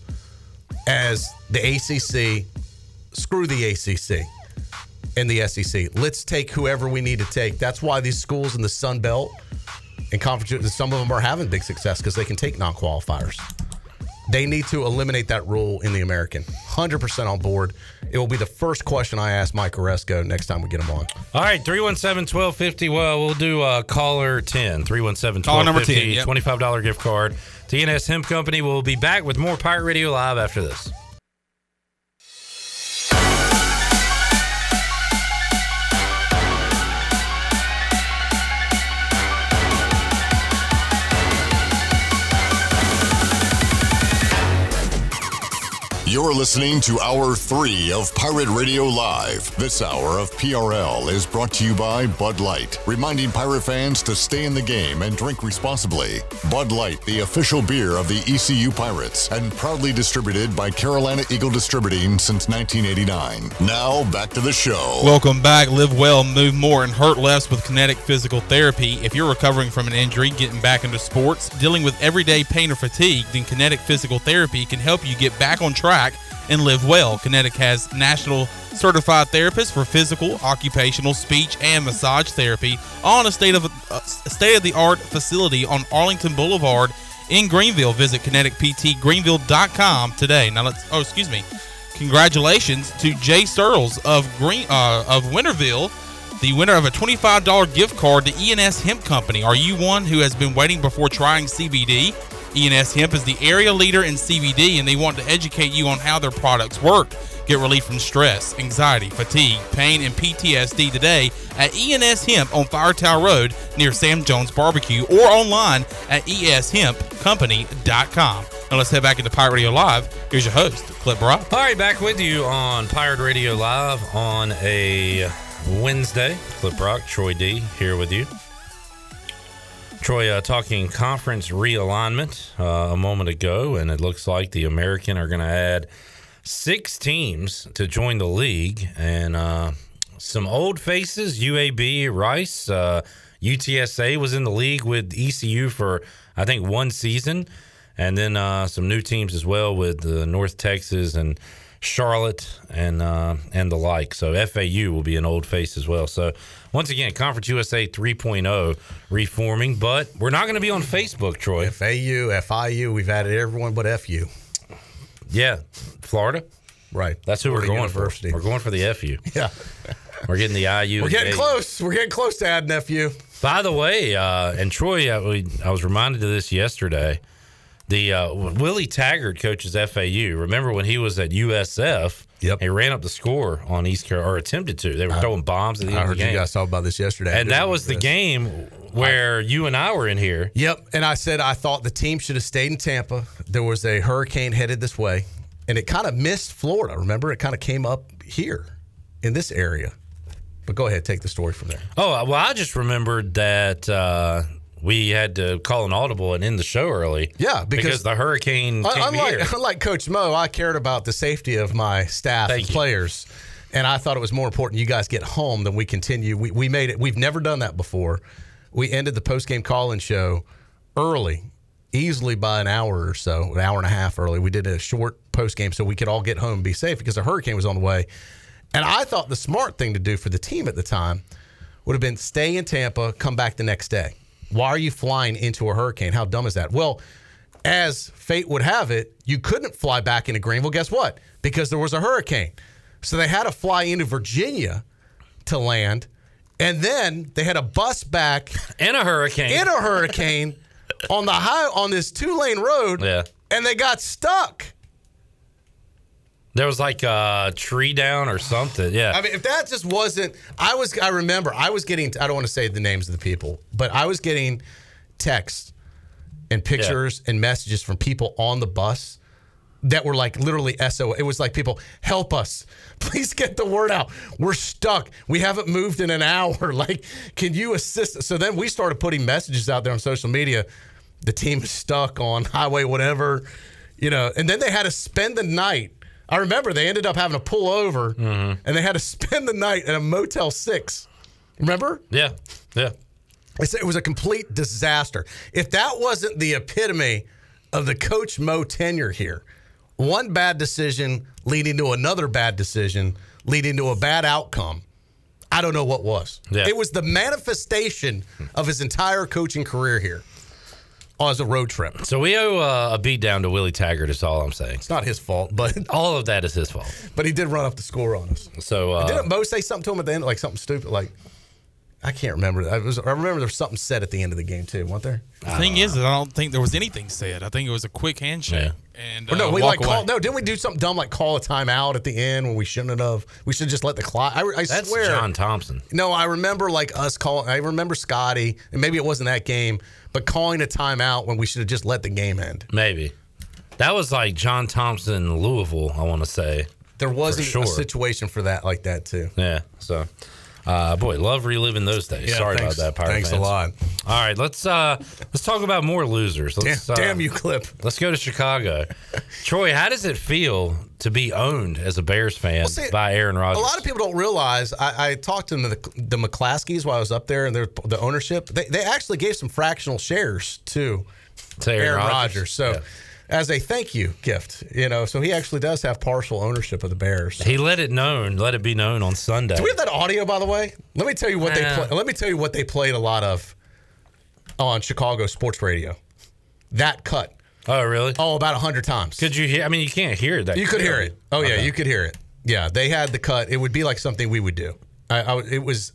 as the ACC. Screw the ACC and the SEC. Let's take whoever we need to take. That's why these schools in the Sun Belt and conference, some of them are having big success because they can take non-qualifiers. They need to eliminate that rule in the American. 100% on board. It will be the first question I ask Mike Aresco next time we get him on. All right, 317 1250. Well, we'll do uh, caller 10. 317 Caller number 1250. 10, yep. $25 gift card to ENS Hemp Company. We'll be back with more Pirate Radio Live after this. You're listening to Hour 3 of Pirate Radio Live. This hour of PRL is brought to you by Bud Light, reminding pirate fans to stay in the game and drink responsibly. Bud Light, the official beer of the ECU Pirates, and proudly distributed by Carolina Eagle Distributing since 1989. Now, back to the show. Welcome back. Live well, move more, and hurt less with Kinetic Physical Therapy. If you're recovering from an injury, getting back into sports, dealing with everyday pain or fatigue, then Kinetic Physical Therapy can help you get back on track and live well. Kinetic has national certified therapists for physical, occupational, speech, and massage therapy on a state of uh, facility on Arlington Boulevard in Greenville. Visit kineticptgreenville.com today. Now let's. Oh, excuse me. Congratulations to Jay Searles of Green uh, of Winterville, the winner of a $25 gift card to ENS Hemp Company. Are you one who has been waiting before trying CBD? ENS Hemp is the area leader in CBD, and they want to educate you on how their products work. Get relief from stress, anxiety, fatigue, pain, and PTSD today at ENS Hemp on Fire Tower Road near Sam Jones Barbecue or online at eshempcompany.com. Now let's head back into Pirate Radio Live. Here's your host, Clip Rock. All right, back with you on Pirate Radio Live on a Wednesday. Clip Rock, Troy D here with you. Troy, uh, talking conference realignment uh, a moment ago, and it looks like the American are going to add six teams to join the league, and uh, some old faces. UAB, Rice, uh, UTSA was in the league with ECU for I think one season, and then uh, some new teams as well with uh, North Texas and Charlotte and uh, and the like. So FAU will be an old face as well. So once again, Conference USA 3.0 reforming, but we're not going to be on Facebook, Troy. FAU, FIU, we've added everyone but FU. Yeah, Florida. Right. That's who Florida we're going University. for. We're going for the FU. Yeah. We're getting the IU. We're getting close. We're getting close to adding FU. By the way, uh, and Troy, I, we, I was reminded of this yesterday. The uh, Willie Taggart coaches FAU. Remember when he was at USF? Yep. He ran up the score on East Carolina, or attempted to. They were I- throwing bombs at the I end heard the you guys talk about this yesterday. and that was the game where you and I were in here. Yep. And I said I thought the team should have stayed in Tampa. There was a hurricane headed this way, and it kind of missed Florida. Remember, it kind of came up here in this area. But go ahead, take the story from there. Oh well, I just remembered that uh, we had to call an audible and end the show early. Yeah, because, the hurricane came unlike, here. unlike Coach Mo, I cared about the safety of my staff and players. And I thought it was more important you guys get home than we continue. We, we made it. We've never done that before. We ended the post game call in show early, easily by an hour or so, an hour and a half early. We did a short post game so we could all get home and be safe because the hurricane was on the way. And I thought the smart thing to do for the team at the time would have been stay in Tampa, come back the next day. Why are you flying into a hurricane? How dumb is that? Well, as fate would have it, you couldn't fly back into Greenville. Guess what? Because there was a hurricane. So they had to fly into Virginia to land. And then they had a bus back in a hurricane. In a hurricane on the high on this two lane road. Yeah. And they got stuck. There was like a tree down or something. Yeah. I mean, if that just wasn't, I was, I remember, I was getting, I don't want to say the names of the people, but I was getting texts and pictures and messages from people on the bus that were like literally SO. It was like people, help us. Please get the word out. We're stuck. We haven't moved in an hour. Like, can you assist? So then we started putting messages out there on social media. The team is stuck on highway, whatever, you know, and then they had to spend the night. I remember they ended up having to pull over mm-hmm. and they had to spend the night at a Motel 6. Remember? Yeah. Yeah. I said it was a complete disaster. If that wasn't the epitome of the Coach Mo tenure here, one bad decision leading to another bad decision, leading to a bad outcome, I don't know what was. Yeah. It was the manifestation of his entire coaching career here as a road trip. So we owe uh, a beat down to Willie Taggart. Is all I'm saying. It's not his fault, but all of that is his fault. But he did run up the score on us. So uh, Didn't Mo say something to him at the end, like something stupid, like I can't remember. I was I remember there was something said at the end of the game too, wasn't there? The thing is, that I don't think there was anything said. I think it was a quick handshake. Yeah. And Or no, uh, we walk like call. No, didn't we do something dumb like call a timeout at the end when we shouldn't have? We should just let the clock. I, I That's swear, John Thompson. No, I remember like us calling. I remember Scotty, and maybe it wasn't that game, but calling a timeout when we should have just let the game end. Maybe that was like John Thompson, Louisville. I want to say There wasn't For a situation for that like that too. Yeah. So, uh, boy, love reliving those days. Yeah, Sorry thanks- about that, Pirate thanks a lot. All right, let's uh, let's talk about more losers. Let's, Damn- uh, damn you, Clip. Let's go to Chicago. Troy, how does it feel to be owned as a Bears fan see, by Aaron Rodgers? A lot of people don't realize. I, I talked to the, the McCaskeys while I was up there, and the ownership. They, they actually gave some fractional shares to, To Aaron Aaron Rodgers. Rodgers. So, as a thank you gift, you know, so he actually does have partial ownership of the Bears. He let it known, let it be known on Sunday. Do we have that audio, by the way? Let me tell you what they Uh. play. Let me tell you what they played a lot of on Chicago sports radio. That cut. Oh, really? Oh, about a hundred times. Could you hear? I mean, you can't hear that. You could hear it. Oh yeah, Okay. you could hear it. Yeah, they had the cut. It would be like something we would do. I, I it was,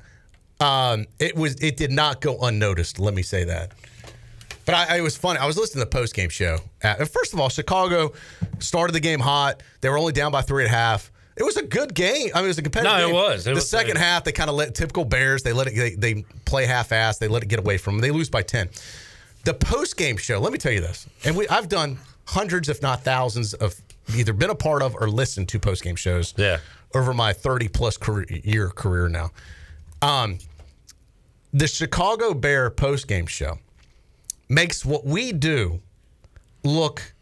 um, it was. It did not go unnoticed. Let me say that. But I, it was funny. I was listening to the post game show. Uh, first of all, Chicago started the game hot. They were only down by three and a half. It was a good game. I mean, it was a competitive. No, it game. was. It the was- second half, they kind of let typical Bears. They let it. They, they play half ass. They let it get away from them. They lose by ten. The post game show. Let me tell you this, and we I've done hundreds, if not thousands, of either been a part of or listened to post game shows. Yeah. Over my thirty plus career, year career now, um, the Chicago Bear post game show makes what we do look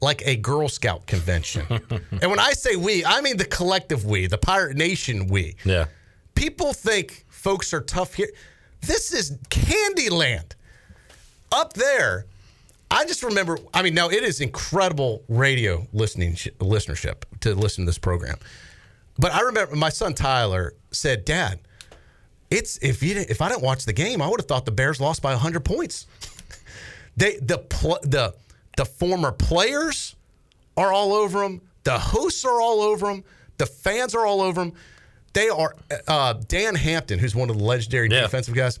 like a Girl Scout convention. and when I say we, I mean the collective we, the Pirate Nation we. Yeah. People think folks are tough here. This is Candyland. Up there, I just remember, I mean, now it is incredible radio listening listenership to listen to this program. But I remember my son Tyler said, "Dad, it's if you didn't, if I didn't watch the game, I would have thought the Bears lost by 100 points." They the pl- the the former players are all over them. The hosts are all over them. The fans are all over them. They are uh, Dan Hampton, who's one of the legendary defensive guys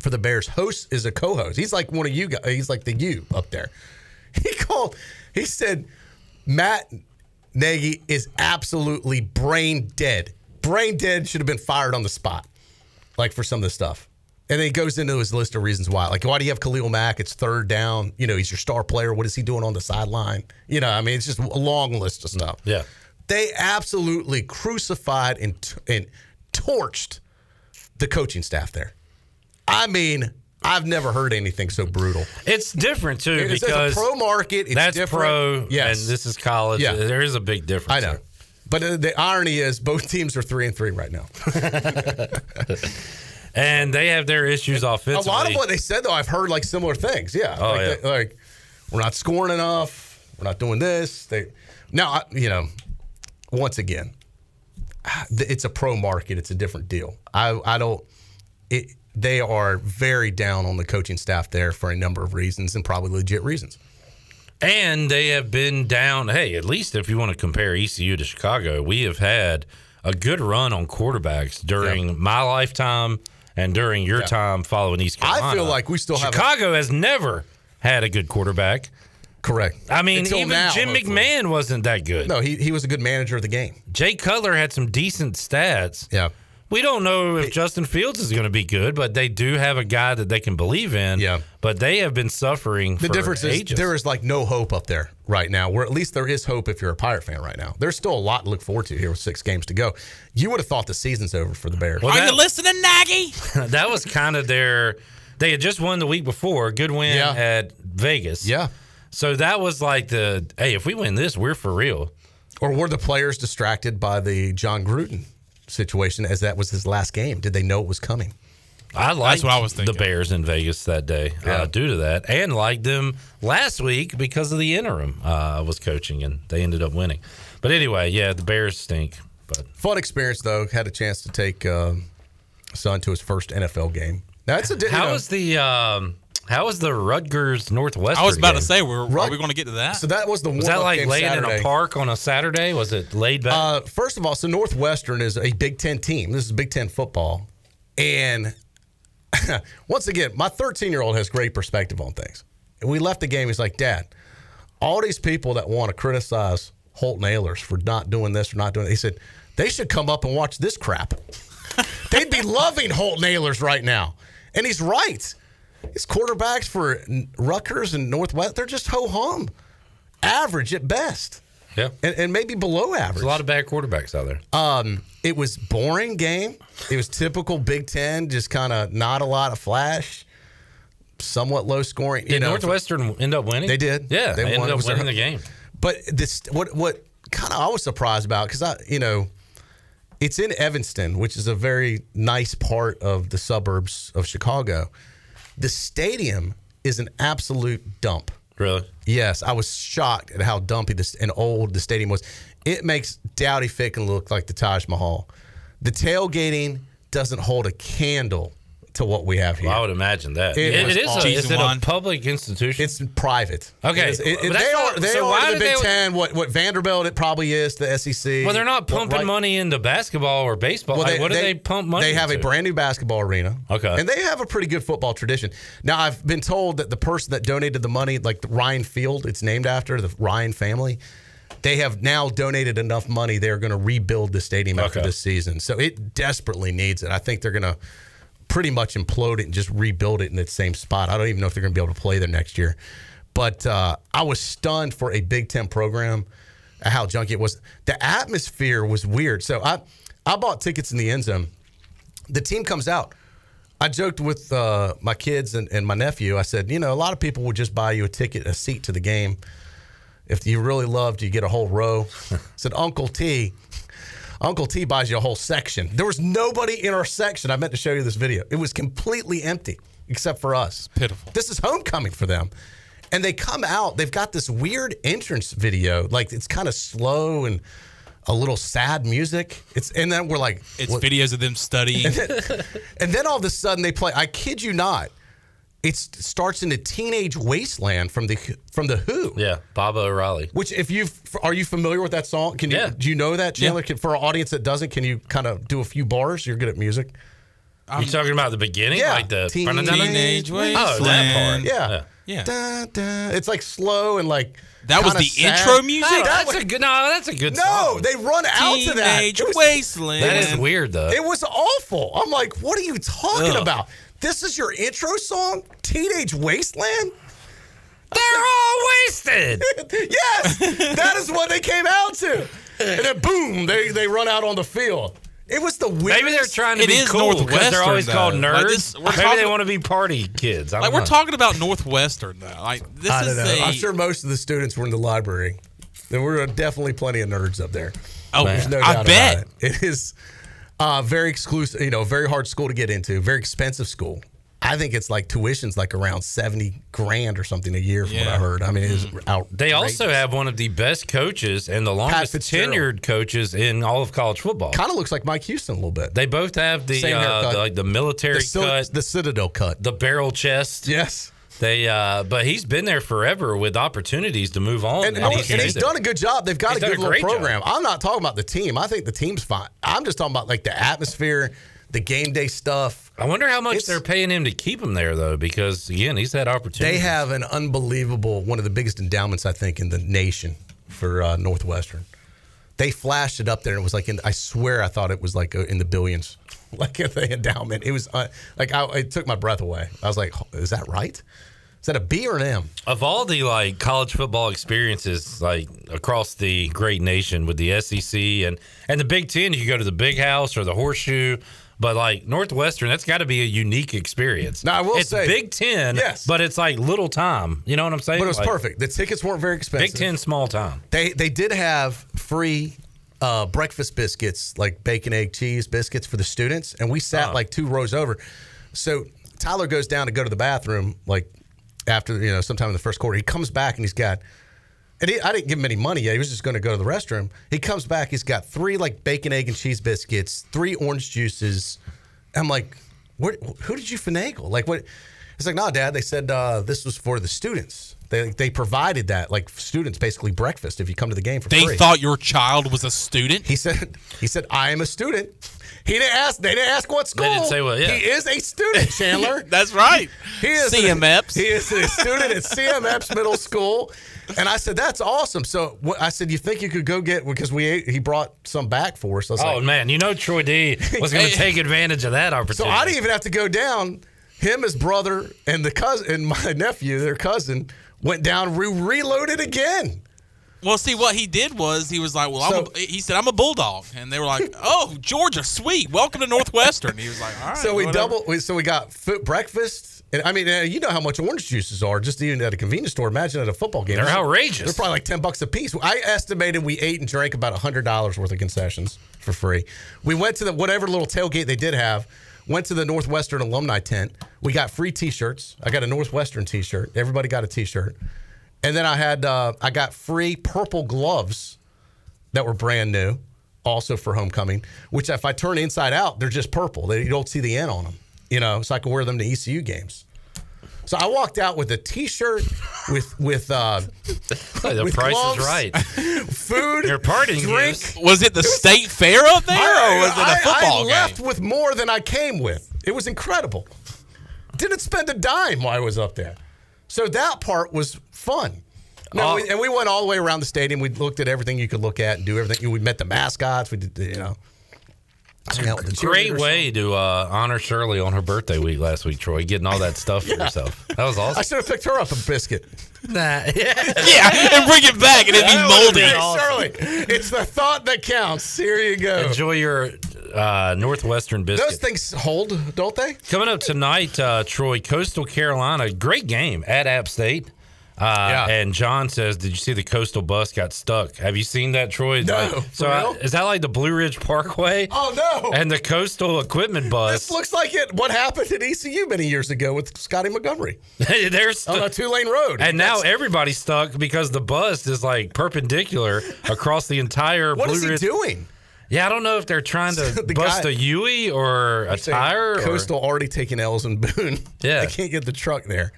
for the Bears. Host is a co-host. He's like one of you guys. He's like the you up there. He called. He said Matt Nagy is absolutely brain dead. Brain dead. Should have been fired on the spot, like for some of this stuff. And then he goes into his list of reasons why. Like, why do you have Khalil Mack? It's third down. You know, he's your star player. What is he doing on the sideline? You know, I mean, it's just a long list of stuff. Yeah. They absolutely crucified and, and torched the coaching staff there. I mean, I've never heard anything so brutal. It's different too It's- it's a because pro market. It's that's different. pro. Yes. and this is college. Yeah. There is a big difference. I know. But uh, the irony is, both teams are three and three right now. and they have their issues offensively. A lot of what they said, though, I've heard like similar things. Yeah, Oh, like, yeah. they- like we're not scoring enough. We're not doing this. They now, I- you know, once again, ah, it's a pro market. It's a different deal. I I don't. It, they are very down on the coaching staff there for a number of reasons and probably legit reasons. And they have been down. Hey, at least if you want to compare ECU to Chicago, we have had a good run on quarterbacks during my lifetime and during your Yeah. time following East Carolina. I feel like we still have a- Chicago has never had a good quarterback. Correct. I mean, Until even now, Jim hopefully. McMahon wasn't that good. No, he he was a good manager of the game. Jay Cutler had some decent stats. Yeah. We don't know if Justin Fields is going to be good, but they do have a guy that they can believe in. Yeah. But they have been suffering The for difference ages. is there is like no hope up there right now. Where at least there is hope if you're a Pirate fan right now. There's still a lot to look forward to here with six games to go. You would have thought the season's over for the Bears. Well, that- listening, Nagy? that was kind of their. They had just won the week before, good win Yeah. at Vegas. Yeah. So that was like the hey, if we win this, we're for real. Or were the players distracted by the John Gruden situation as that was his last game? Did they know it was coming? I liked what I was the Bears in Vegas that day uh, due to that, and liked them last week because of the interim uh, was coaching, and they ended up winning. But anyway, yeah, the Bears stink. But Fun experience though. Had a chance to take um, son to his first NFL game. Now it's a di- you how know- was the um, how was the Rutgers Northwestern? I was about game? to say, we're, are we going to get to that? So that was the one. Was that like game laying in a park on a Saturday? Was it laid back? Uh, first of all, so Northwestern is a Big Ten team. This is Big Ten football, and once again, my 13 year old has great perspective on things. And we left the game. He's like, Dad, all these people that want to criticize Holt Ahlers for not doing this or not doing. It, he said they should come up and watch this crap. They'd be loving Holt Ahlers right now, and he's right. His quarterbacks for Rutgers and Northwest, they're just ho hum, average at best. Yeah. And, and maybe below average. There's a lot of bad quarterbacks out there. Um, it was boring game. It was typical Big Ten, just kind of not a lot of flash, somewhat low scoring. Did Northwestern end up winning? They did. Yeah, they, won. ended up was their- winning the game. But this, what what kind of I was surprised about because I, you know, it's in Evanston, which is a very nice part of the suburbs of Chicago. The stadium is an absolute dump. Really? Yes, I was shocked at how dumpy this and old the stadium was. It makes Dowdy-Ficklen look like the Taj Mahal. The tailgating doesn't hold a candle to what we have here. Well, I would imagine that. It It- was it is. A, is it a public institution? It's private. Okay, It is- it- it- they not- are they so are why the Big they- Ten. What what Vanderbilt it probably is the SEC. Well, they're not What pumping right- money into basketball or baseball. Well, Like, what do they pump money? They have a brand new basketball arena. Okay. And they have a pretty good football tradition. Now, I've been told that the person that donated the money, like the Ryan Field, it's named after the Ryan family, they have now donated enough money. They're going to rebuild the stadium after this season. So it desperately needs it. I think they're going to pretty much implode it and just rebuild it in that same spot. I don't even know if they're going to be able to play there next year. But uh, I was stunned for a Big Ten program how junky it was. The atmosphere was weird. So I I bought tickets in the end zone. The team comes out. I joked with uh, my kids and, and my nephew. I said, you know, a lot of people would just buy you a ticket, a seat to the game. If you really loved, you get a whole row. I said, Uncle T, Uncle T buys you a whole section. There was nobody in our section. I meant to show you this video. It was completely empty except for us. Pitiful. This is homecoming for them. And they come out, they've got this weird entrance video. Like it's kind of slow and a little sad music. It's and then we're like It's what- videos of them studying. and then, and then all of a sudden they play. I kid you not. It starts in a teenage wasteland from the from the Who. Yeah, Baba O'Riley. Which, if you are you familiar with that song? Can you Yeah. do you know that Chandler? Can, for our audience that doesn't, can you kind of do a few bars? You're good at music. you talking about the beginning? Yeah. Like the Teenage Oh, that part. Oh, yeah. Yeah. Da, da. It's like slow and like That was kinda the sad. intro music? No, That that's was- a good. No, that's a good. No, song. they run out to that. Teenage Wasteland. That is weird though. It was awful. I'm like, what are you talking Ugh. about? This is your intro song, Teenage Wasteland. They're all wasted. yes, that is what they came out to. And then boom, they they run out on the field. It was the weirdest. Maybe they're trying to It be is cool because they're Northwestern, always called nerds. Like this- we're Maybe they want to be party kids. I like don't we're talking about Northwestern though. Like this I is don't know. a I'm sure most of the students were in the library. There were definitely plenty of nerds up there. Oh, There's no I bet. about it. It is uh, very exclusive. You know, very hard school to get into. Very expensive school. I think it's like tuition's like around seventy grand or something a year from what I heard. I mean, it is out. They also have one of the best coaches and the longest tenured coaches in all of college football. kind of looks like Mike Houston a little bit. They both have the, uh, the like the military the, cut, the Citadel cut. the barrel chest. Yes. They, uh, but he's been there forever with opportunities to move on, And, and, and he's, he's, done a good job. They've got He's a good a little great job. program. I'm not talking about the team. I think the team's fine. I'm just talking about like the atmosphere, the game day stuff. I wonder how much It's- they're paying him to keep him there, though, because again, he's had opportunities. They have an unbelievable, one of the biggest endowments I think in the nation for uh, Northwestern. They flashed it up there, and it was like, in, I swear, I thought it was like uh, in the billions, like if the endowment. It was uh, like I, it took my breath away. I was like, is that right? Is that a B or an M? of all the like college football experiences like across the great nation with the SEC and and the Big Ten, you could go to the Big House or the Horseshoe. But like Northwestern, that's got to be a unique experience. Now, I will it's say- Big Ten, Yes. but it's like little time. You know what I'm saying? But it was Like, perfect. The tickets weren't very expensive. Big Ten, small time. They they did have free uh, breakfast biscuits, like bacon, egg, cheese biscuits for the students, and we sat Oh. like two rows over. So Tyler goes down to go to the bathroom, like after you know sometime in the first quarter. He comes back and he's got. And he, I didn't give him any money yet. He was just going to go to the restroom. He comes back. He's got three like bacon, egg, and cheese biscuits, three orange juices. I'm like, where, who did you finagle? Like what? It's like, no, Dad. They said uh, this was for the students. They they provided that like students basically breakfast if you come to the game for they free. thought your child was a student. He said he said I am a student. He didn't ask. They didn't ask what school. They didn't say what, yeah. He is a student, Chandler. That's right. He is C.M. Eppes. He is a student at C.M. Eppes Middle School, and I said that's awesome. So what, I said, you think you could go get because we ate, he brought some back for us. I was Oh like, man, you know Troy D was going to take advantage of that opportunity. so. I didn't even have to go down. Him, his brother, and the cousin, and my nephew, their cousin, went down. Re- reloaded again. Well, see what he did was he was like, "Well, I'm So- a, he said I'm a bulldog," and they were like, "Oh, Georgia, sweet, welcome to Northwestern." He was like, "All right." so we whatever." double. we- So we got food, breakfast, and I mean, uh, you know how much orange juices are just even at a convenience store. Imagine at a football game. They're outrageous. They're probably like ten bucks a piece. I estimated we ate and drank about hundred dollars worth of concessions for free. We went to the whatever little tailgate they did have. Went to the Northwestern alumni tent. We got free T-shirts. I got a Northwestern T-shirt. Everybody got a T-shirt, and then I had uh, I got free purple gloves that were brand new, also for homecoming. Which if I turn inside out, they're just purple. They, you don't see the N on them, you know. So I can wear them to ECU games. So I walked out with a T-shirt with with uh, the with price gloves, is right. food, Your parting drink. gifts. Was it the state fair up there, or was it I- a football game. I game? left with more than I came with. It was incredible. Didn't spend a dime while I was up there. So that part was fun. No, Oh. we, and we went all the way around the stadium. We looked at everything you could look at and do everything. We met the mascots. We did, you know. hung out with the Great way to uh, honor Shirley on her birthday week last week, Troy. Getting all that stuff for yourself. That was awesome. I should have picked her up a biscuit. Nah, yeah. yeah, and bring it back, and it'd be moldy. Hey, Shirley, it's the thought that counts. Here you go. Enjoy your uh, Northwestern biscuit. Those things hold, don't they? Coming up tonight, uh, Troy, Coastal Carolina, great game at App State. Uh, And John says, "Did you see the coastal bus got stuck? Have you seen that, Troy? It's No, like- so I- is that like the Blue Ridge Parkway? Oh no! And the coastal equipment bus? This looks like it. What happened at ECU many years ago with Scotty Montgomery? There's on a two lane road, and now everybody's stuck because the bus is like perpendicular across the entire. What Blue is he Ridge. doing? Yeah, I don't know if they're trying to The bust guy- a Yui or a tire. or- Coastal already taking L's and Boone. Yeah. they can't get the truck there.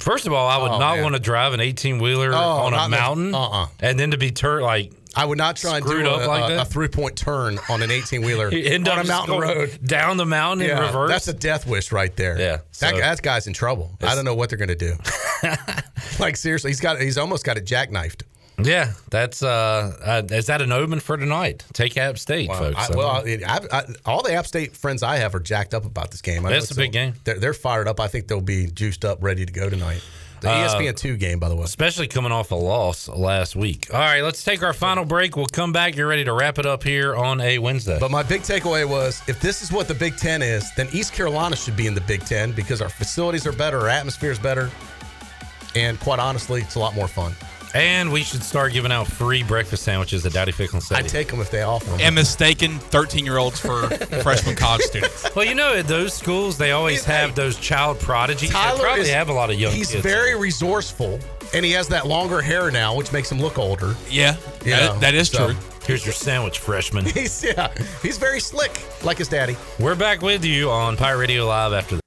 First of all, I would Oh, not man. want to drive an 18 wheeler Oh, on a mountain, uh-uh. and then to be turned like I would not try and do a, like a, a three point turn on an 18 wheeler on a mountain road. down the mountain in reverse. That's a death wish right there. Yeah, that, so- that guy's in trouble. I don't know what they're going to do. like seriously, he's got he's almost got it jackknifed. Yeah, that's uh, uh, is that an omen for tonight? Take App State, folks. I, well, I, I, all the App State friends I have are jacked up about this game. It's a big game. They're, they're fired up. I think they'll be juiced up, ready to go tonight. The Uh, ESPN two game, by the way. especially coming off a loss last week. All right, let's take our final break. We'll come back. You're ready to wrap it up here on a Wednesday. But my big takeaway was if this is what the Big Ten is, then East Carolina should be in the Big Ten because our facilities are better, our atmosphere is better, and quite honestly, it's a lot more fun. And we should start giving out free breakfast sandwiches at Dowdy-Ficklen City. I'd take them if they offer them. And mistaken 13 year olds for freshman college students. Well, you know, at those schools, they always have those child prodigies. They Tyler probably is- have a lot of young He's kids. very resourceful, and he has that longer hair now, which makes him look older. Yeah, You that- that is so- true. Here's your sandwich, freshman. He's yeah, he's very slick, like his daddy. We're back with you on Pirate Radio Live after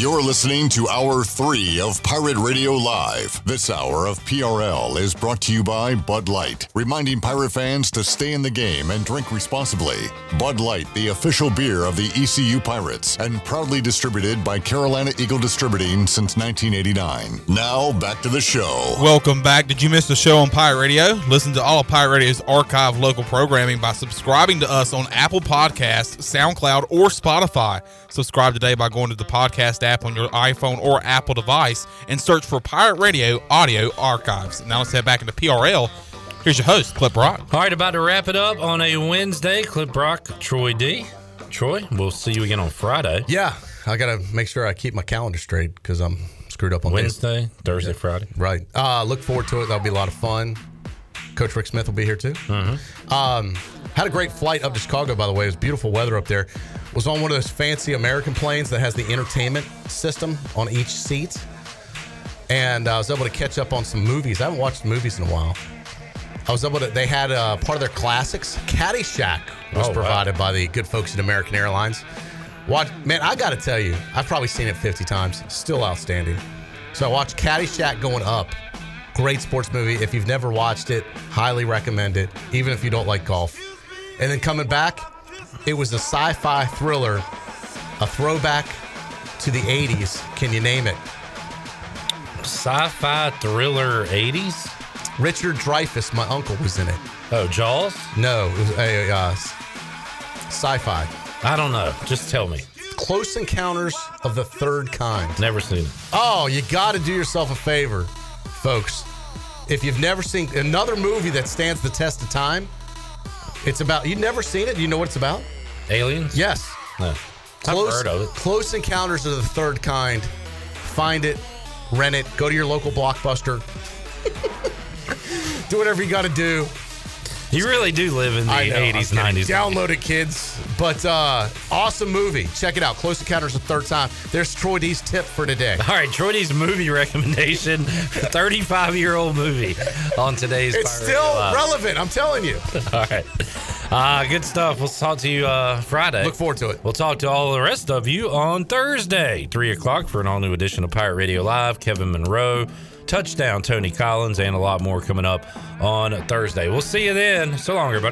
You're listening to Hour 3 of Pirate Radio Live. This hour of PRL is brought to you by Bud Light, reminding pirate fans to stay in the game and drink responsibly. Bud Light, the official beer of the ECU Pirates, and proudly distributed by Carolina Eagle Distributing since 1989. Now, back to the show. Welcome back. Did you miss the show on Pirate Radio? Listen to all of Pirate Radio's archive local programming by subscribing to us on Apple Podcasts, SoundCloud, or Spotify. Subscribe today by going to the podcast app on your iPhone or Apple device and search for Pirate Radio Audio Archives. Now let's head back into PRL. Here's your host, Clip Rock. All right, about to wrap it up on a Wednesday. Clip Rock, Troy D. Troy, we'll see you again on Friday. Yeah, I gotta make sure I keep my calendar straight because I'm screwed up on days. Wednesday, Thursday, Friday. Right. Uh, look forward to it. That'll be a lot of fun. Coach Rick Smith will be here too. Mm-hmm. Um, had a great flight up to Chicago, by the way. It was beautiful weather up there. Was on one of those fancy American planes that has the entertainment system on each seat. And I was able to catch up on some movies. I haven't watched movies in a while. I was able to, they had uh, part of their classics. Caddyshack was Oh, wow. provided by the good folks at American Airlines. Watch, man, I got to tell you, I've probably seen it 50 times. Still outstanding. So I watched Caddyshack going up. Great sports movie. If you've never watched it, highly recommend it, even if you don't like golf. And then coming back, it was a sci fi thriller, a throwback to the 80s. Can you name it? Sci-fi thriller 80s. Richard Dreyfuss, my uncle, was in it. Oh, Jaws? No, it was a uh, sci-fi. I don't know. Just tell me. Close Encounters of the Third Kind. Never seen it. Oh, you got to do yourself a favor, folks. If you've never seen another movie that stands the test of time, it's about. You've never seen it? Do you know what it's about? Aliens? Yes. No. Close, I've heard of it. Close Encounters of the Third Kind. Find it, rent it, go to your local blockbuster. do whatever you got to do. You really do live in the know, 80s, kidding. 90s. Download it, kids. But uh awesome movie. Check it out. Close Encounters of the Third Time. There's Troy D's tip for today. All right, Troy D's movie recommendation 35 year old movie on today's It's Pirate still Live. relevant. I'm telling you. All right. Uh, good stuff. We'll talk to you uh, Friday. Look forward to it. We'll talk to all the rest of you on Thursday, 3 o'clock, for an all new edition of Pirate Radio Live. Kevin Monroe, Touchdown, Tony Collins, and a lot more coming up on Thursday. We'll see you then. So long, everybody.